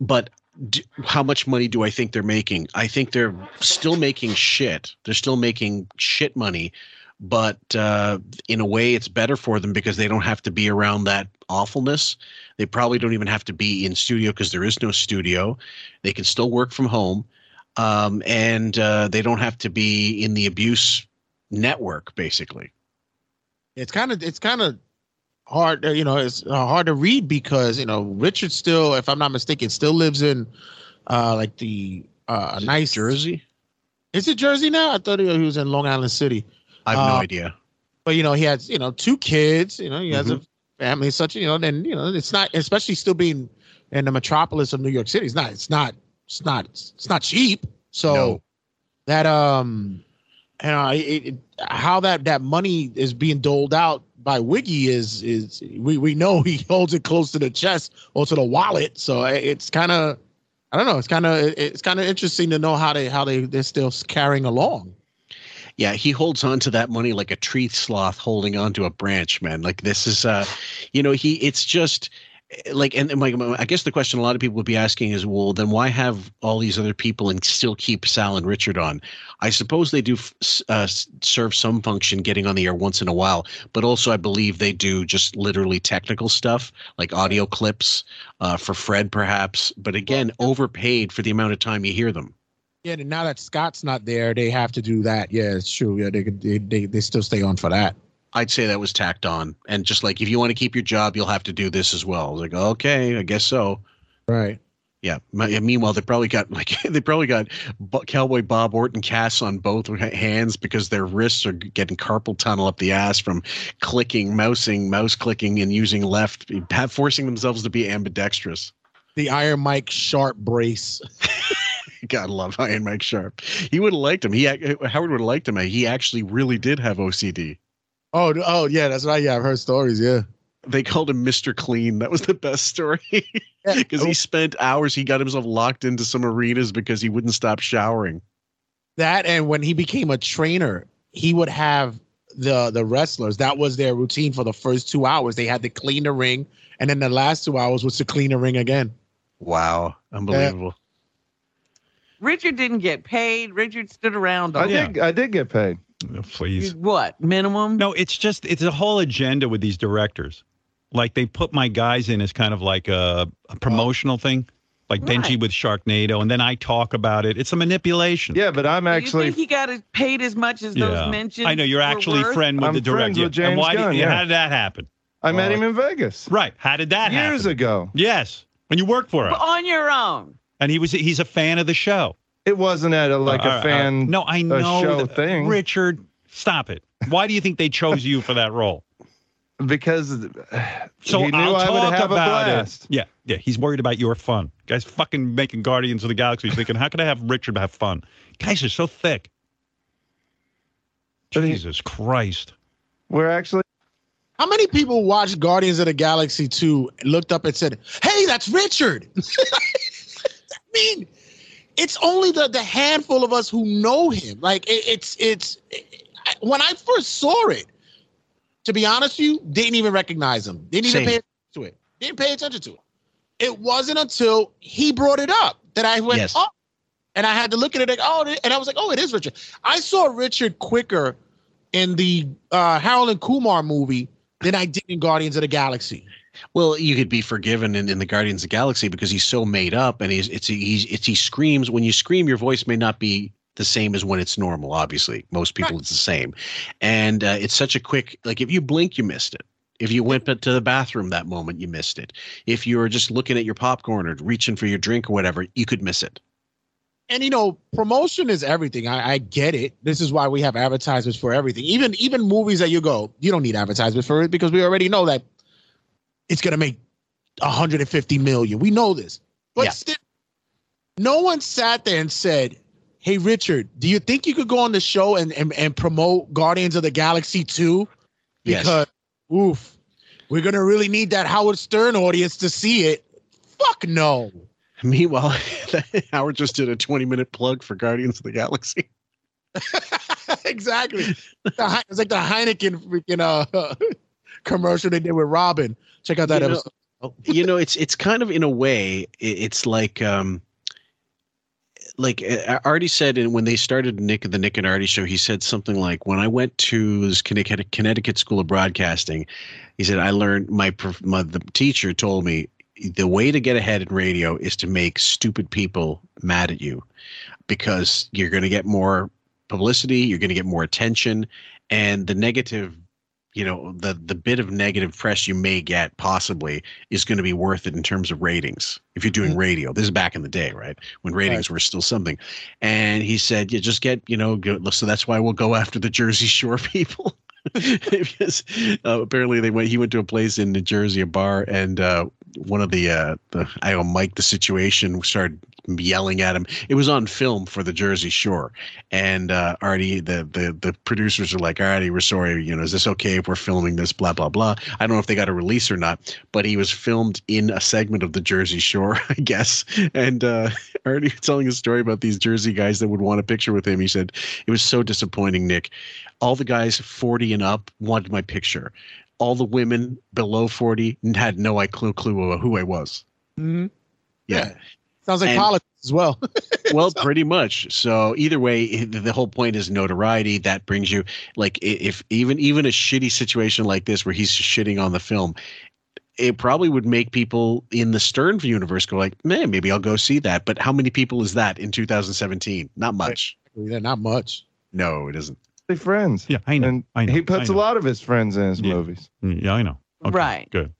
But d how much money do I think they're making? I think they're still making shit. They're still making shit money, but uh, in a way, it's better for them because they don't have to be around that awfulness. They probably don't even have to be in studio because there is no studio. They can still work from home, um, and uh, they don't have to be in the abuse network. Basically, it's kind of it's kind of hard uh, you know it's uh, hard to read because you know richard still if i'm not mistaken still lives in uh like the uh a nice jersey is it jersey now i thought he was in long island city I have no Uh, idea. but you know he has you know two kids you know he has Mhm. a family such you know then you know it's not especially still being in the metropolis of new york city it's not it's not it's not it's not cheap so No. that um you know it, it, how that that money is being doled out by wiggy is is we we know he holds it close to the chest or to the wallet so it's kind of I don't know. It's kind of it's kind of interesting to know how they how they they're still carrying along. Yeah, he holds on to that money like a tree sloth holding onto a branch, man. Like this is, uh, you know, he. It's just like, and, and like, I guess the question a lot of people would be asking is, well, then why have all these other people and still keep Sal and Richard on? I suppose they do uh, serve some function, getting on the air once in a while, but also I believe they do just literally technical stuff like audio clips uh, for Fred, perhaps. But again, overpaid for the amount of time you hear them. Yeah, and now that Scott's not there, they have to do that. Yeah, it's true. Yeah, they they, they, they still stay on for that. I'd say that was tacked on. And just like if you want to keep your job, you'll have to do this as well. Like, okay, I guess so. Right. Yeah. Meanwhile, they probably got like they probably got Bo- Cowboy Bob Orton casts on both hands because their wrists are getting carpal tunnel up the ass from clicking, mousing, mouse clicking, and using left, have- forcing themselves to be ambidextrous. The Iron Mike Sharpe brace. God love Iron Mike Sharpe. He would have liked him. He Howard would have liked him. He actually really did have OCD. Oh, oh yeah, that's right. Yeah, I've heard stories. Yeah. They called him Mr. Clean. That was the best story. Because he spent hours, he got himself locked into some arenas because he wouldn't stop showering. That and when he became a trainer, he would have the the wrestlers. That was their routine for the first two hours. They had to clean the ring, and then the last two hours was to clean the ring again. Wow, unbelievable. Richard didn't get paid. Richard stood around. I on did. I did get paid. Please. What minimum? No, it's just it's a whole agenda with these directors. Like they put my guys in as kind of like a, a promotional thing, like Benji Right. with Sharknado, and then I talk about it. It's a manipulation. Yeah, but I'm Do you think he got paid as much as Yeah. those mentioned? I know you're were actually worth? friend with I'm the director. friends with and James why Gunn, did, yeah. how did that happen? I met Uh, him in Vegas Right. How did that happen? years ago. Yes. When you worked for him. But on your own. And he was he's a fan of the show. It wasn't at a, like Uh, a uh, fan. no, I know show that- thing. Richard, stop it. Why do you think they chose you for that role? because So he knew I'll I talk would have a about blast. it. Yeah, yeah. He's worried about your fun. Guys, fucking making Guardians of the Galaxy. He's thinking, how can I have Richard have fun? Guys are so thick. Jesus Christ. We're actually. How many people watched Guardians of the Galaxy 2, looked up and said, Hey, that's Richard? I mean, it's only the, the handful of us who know him. Like, it, it's, it's, I- when I first saw it, to be honest with you, didn't even recognize him. Didn't even Same. pay attention to it. Didn't pay attention to it. It wasn't until he brought it up that I went, Yes. oh, and I had to look at it like, oh, and I was like, oh, it is Richard. I saw Richard quicker in the uh, Harold and Kumar movie than I did in Guardians of the Galaxy. Well, you could be forgiven in, in the Guardians of the Galaxy because he's so made up and he's it's he's it's he screams when you scream your voice may not be the same as when it's normal obviously most people it's the same and uh, it's such a quick like if you blink you missed it if you went to the bathroom that moment you missed it if you were just looking at your popcorn or reaching for your drink or whatever you could miss it And you know, promotion is everything. I, I get it. This is why we have advertisements for everything. Even even movies that you go, you don't need advertisements for it because we already know that it's gonna make 150 million. We know this. But Yeah. still, no one sat there and said, Hey Richard, do you think you could go on the show and, and, and promote Guardians of the Galaxy 2? Yes. Because oof, we're gonna really need that Howard Stern audience to see it. Fuck no. meanwhile howard just did a 20 minute plug for guardians of the galaxy exactly. It's like the Heineken freaking uh, commercial they did with Robin. Check out that You know- episode. you know it's it's kind of in a way it's like um like uh, Artie said and when they started Nick the Nick and Artie show he said something like when I went to this Connecticut, Connecticut School of Broadcasting he said I learned my, my the teacher told me the way to get ahead in radio is to make stupid people mad at you because you're going to get more publicity you're going to get more attention and the negative you know the the bit of negative press you may get possibly is going to be worth it in terms of ratings if you're doing radio. This is back in the day right when ratings were still something. And he said you just get you know go, so that's why we'll go after the jersey shore people. Because uh, apparently they went he went to a place in new jersey a bar and uh one of the uh the i don't mike the situation started yelling at him. It was on film for the Jersey Shore, and uh, Artie, the the the producers are like, "Artie, we're sorry. You know, is this okay if we're filming this? Blah blah blah." I don't know if they got a release or not, but he was filmed in a segment of the Jersey Shore, I guess. And uh, Artie telling a story about these Jersey guys that would want a picture with him. He said it was so disappointing, Nick. All the guys 40 and up wanted my picture. All the women below 40 had no I clue clue who I was. Mhm. Yeah. Sounds like And- politics as well. well, pretty much. So either way, the whole point is notoriety. That brings you like if even even a shitty situation like this where he's shitting on the film, it probably would make people in the Stern universe go like, man, maybe I'll go see that. But how many people is that in 2017? Not much. Yeah, not much. No, it isn't. They friends. Yeah, I know. And I know, he puts I a know. lot of his friends in his movies. Mm, yeah, I know. Okay, Right. Good.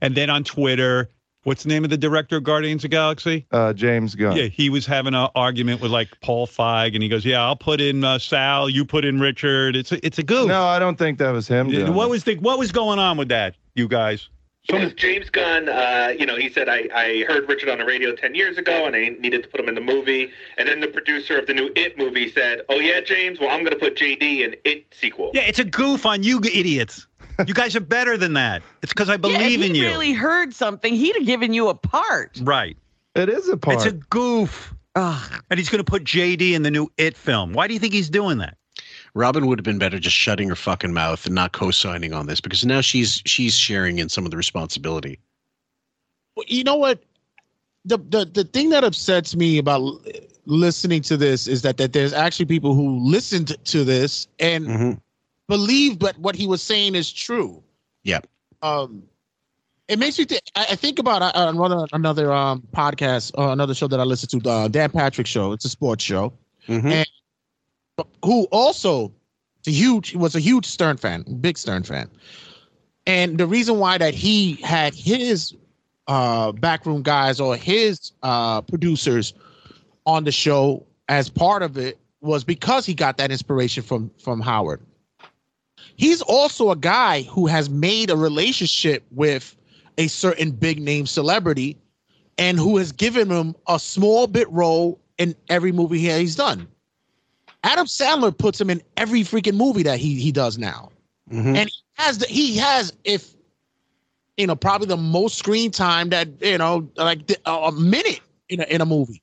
And then on Twitter, what's the name of the director of Guardians of the Galaxy? Uh, James Gunn. Yeah, he was having an argument with like Paul Feig, and he goes, "Yeah, I'll put in uh, Sal, you put in Richard." It's a, it's a goof. No, I don't think that was him. doing what it. was the what was going on with that, you guys? Because James Gunn, uh, you know, he said, I, I heard Richard on the radio 10 years ago and I needed to put him in the movie. And then the producer of the new It movie said, Oh, yeah, James, well, I'm going to put JD in It sequel. Yeah, it's a goof on you idiots. You guys are better than that. It's because I Yeah, believe if in he you. really heard something, he'd have given you a part. Right. It is a part. It's a goof. Ugh. And he's going to put JD in the new It film. Why do you think he's doing that? Robin would have been better just shutting her fucking mouth and not co-signing on this because now she's she's sharing in some of the responsibility. Well, you know what? The, the the thing that upsets me about listening to this is that that there's actually people who listened to this and mm-hmm. Believe that what he was saying is true. Yeah. Um, it makes me think. I, I think about uh, another another um podcast or another show that I listen to, the Dan Patrick Show. It's a sports show, and who also a huge was a huge Stern fan, big Stern fan. And the reason why that he had his uh backroom guys or his uh producers on the show as part of it was because he got that inspiration from from Howard. He's also a guy who has made a relationship with a certain big name celebrity and who has given him a small bit role in every movie he- he's done. Adam Sandler puts him in every freaking movie that he he does now. Mm-hmm. And he has the, he has if you know probably the most screen time that you know like the, a minute in a, in a movie.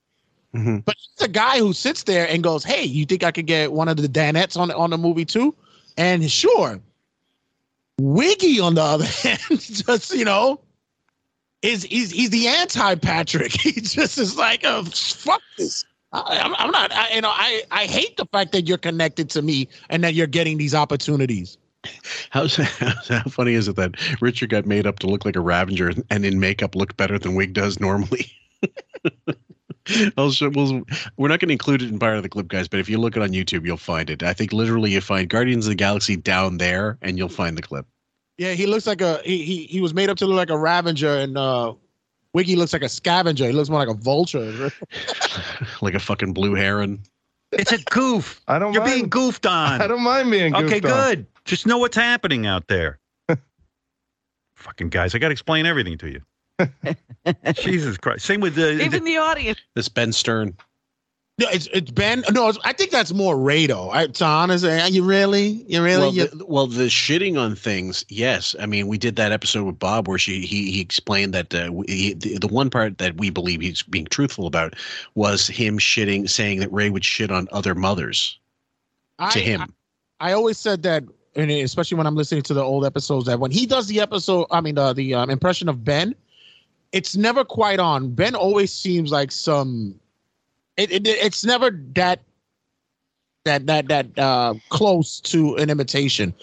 Mm-hmm. But he's a guy who sits there and goes, "Hey, you think I could get one of the Danettes on on the movie too?" And sure, Wiggy on the other hand, just you know, is he's he's the anti Patrick. He just is like, oh, fuck this. I, I'm, I'm not. I, you know, I I hate the fact that you're connected to me and that you're getting these opportunities. How's how's how funny is it that Richard got made up to look like a Ravager and in makeup looked better than Wig does normally? I'll show, we'll, we're not going to include it in part of the clip, guys, but if you look it on YouTube, you'll find it. I think literally you find Guardians of the Galaxy down there, and you'll find the clip. Yeah, he looks like a he he, he was made up to look like a Ravager, and uh, Wiggy looks like a scavenger. He looks more like a vulture. like a fucking blue heron. It's a goof. I don't. You're mind. being goofed on. I don't mind being goofed Okay, on. good. Just know what's happening out there. Fucking guys, I got to explain everything to you. Jesus Christ. Same with the. Even the audience. This Ben Stern. No, it's it's Ben. No, it's, I think that's more Ray though. I, to honest, are you really? You really? Well You- the, well, the shitting on things, yes. I mean, we did that episode with Bob where she he, he explained that uh, he, the, the one part that we believe he's being truthful about was him shitting, saying that Ray would shit on other mothers to I- him. I always said that, and especially when I'm listening to the old episodes, that when he does the episode, I mean, uh, the um, impression of Ben, it's never quite on. Ben always seems like some. It, it it's never that that that that uh close to an imitation.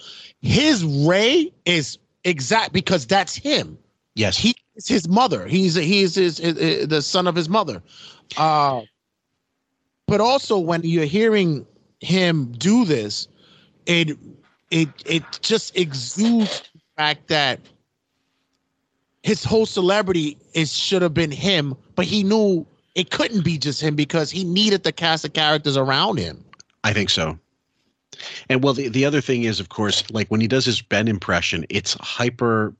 His Ray is exact because that's him. Yes, he is his mother. He's he's his, his, his the son of his mother. Uh, but also when you're hearing him do this, it it it just exudes the fact that his whole celebrity is should have been him, but he knew it couldn't be just him because he needed the cast of characters around him. I think so. And well, the, the other thing is, of course, like when he does his Ben impression, it's hyper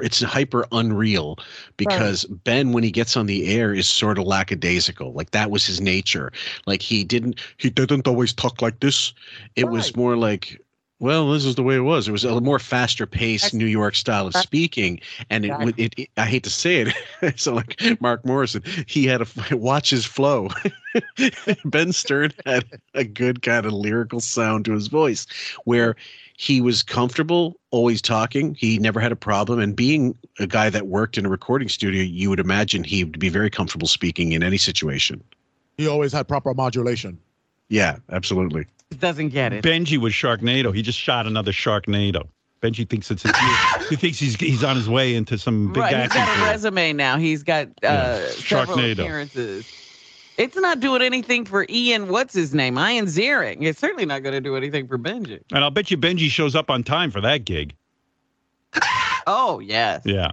it's hyper unreal because Ben, when he gets on the air, is sort of lackadaisical. Like that was his nature. Like he didn't he didn't always talk like this. It was more like. Well, this is the way it was. It was a more faster paced New York style of speaking, and it, it, it. I hate to say it, so like Mark Morrison, he had a watch his flow. ben Stern had a good kind of lyrical sound to his voice, where he was comfortable always talking. He never had a problem, and being a guy that worked in a recording studio, you would imagine he would be very comfortable speaking in any situation. He always had proper modulation. Yeah, absolutely. Doesn't get it. Benji was Sharknado. He just shot another Sharknado. Benji thinks it's his, he thinks he's he's on his way into some big right, he's action. got a film. resume now. He's got uh, several Sharknado. appearances. It's not doing anything for Ian. What's his name? Ian Ziering. It's certainly not going to do anything for Benji. And I'll bet you Benji shows up on time for that gig. Oh yes. Yeah.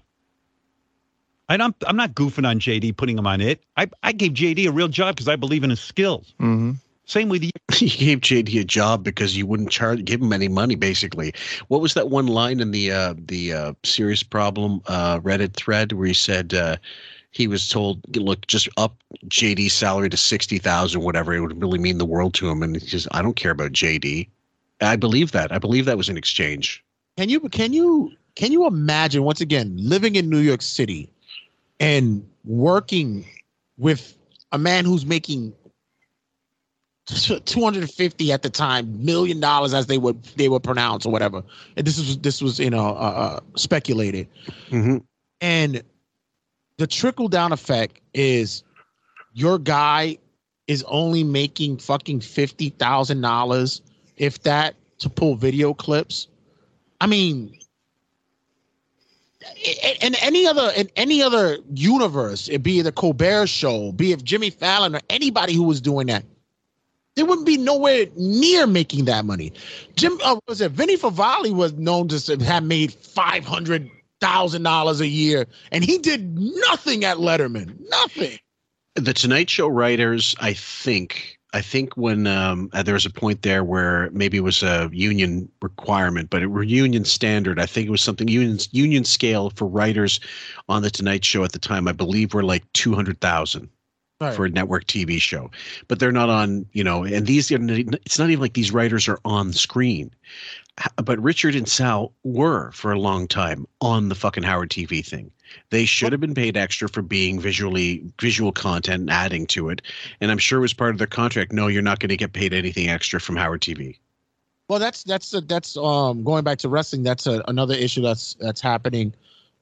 And I'm I'm not goofing on JD putting him on it. I, I gave JD a real job because I believe in his skills. Mm-hmm. Same with you. You gave JD a job because you wouldn't charge give him any money. Basically, what was that one line in the uh, the uh, serious problem uh, Reddit thread where he said uh, he was told, "Look, just up JD's salary to sixty thousand, whatever. It would really mean the world to him." And he says, "I don't care about JD." I believe that. I believe that was an exchange. Can you can you can you imagine once again living in New York City and working with a man who's making 250 at the time million dollars as they would they would pronounce or whatever. And this was this was you know uh, uh, speculated. And the trickle down effect is your guy is only making fucking fifty thousand dollars, if that, to pull video clips. I mean, in any other in any other universe, it be the Colbert Show, be it Jimmy Fallon or anybody who was doing that, they wouldn't be nowhere near making that money. Jim uh, was it Vinny Favale was known to have made five hundred thousand dollars a year, and he did nothing at Letterman, nothing. The Tonight Show writers, I think, I think when um, uh, there was a point there where maybe it was a union requirement, but it union standard. I think it was something union union scale for writers on the Tonight Show at the time. I believe were like two hundred thousand Right. for a network TV show, but they're not on. You know, and these it's not even like these writers are on screen. But Richard and Sal were for a long time on the fucking Howard TV thing. They should have been paid extra for being visually visual content and adding to it. And I'm sure it was part of their contract. No, you're not going to get paid anything extra from Howard TV. Well, that's that's a, that's um going back to wrestling. That's a, another issue that's that's happening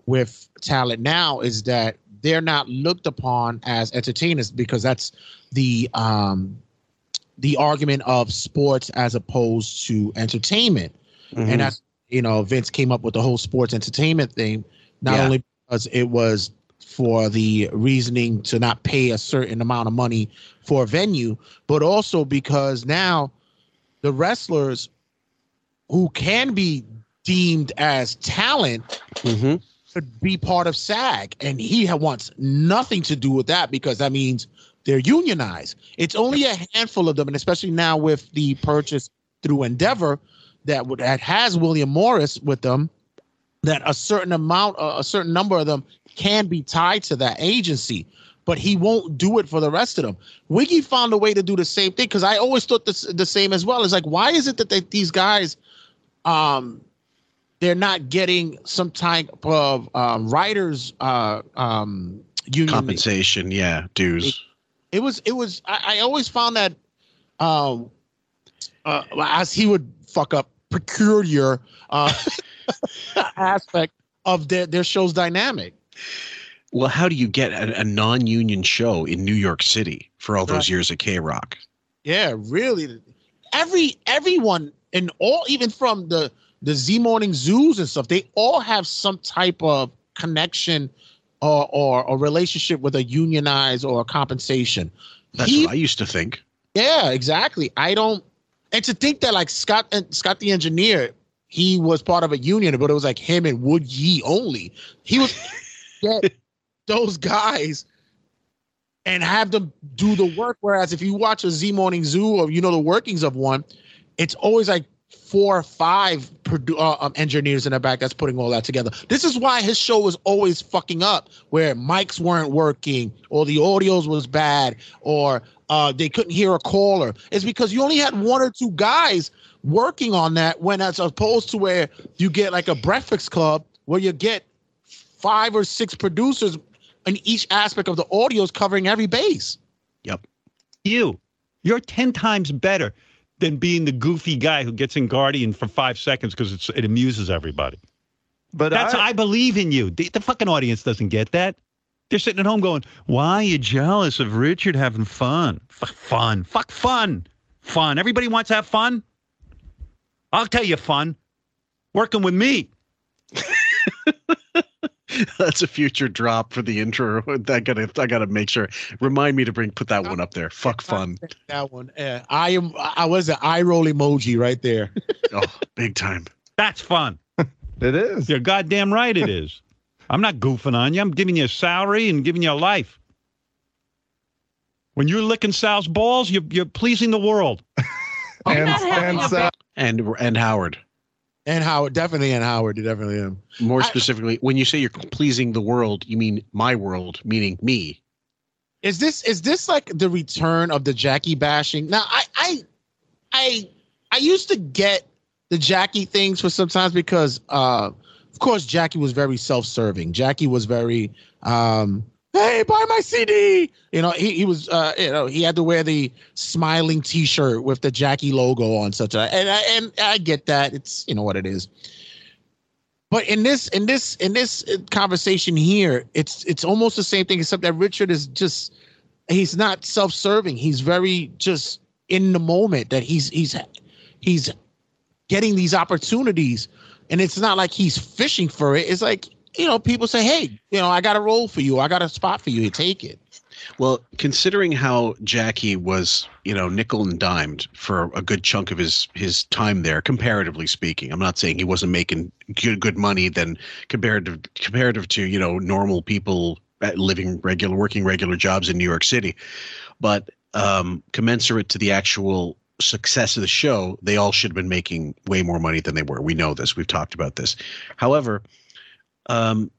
with talent now is that they're not looked upon as entertainers because that's the um the argument of sports as opposed to entertainment, Mhm. and that's you know Vince came up with the whole sports entertainment thing, not Yeah. only because it was for the reasoning to not pay a certain amount of money for a venue, but also because now the wrestlers who can be deemed as talent be part of SAG, and he wants nothing to do with that because that means they're unionized. It's only a handful of them, and especially now with the purchase through Endeavor that would that has William Morris with them, that a certain amount, uh, a certain number of them can be tied to that agency. But he won't do it for the rest of them. Wiggy found a way to do the same thing because I always thought this, the same as well. It's like, why is it that they, these guys, um, they're not getting some type of um, writers uh, um, union Compensation, yeah, dues. it was it was I, I always found that um uh as he would fuck up peculiar uh aspect of their their show's dynamic. Well, how do you get a, a non-union show in New York City for all those years at K Rock? Yeah, really. Every everyone and all even from the the Z Morning Zoos and stuff, they all have some type of connection or or a relationship with a unionized or a compensation. That's He- what I used to think. Yeah, exactly. I don't, and to think that like Scott and Scott the engineer, he was part of a union, but it was like him and Wood Yee only. He was get those guys and have them do the work. Whereas if you watch a Z Morning Zoo or you know the workings of one, it's always like four or five uh, um, engineers in the back that's putting all that together. This is why his show was always fucking up, where mics weren't working, or the audios was bad, or uh, they couldn't hear a caller. It's because you only had one or two guys working on that. When as opposed to where you get like a Breakfast Club, where you get five or six producers in each aspect of the audios covering every base. Yep. You, you're ten times better than being the goofy guy who gets in Guardian for five seconds because it amuses everybody. But that's I- I, believe in you. The, the fucking audience doesn't get that. They're sitting at home going, "Why are you jealous of Richard having fun? Fuck fun. Fuck fun. Fun. Everybody wants to have fun. I'll tell you, fun. Working with me. That's a future drop for the intro. I gotta, I gotta make sure. Remind me to bring, put that one up there. Fuck fun. That one. Yeah, I am. I was an eye roll emoji right there. oh, big time. That's fun. It is. You're goddamn right. It is. I'm not goofing on you. I'm giving you a salary and giving you a life. When you're licking Sal's balls, you're, you're pleasing the world. and and Sal, And and Howard. And Howard, definitely, and Howard, you definitely him. More specifically, when you say you're pleasing the world, you mean my world, meaning me. Is this is this like the return of the Jackie bashing? Now, I I I I used to get the Jackie things for sometimes because, uh, of course, Jackie was very self-serving. Jackie was very, um, hey, buy my CD. You know, he he was, uh, you know, he had to wear the smiling T-shirt with the Jackie logo on such a, and I and I get that. It's you know what it is. But in this in this in this conversation here, it's it's almost the same thing, except that Richard is just he's not self-serving. He's very just in the moment that he's he's he's getting these opportunities, and it's not like he's fishing for it. It's like you know, people say, "Hey, you know, I got a role for you. I got a spot for you. You take it." Well, considering how Jackie was, you know, nickel and dimed for a good chunk of his his time there, comparatively speaking, I'm not saying he wasn't making good good money than comparative comparative to you know normal people living regular working regular jobs in New York City, but um, commensurate to the actual success of the show, they all should have been making way more money than they were. We know this. We've talked about this. However, um,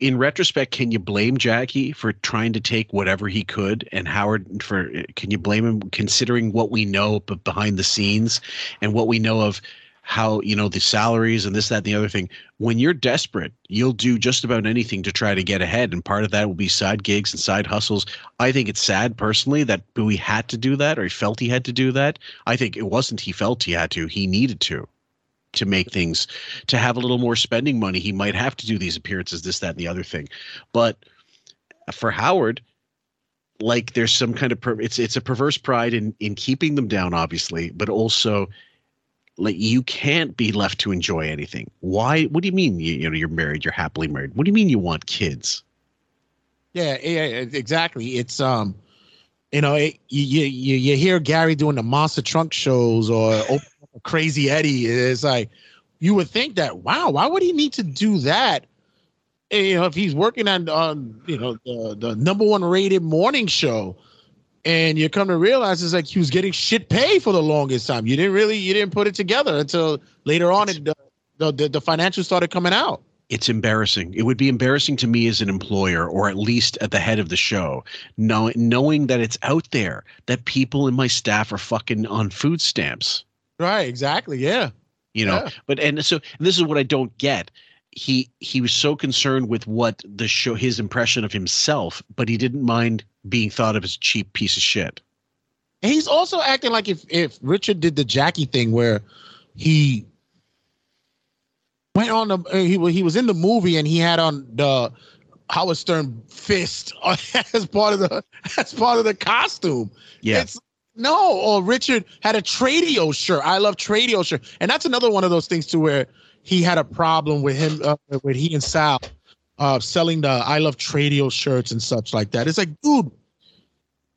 in retrospect, can you blame Jackie for trying to take whatever he could, and Howard for? Can you blame him considering what we know b- behind the scenes and what we know of how you know the salaries and this, that, and the other thing? When you're desperate, you'll do just about anything to try to get ahead, and part of that will be side gigs and side hustles. I think it's sad personally that Booey had to do that, or he felt he had to do that. I think it wasn't he felt he had to; he needed to to make things to have a little more spending money he might have to do these appearances this that and the other thing. But for howard like there's some kind of per- it's it's a perverse pride in in keeping them down obviously but also like you can't be left to enjoy anything. Why what do you mean you, you know you're married you're happily married? What do you mean you want kids? Yeah, yeah, exactly. It's um, you know, it, you you you hear Gary doing the monster trunk shows or open Crazy Eddie. It's like you would think that wow, why would he need to do that? And, you know, if he's working on on you know the the number one rated morning show, and you come to realize it's like he was getting shit pay for the longest time. You didn't really you didn't put it together until later on, it, the, the the the financials started coming out. it's embarrassing. It would be embarrassing to me as an employer, or at least at the head of the show, know, knowing that it's out there that people in my staff are fucking on food stamps. Right, exactly. Yeah. You know, Yeah. but and so and this is what I don't get. He he was so concerned with what the show his impression of himself, but he didn't mind being thought of as a cheap piece of shit. And he's also acting like if if Richard did the Jackie thing where he went on the uh, he he was in the movie and he had on the Howard Stern fist as part of the as part of the costume. Yeah. It's no, or Richard had a Tradio shirt. I love Tradio shirt, and that's another one of those things too where he had a problem with him uh, with he and Sal uh, selling the I love Tradio shirts and such like that. It's like, dude,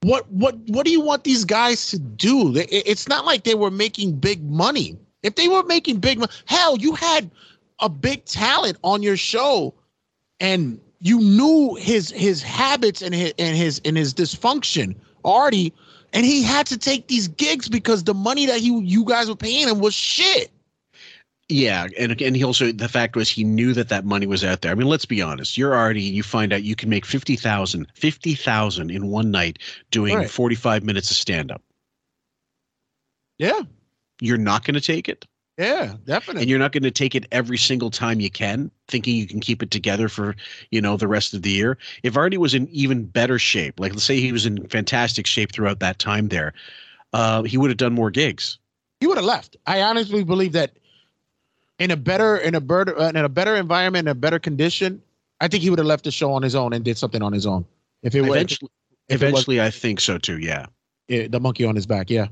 what what what do you want these guys to do? It's not like they were making big money. If they were making big money, hell, you had a big talent on your show, and you knew his his habits and his and his and his dysfunction. Artie, and he had to take these gigs because the money that he you guys were paying him was shit. Yeah, and and he also the fact was he knew that that money was out there. I mean, let's be honest. You're already you find out you can make 50,000 50,000 in one night doing Right. 45 minutes of stand up. Yeah, You're not going to take it. Yeah, definitely. And you're not going to take it every single time you can, thinking you can keep it together for, you know, the rest of the year. If Artie was in even better shape, like let's say he was in fantastic shape throughout that time there, uh, he would have done more gigs. he would have left. I honestly believe that in a better in a better uh, in a better environment, in a better condition, I think he would have left the show on his own and did something on his own. If it was Eventually, if it was- I think so too. Yeah. yeah, the monkey on his back, yeah.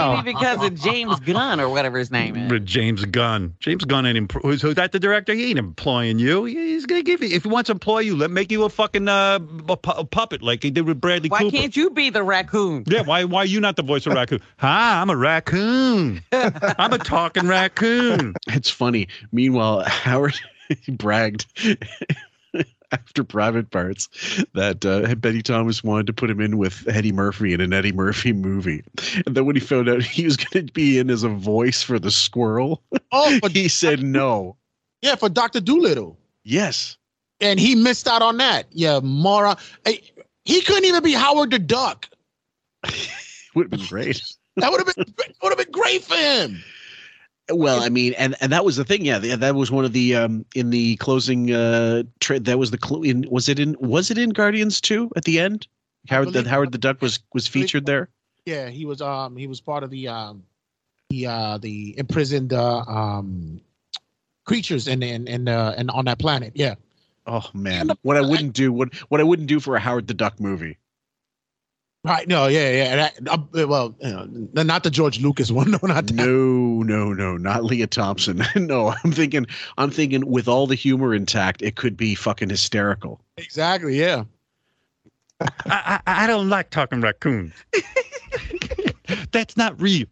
Yep. Maybe because of James Gunn or whatever his name is. James Gunn. James Gunn ain't empl- who's, who's that the director? He ain't employing you. He's gonna give you if he wants to employ you, let make you a fucking uh, a, pu- a puppet like he did with Bradley Why Cooper. can't you be the raccoon? Yeah, why why are you not the voice of raccoon? Hi, I'm a raccoon. I'm a talking raccoon. It's funny. Meanwhile, Howard he bragged after private parts that uh, Betty Thomas wanted to put him in with Eddie Murphy in an Eddie Murphy movie. And then when he found out he was going to be in as a voice for the squirrel, Oh, but he said no. Yeah, for Doctor Dolittle. Yes. And he missed out on that. Yeah, Mara. He couldn't even be Howard the Duck. Would have been great. That would have been would have been great for him. Well, I mean, and and that was the thing. Yeah, that was one of the um in the closing uh tra- that was the clue in was it in was it in Guardians 2 at the end? Howard the Howard the Duck was was featured there. Yeah, he was um he was part of the um the uh the imprisoned uh, um creatures and and and uh, and on that planet. Yeah. Oh man, what I wouldn't do what what I wouldn't do for a Howard the Duck movie. Right. No. Yeah. Yeah. That, uh, well, you know, not the George Lucas one. No. Not that. No, no, no, not Lea Thompson. no, I'm thinking I'm thinking with all the humor intact, it could be fucking hysterical. Exactly. Yeah. I, I I don't like talking raccoons. That's not real.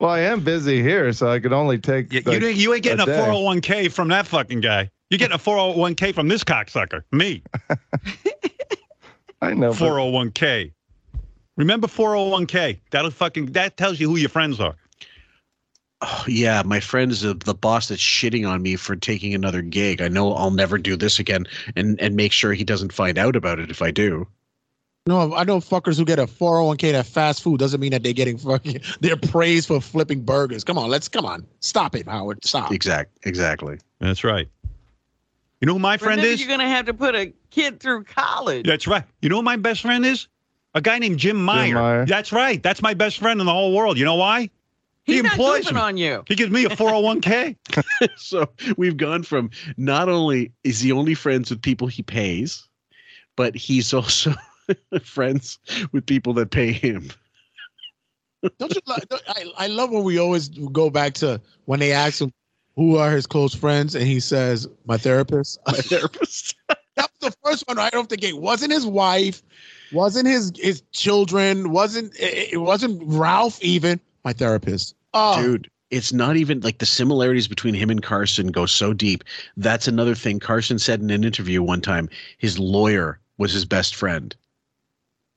Well, I am busy here, so I could only take. You, like, you, ain't- you ain't getting a, day. 401k from that fucking guy. You're getting a 401k from this cocksucker, me. I know. 401k. Remember 401k? That'll fucking that tells you who your friends are. Oh, yeah, my friend is the the boss that's shitting on me for taking another gig. I know I'll never do this again, and and make sure he doesn't find out about it if I do. No, I know fuckers who get a 401k that fast food doesn't mean that they're getting fucking they're praised for flipping burgers. Come on, let's come on. Stop it, Howard. Stop. Exact, exactly. That's right. You know who my friend But is? You're gonna have to put a kid through college. That's right. You know who my best friend is? A guy named Jim Meyer. Meyer. That's right. That's my best friend in the whole world. You know why? He's he employs goofing me. on you. He gives me a 401k. so we've gone from not only is he only friends with people he pays, but he's also friends with people that pay him. Don't you? Like, don't- I, I love when we always go back to when they ask him who are his close friends, and he says, "My therapist." My therapist. that was the first one right off the gate. Wasn't his wife, wasn't his his children, wasn't it, it wasn't Ralph even. My therapist. Oh, Dude, it's not even like the similarities between him and Carson go so deep. That's another thing Carson said in an interview one time. His lawyer was his best friend.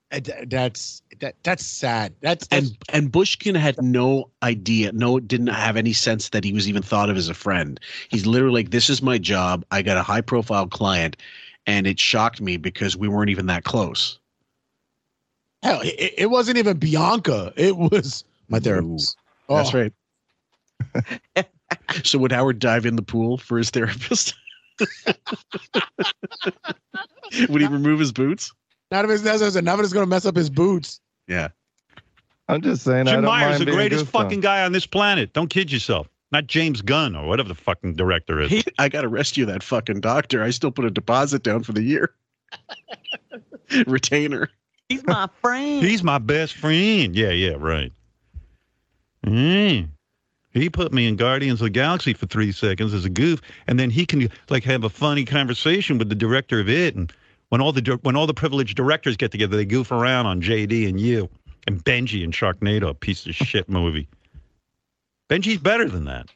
and that's that that's sad. That's, that's And and Bushkin had no idea, no didn't have any sense that he was even thought of as a friend. He's literally like, This is my job. I got a high profile client, and it shocked me because we weren't even that close. Hell. It, it wasn't even Bianca. It was my therapist. That's Oh. right. so would Howard dive in the pool for his therapist? would he remove his boots? None of his necessary. None of it's gonna mess up his boots. Yeah. I'm just saying. I Jim don't Meyer's the greatest fucking guy on this planet. Don't kid yourself. Not James Gunn or whatever the fucking director is. He, I got to rescue that fucking doctor. I still put a deposit down for the year. Retainer. He's my friend. He's my best friend. Yeah, yeah, right. Mm. He put me in Guardians of the Galaxy for three seconds as a goof, and then he can like have a funny conversation with the director of it. And when all the when all the privileged directors get together, they goof around on JD and you and Benji and Sharknado, a piece of shit movie. Benji's better than that.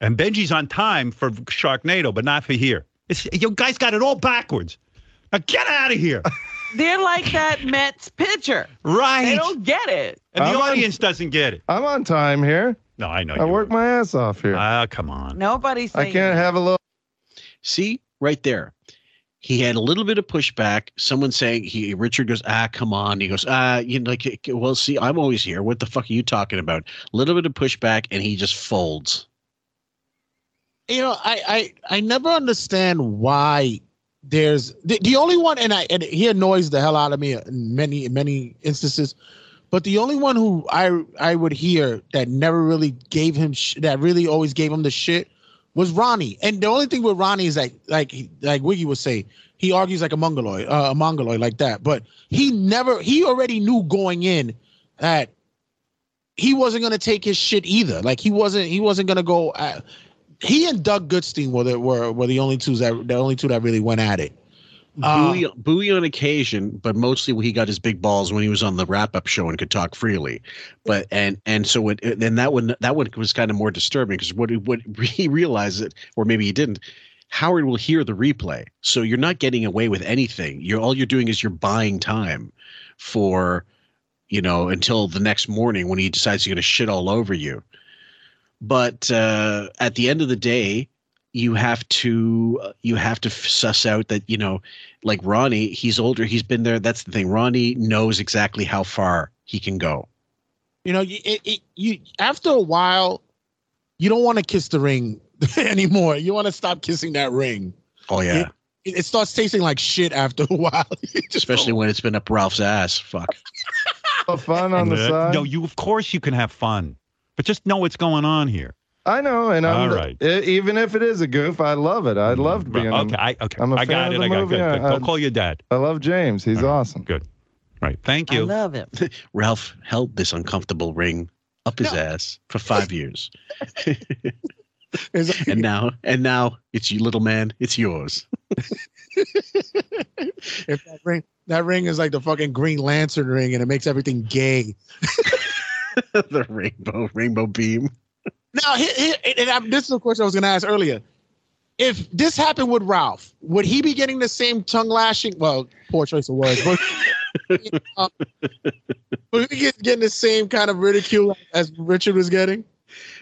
And Benji's on time for Sharknado, but not for here. It's, you guys got it all backwards. Now get out of here. they're like that Mets pitcher. Right. They don't get it. And the I'm on- audience doesn't get it. I'm on time here. No, I know. You. I you work my ass off here. Ah, come on. Nobody's I can't have a little. See, right there. He had a little bit of pushback. Someone saying he Richard goes, ah, come on. He goes, ah, you know, like, well, see, I'm always here. What the fuck are you talking about? A little bit of pushback, and he just folds. you know, I I I never understand why there's the, the only one, and I and he annoys the hell out of me in many many instances. But the only one who I I would hear that never really gave him sh- that really always gave him the shit was Ronnie. And the only thing with Ronnie is like like like Wiggy would say, he argues like a mongoloid, uh, a mongoloid like that. But he never he already knew going in that he wasn't gonna take his shit either. Like he wasn't he wasn't gonna go. Uh, he and Doug Goodstein were the were, were the only two that the only two that really went at it. Uh, Booey, Booey on occasion, but mostly he got his big balls when he was on the wrap up show and could talk freely. But and and so it, then that one that one was kind of more disturbing because what he- what he realized it or maybe he didn't. Howard will hear the replay, so you're not getting away with anything. You're all you're doing is you're buying time for, you know, until the next morning when he decides he's going to shit all over you. But uh, at the end of the day, you have to you have to suss out that you know like ronnie he's older he's been there that's the thing ronnie knows exactly how far he can go You know, you- it, it, you after a while, you don't want to kiss the ring anymore. You want to stop kissing that ring. oh yeah It, it starts tasting like shit after a while. You just especially when it's been up ralph's ass fuck fun on the Uh, side. No, you of course you can have fun, but just know what's going on here. I know, and I'm All right. even if it is a goof, I love it. I loved being. Okay, I, okay, I'm a I got fan it. of the I got movie. good. good. I- Don't call your dad. I love James. He's awesome. Good. Right. Thank you. I love him. ralph held this uncomfortable ring up his ass for five years and now and now it's you little man it's yours if that ring that ring is like the fucking Green Lantern ring, and it makes everything gay. the rainbow rainbow beam Now, here, here, and I, this is a question I was going to ask earlier. If this happened with Ralph, would he be getting the same tongue lashing? Well, poor choice of words. But, uh, would he get, getting the same kind of ridicule as Richard was getting?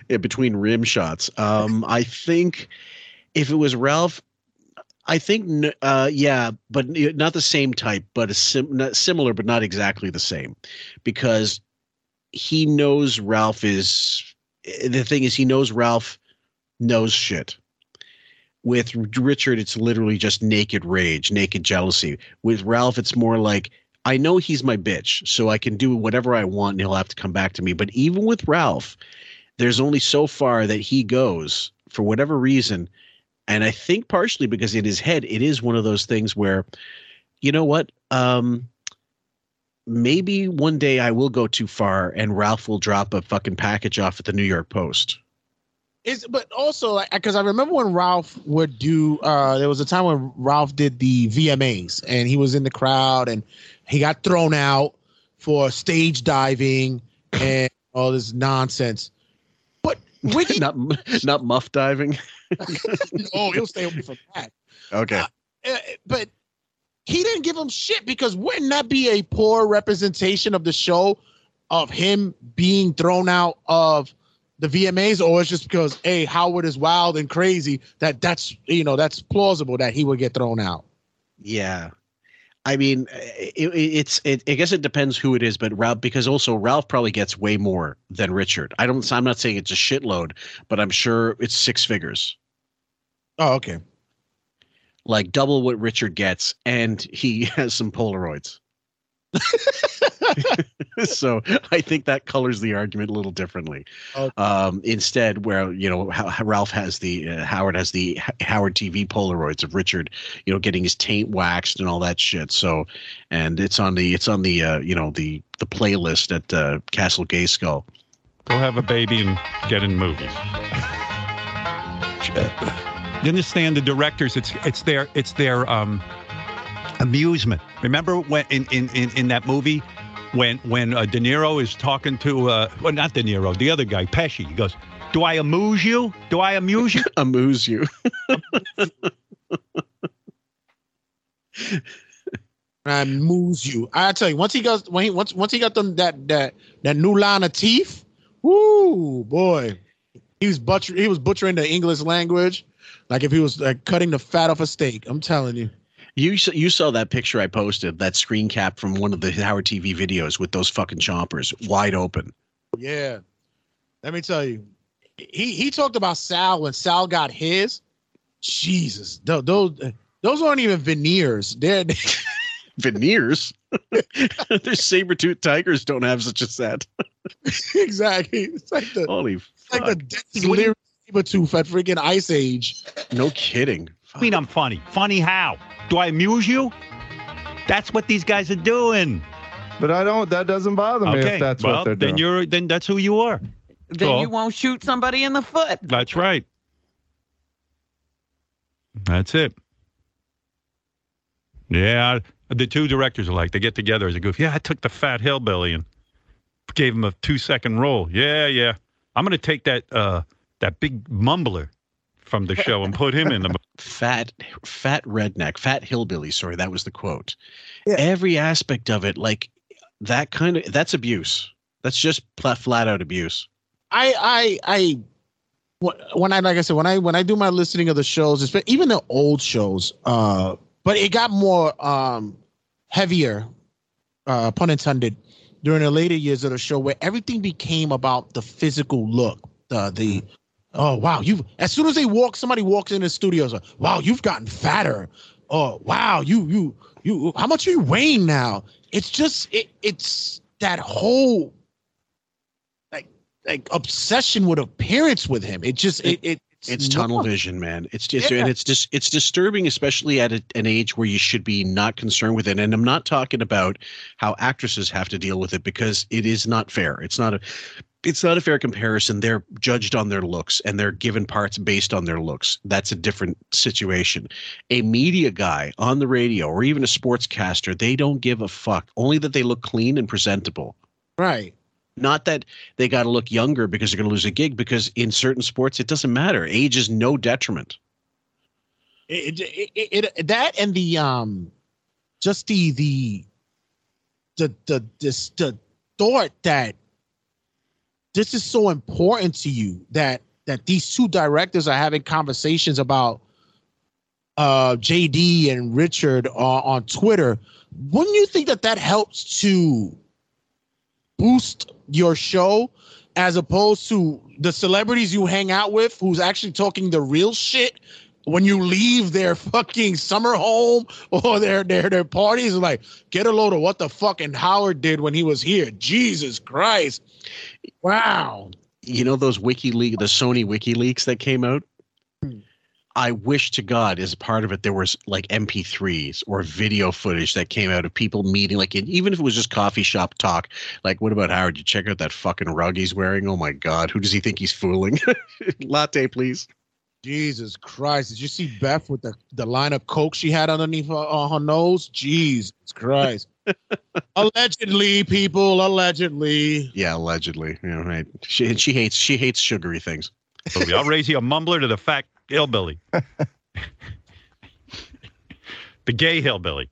yeah, between rim shots. Um, I think if it was Ralph, I think uh, yeah, but not the same type, but a sim- not similar, but not exactly the same, because he knows Ralph is. The thing is, he knows Ralph knows shit. With Richard, it's literally just naked rage, naked jealousy. With Ralph, it's more like I know he's my bitch, so I can do whatever I want, and he'll have to come back to me. But even with Ralph, there's only so far that he goes for whatever reason. And I think partially because in his head, it is one of those things where, you know what? Um, maybe one day I will go too far and Ralph will drop a fucking package off at the New York Post. Is but also because I remember when Ralph would do. Uh, there was a time when Ralph did the VMAs, and he was in the crowd, and he got thrown out for stage diving and all this nonsense. But Wiggy, not not muff diving. no, he'll stay away from that. Okay. Uh, but he didn't give him shit because wouldn't that be a poor representation of the show of him being thrown out of the VMAs, or it's just because hey Howard is wild and crazy that that's you know that's plausible that he would get thrown out. Yeah. I mean, it, it, it's. It, I guess it depends who it is, but Ralph, because also Ralph probably gets way more than Richard. I don't. I'm not saying it's a shitload, but I'm sure it's six figures, Oh, okay. Like double what Richard gets, and he has some Polaroids. so I think that colors the argument a little differently. Okay. Um, instead, where you know how, how Ralph has the uh, Howard has the H- Howard TV Polaroids of Richard, you know, getting his taint waxed and all that shit. So, and it's on the it's on the uh, you know the the playlist at uh, Castle Gay Skull. Go have a baby and get in movies. You understand the directors? It's it's their it's their um, amusement. Remember when in in in, in that movie when when uh, De Niro is talking to uh, well not De Niro the other guy Pesci. He goes, "Do I amuse you? Do I amuse you? amuse you?" I moves you. I tell you, once he got when he once once he got them that that that new line of teeth, whoo boy, he was butcher he was butchering the English language, like if he was like cutting the fat off a steak. I'm telling you. You you saw that picture I posted, that screen cap from one of the Howard TV videos with those fucking chompers wide open. Yeah, let me tell you, he he talked about Sal when Sal got his. Jesus, tho- those those aren't even veneers. They're Veneers. Their saber tooth tigers don't have such a set. exactly. It's like the Holy it's like the saber tooth at freaking Ice Age. No kidding. I mean, I'm funny. Funny how? Do I amuse you? That's what these guys are doing. But I don't. That doesn't bother me Okay. if that's well, what they're then doing. you're then that's who you are. Then So- you won't shoot somebody in the foot. That's right. That's it. Yeah, the two directors are like they get together as a goof. Yeah, I took the fat hillbilly and gave him a two second role. Yeah, yeah. I'm gonna take that uh that big mumbler from the show and put him in the fat fat redneck, fat hillbilly. Sorry, that was the quote. Every aspect of it, like that kind of that's abuse. That's just flat, flat out abuse. I I I when I like I said when I when I do my listening of the shows, even the old shows, uh, but it got more um heavier, uh, pun intended, during the later years of the show where everything became about the physical look, the the oh wow you as soon as they walk somebody walks in the studios like, wow you've gotten fatter oh wow you you you how much are you weighing now it's just it it's that whole like like obsession with appearance with him it just it, it It's tunnel vision, man. It's just Yeah. and it's just it's disturbing, especially at a, an age where you should be not concerned with it. And I'm not talking about how actresses have to deal with it because it is not fair. It's not a it's not a fair comparison. They're judged on their looks and they're given parts based on their looks. That's a different situation. A media guy on the radio or even a sportscaster, they don't give a fuck. Only that they look clean and presentable. right Not that they got to look younger because they're going to lose a gig, because in certain sports, it doesn't matter. Age is no detriment. it, it, it, it that and the um just the the the the this the thought that this is so important to you that that these two directors are having conversations about uh JD and Richard uh, on Twitter. Wouldn't you think that that helps to boost your show as opposed to the celebrities you hang out with who's actually talking the real shit when you leave their fucking summer home or their their their parties like get a load of what the fucking Howard did when he was here Jesus Christ wow You know those WikiLeaks, the Sony WikiLeaks that came out? Hmm. I wish to God, as part of it, there was like MP3s or video footage that came out of people meeting, like in, even if it was just coffee shop talk. Like, what about Howard? You check out that fucking rug he's wearing. Oh my God, who does he think he's fooling? Latte, please. Jesus Christ did you see Beth with the the line of coke she had underneath her, uh, her nose Jesus Christ allegedly people allegedly Yeah, allegedly. Yeah, right. She she hates she hates sugary things. I'll raise you a mumbler to the fat hillbilly. the gay hillbilly.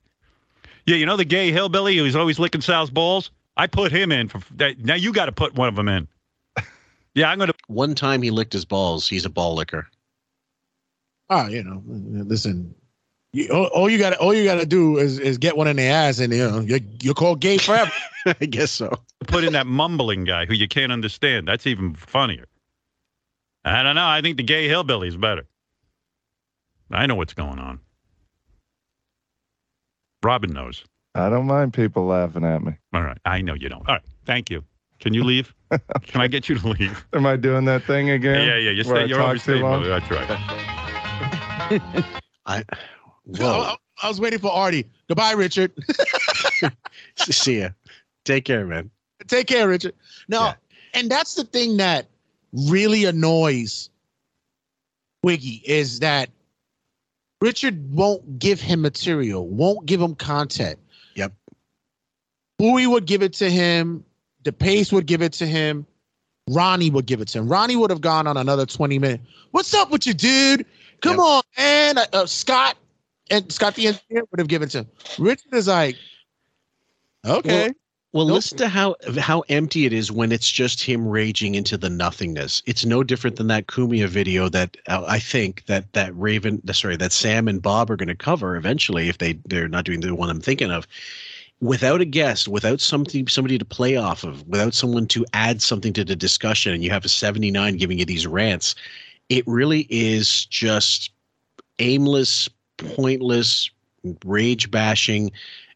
Yeah, you know the gay hillbilly who's always licking Sal's balls? I put him in for that. Now you got to put one of them in. Yeah, I'm going to. One time he licked his balls. He's a ball licker. Oh you know listen you, all, all you got all you got to do is is get one in the ass and you know you're, you're called gay forever I guess so. Put in that mumbling guy who you can't understand. That's even funnier. I don't know. I think the gay hillbilly is better. I know what's going on. Robin knows. I don't mind people laughing at me. All right. I know you don't. All right. Thank you. Can you leave? Can I get you to leave? Am I doing that thing again? Yeah, yeah. You Where I stay, you're talk overstaying. too long? That's right. I I, I was waiting for Artie goodbye Richard see ya. Take care, man. Take care, Richard. No, and that's the thing that really annoys Wiggy is that Richard won't give him material, won't give him content. Yep. Booey would give it to him. The Pace would give it to him. Ronnie would give it to him. Ronnie would have gone on another 20 minutes. What's up with you, dude? Come on, man. Uh, Scott, and Scott the engineer would have given to. Richard is like, okay. Well, Nope. listen to how how empty it is when it's just him raging into the nothingness. It's no different than that Cumia video that uh, I think that that Raven, uh, sorry, that Sam and Bob are going to cover eventually if they they're not doing the one I'm thinking of. Without a guest, without something somebody to play off of, without someone to add something to the discussion, and you have a 79 giving you these rants, it really is just aimless, pointless, rage bashing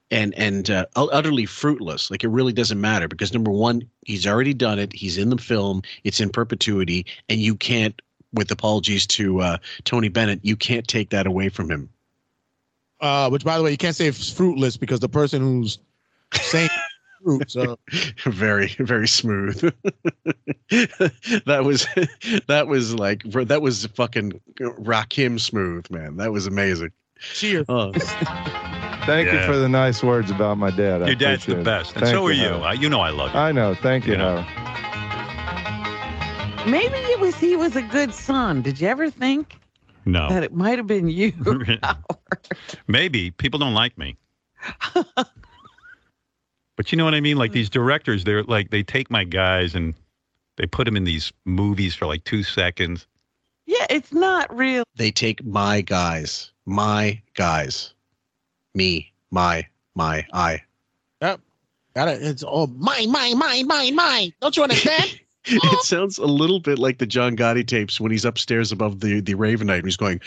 and and uh, utterly fruitless. Like it really doesn't matter because number one, he's already done it. He's in the film. It's in perpetuity, and you can't, with apologies to uh, Tony Bennett, you can't take that away from him. Uh, which by the way, you can't say it's fruitless because the person who's saying fruit. So very very smooth. that was that was like that was fucking Rakim smooth, man. That was amazing. Cheers. Oh. Thank Yeah. you for the nice words about my dad. I Your dad's the best, and Thank so are you. Howard. Uh, you know I love you. I know. Thank you, You know. Howard. Maybe it was he was a good son. Did you ever think No, that it might have been you? maybe people don't like me. But you know what I mean? Like these directors, they're like they take my guys and they put them in these movies for like two seconds. yeah, it's not real. They take my guys, my guys, me, my, my, I. Yep. Got it. It's all mine, mine, mine, mine, mine. Don't you understand? it sounds a little bit like the John Gotti tapes when he's upstairs above the the Ravenite and he's going,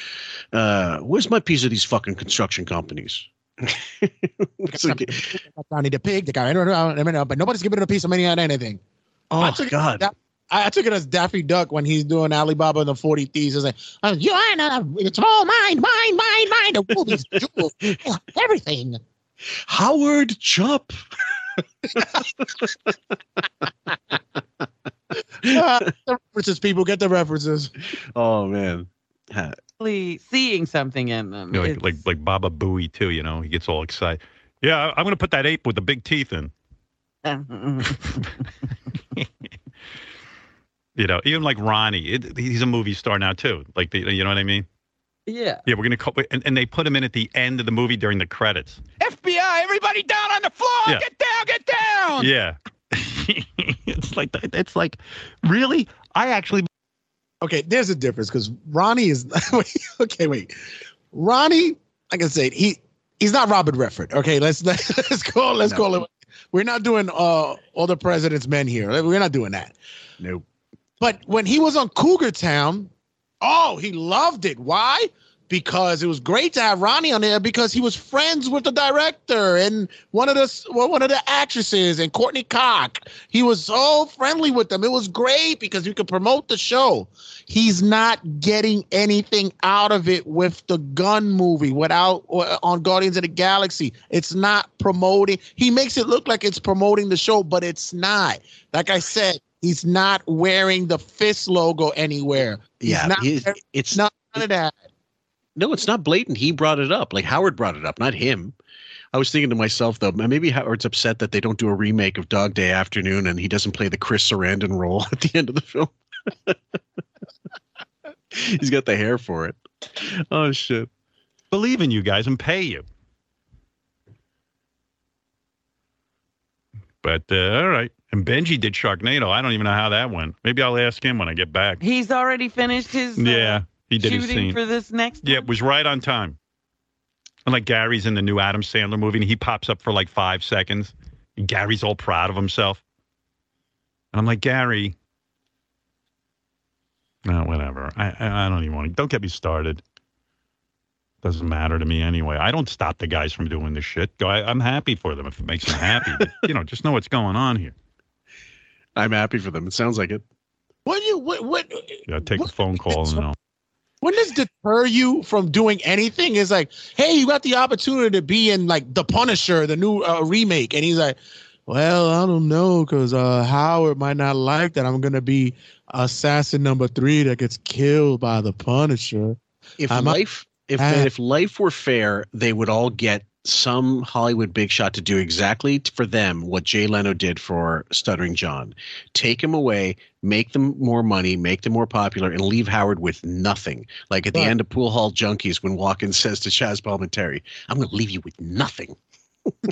uh, "Where's my piece of these fucking construction companies?" Johnny the pig, the guy, but nobody's giving it a piece of money on anything. Oh, I oh took it- God! that- I, I took it as Daffy Duck when he's doing Alibaba and the 40 Thieves. It's like, oh, you are not a, it's all mine, mine, mine, mine. The rubies, jewels, everything. Howard Chup. Uh, the references, people get the references. Oh man. Really seeing something in them. You know, like, like like Baba Booey too. You know, he gets all excited. Yeah, I'm going to put that ape with the big teeth in. You know, even like Ronnie, it, he's a movie star now too. Like the, you know what I mean? yeah. Yeah, we're gonna co- and, and they put him in at the end of the movie during the credits. FBI, everybody down on the floor. Yeah. Get down, get down. Yeah, it's like it's like really. I actually Okay, there's a difference because Ronnie is okay. Wait, Ronnie, like I said, he he's not Robert Redford. Okay, let's let's call let's No. call it. We're not doing uh all the president's men here. We're not doing that. Nope. But when he was on Cougar Town, oh, he loved it. Why? Because it was great to have Ronnie on there because he was friends with the director and one of the well, one of the actresses and Courteney Cox. He was so friendly with them. It was great because you could promote the show. He's not getting anything out of it with the Gunn movie without on Guardians of the Galaxy. It's not promoting. He makes it look like it's promoting the show, but it's not. Like I said, he's not wearing the fist logo anywhere. He's Yeah, not it's none of that. No, it's not blatant. He brought it up. Like Howard brought it up, not him. I was thinking to myself though, maybe Howard's upset that they don't do a remake of Dog Day Afternoon and he doesn't play the Chris Sarandon role at the end of the film. He's got the hair for it. Oh shit. believe in you guys and pay you. But uh, all right. And Benjy did Sharknado. I don't even know how that went. Maybe I'll ask him when I get back. He's already finished his uh, Yeah, he did his shooting scene. for this next. Yeah, it was right on time. And like Gary's in the new Adam Sandler movie, and he pops up for like five seconds. And Gary's all proud of himself. And I'm like, Gary, no, whatever. I, I I don't even want to. Don't get me started. Doesn't matter to me anyway. I don't stop the guys from doing this shit. Go. I, I'm happy for them if it makes them happy. but, you know, just know what's going on here. I'm happy for them. It sounds like it. What do you what what Yeah, take a phone call and all. When does deter you from doing anything? It's like, hey, you got the opportunity to be in like The Punisher, the new uh, remake, and he's like, well, I don't know, because uh, Howard might not like that. I'm gonna be assassin number three that gets killed by the Punisher. If I'm life if if life were fair, they would all get some Hollywood big shot to do exactly for them what Jay Leno did for Stuttering John. Take him away, make them more money, make them more popular, and leave Howard with nothing. Like at the end of Pool Hall Junkies, when Walken says to Chaz Palminteri, I'm going to leave you with nothing.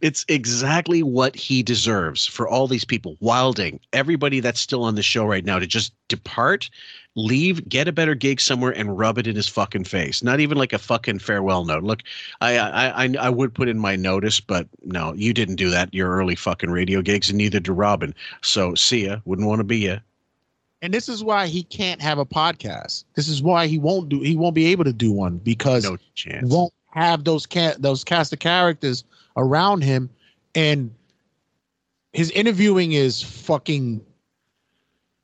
it's exactly what he deserves for all these people. Wilding, everybody that's still on the show right now to just depart, leave, get a better gig somewhere, and rub it in his fucking face. Not even like a fucking farewell note. Look, I I I, I would put in my notice, but no, you didn't do that. Your early fucking radio gigs, and neither did Robin. So see ya. Wouldn't want to be ya. And this is why he can't have a podcast. This is why he won't do. He won't be able to do one because no chance. won't have those cat those cast of characters around him, and his interviewing is fucking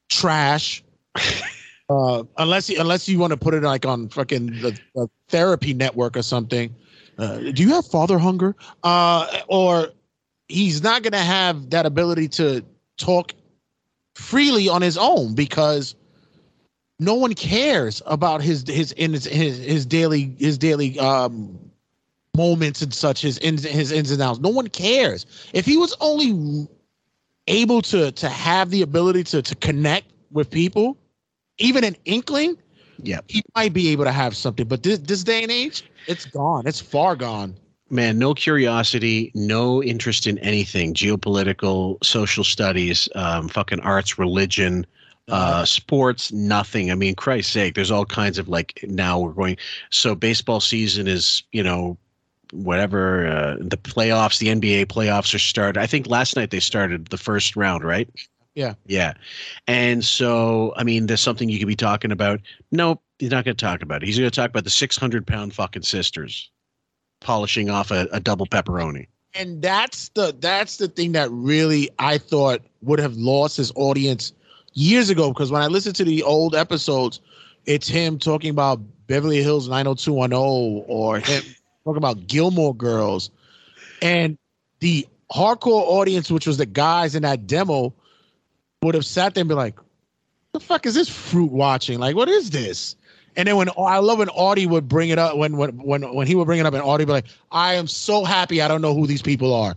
trash. uh, unless he, unless you want to put it like on fucking the, the therapy network or something. Uh, do you have father hunger? Uh, or he's not gonna have that ability to talk freely on his own because no one cares about his his in his his, his daily his daily um moments and such his ins his ins and outs no one cares if he was only able to to have the ability to to connect with people even an inkling yeah he might be able to have something but this this day and age it's gone it's far gone man, no curiosity, no interest in anything geopolitical, social studies, um, fucking arts, religion, uh, sports, nothing. I mean, Christ's sake, there's all kinds of like now we're going. So baseball season is, you know, whatever. Uh, the playoffs, the NBA playoffs are started. I think last night they started the first round, right? Yeah Yeah. And so, I mean, there's something you could be talking about. Nope, he's not going to talk about it. He's going to talk about the 600 pound fucking sisters polishing off a, a double pepperoni. and that's the that's the thing that really I thought would have lost his audience years ago because when I listened to the old episodes, it's him talking about Beverly Hills 90210 or him talking about Gilmore Girls, and the hardcore audience, which was the guys in that demo, would have sat there and be like, "The fuck is this fruit watching? Like, what is this?" And then when I love when Artie would bring it up when when when when he would bring it up and Artie would be like, "I am so happy I don't know who these people are."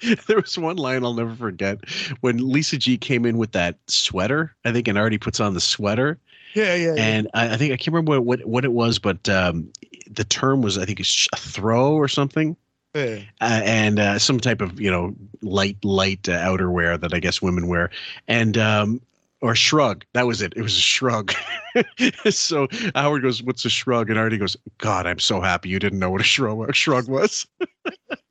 there was one line I'll never forget when Lisa G came in with that sweater. I think and already puts on the sweater. Yeah, yeah. And I, I think I can't remember what what, what it was, but um, the term was I think it's a throw or something. Uh, and uh, some type of you know light light uh, outerwear that I guess women wear, and um, or shrug. That was it. It was a shrug. so Howard goes, "What's a shrug?" And Artie goes, "God, I'm so happy you didn't know what a shrug a shrug was."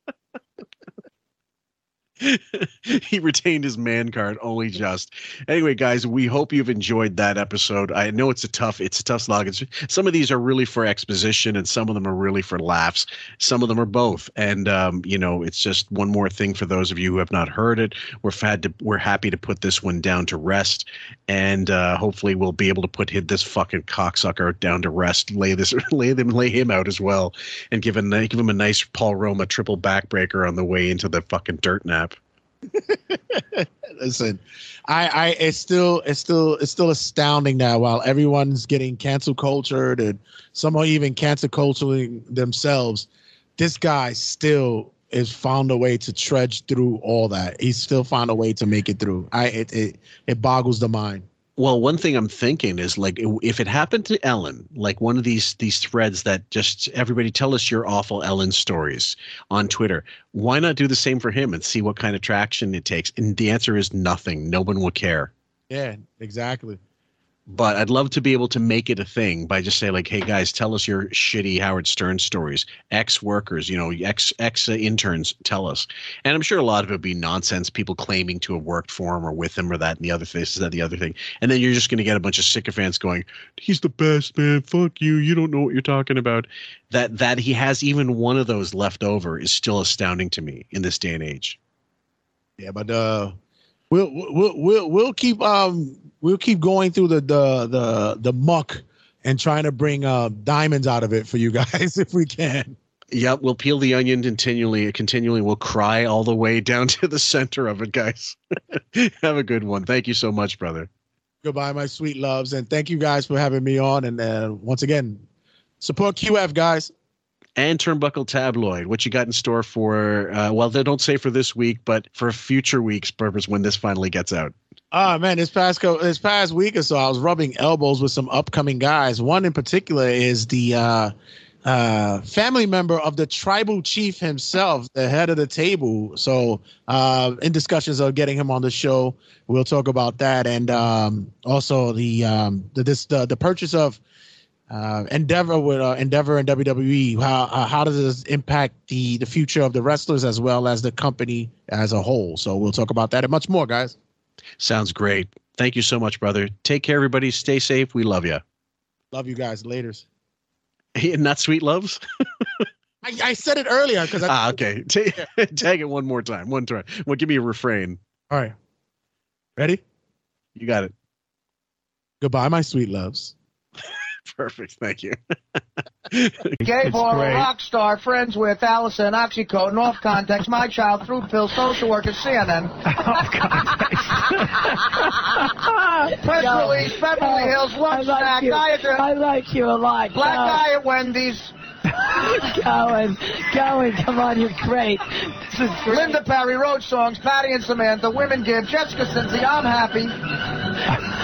he retained his man card only just. Anyway, guys, we hope you've enjoyed that episode. I know it's a tough, it's a tough slog. It's, some of these are really for exposition, and some of them are really for laughs. Some of them are both. And um, you know, it's just one more thing for those of you who have not heard it. We're had to, we're happy to put this one down to rest, and uh, hopefully we'll be able to put this fucking cocksucker down to rest. Lay this, lay them, lay him out as well, and give him give him a nice Paul Roma triple backbreaker on the way into the fucking dirt nap. Listen, I, I, it's still, it's still, it's still astounding that While everyone's getting cancel cultured and some are even cancel culturing themselves, this guy still has found a way to trudge through all that. He's still found a way to make it through. I, it, it, it boggles the mind. Well, one thing I'm thinking is like if it happened to Ellen, like one of these these threads that just everybody tell us your awful Ellen stories on Twitter. Why not do the same for him and see what kind of traction it takes? And the answer is nothing. No one will care. Yeah, exactly. But I'd love to be able to make it a thing by just saying like, "Hey guys, tell us your shitty Howard Stern stories. Ex workers, you know, ex ex uh, interns, tell us." And I'm sure a lot of it would be nonsense. People claiming to have worked for him or with him or that and the other this that the other thing. And then you're just going to get a bunch of sycophants going, "He's the best man. Fuck you. You don't know what you're talking about." That that he has even one of those left over is still astounding to me in this day and age. Yeah, but uh, we'll we'll we'll we'll keep um we'll keep going through the the the the muck and trying to bring uh diamonds out of it for you guys if we can. Yep, we'll peel the onion continually, continually. We'll cry all the way down to the center of it, guys. Have a good one. Thank you so much, brother. Goodbye, my sweet loves, and thank you guys for having me on. And uh, once again, support QF, guys. And Turnbuckle Tabloid. What you got in store for? Uh, well, they don't say for this week, but for future weeks' purpose when this finally gets out. Oh man, this past co- this past week or so, I was rubbing elbows with some upcoming guys. One in particular is the uh, uh, family member of the tribal chief himself, the head of the table. So, uh, in discussions of getting him on the show, we'll talk about that, and um, also the um, the this the, the purchase of uh, Endeavor with uh, Endeavor and WWE. How uh, how does this impact the the future of the wrestlers as well as the company as a whole? So we'll talk about that and much more, guys. Sounds great. Thank you so much, brother. Take care, everybody. Stay safe. We love you. Love you guys. Laters. Not sweet loves. I, I said it earlier because ah, okay. Ta- tag it one more time. One time. Well, give me a refrain. All right. Ready? You got it. Goodbye, my sweet loves. Perfect. Thank you. Gay boy, rock star, friends with Allison, Oxycodone, off context, my child, fruit pill, social worker, CNN. Press Yo. release, Beverly Hills, lunch I like snack, you. diet. I like you a lot. Black Go. eye at Wendy's. Going, going. Come on, you're great. This is great. Linda Perry, Road Songs, Patty and Samantha, Women Give, Jessica Cincy, I'm happy.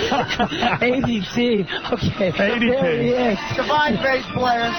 ADT. Okay. There he is. Divine bass player.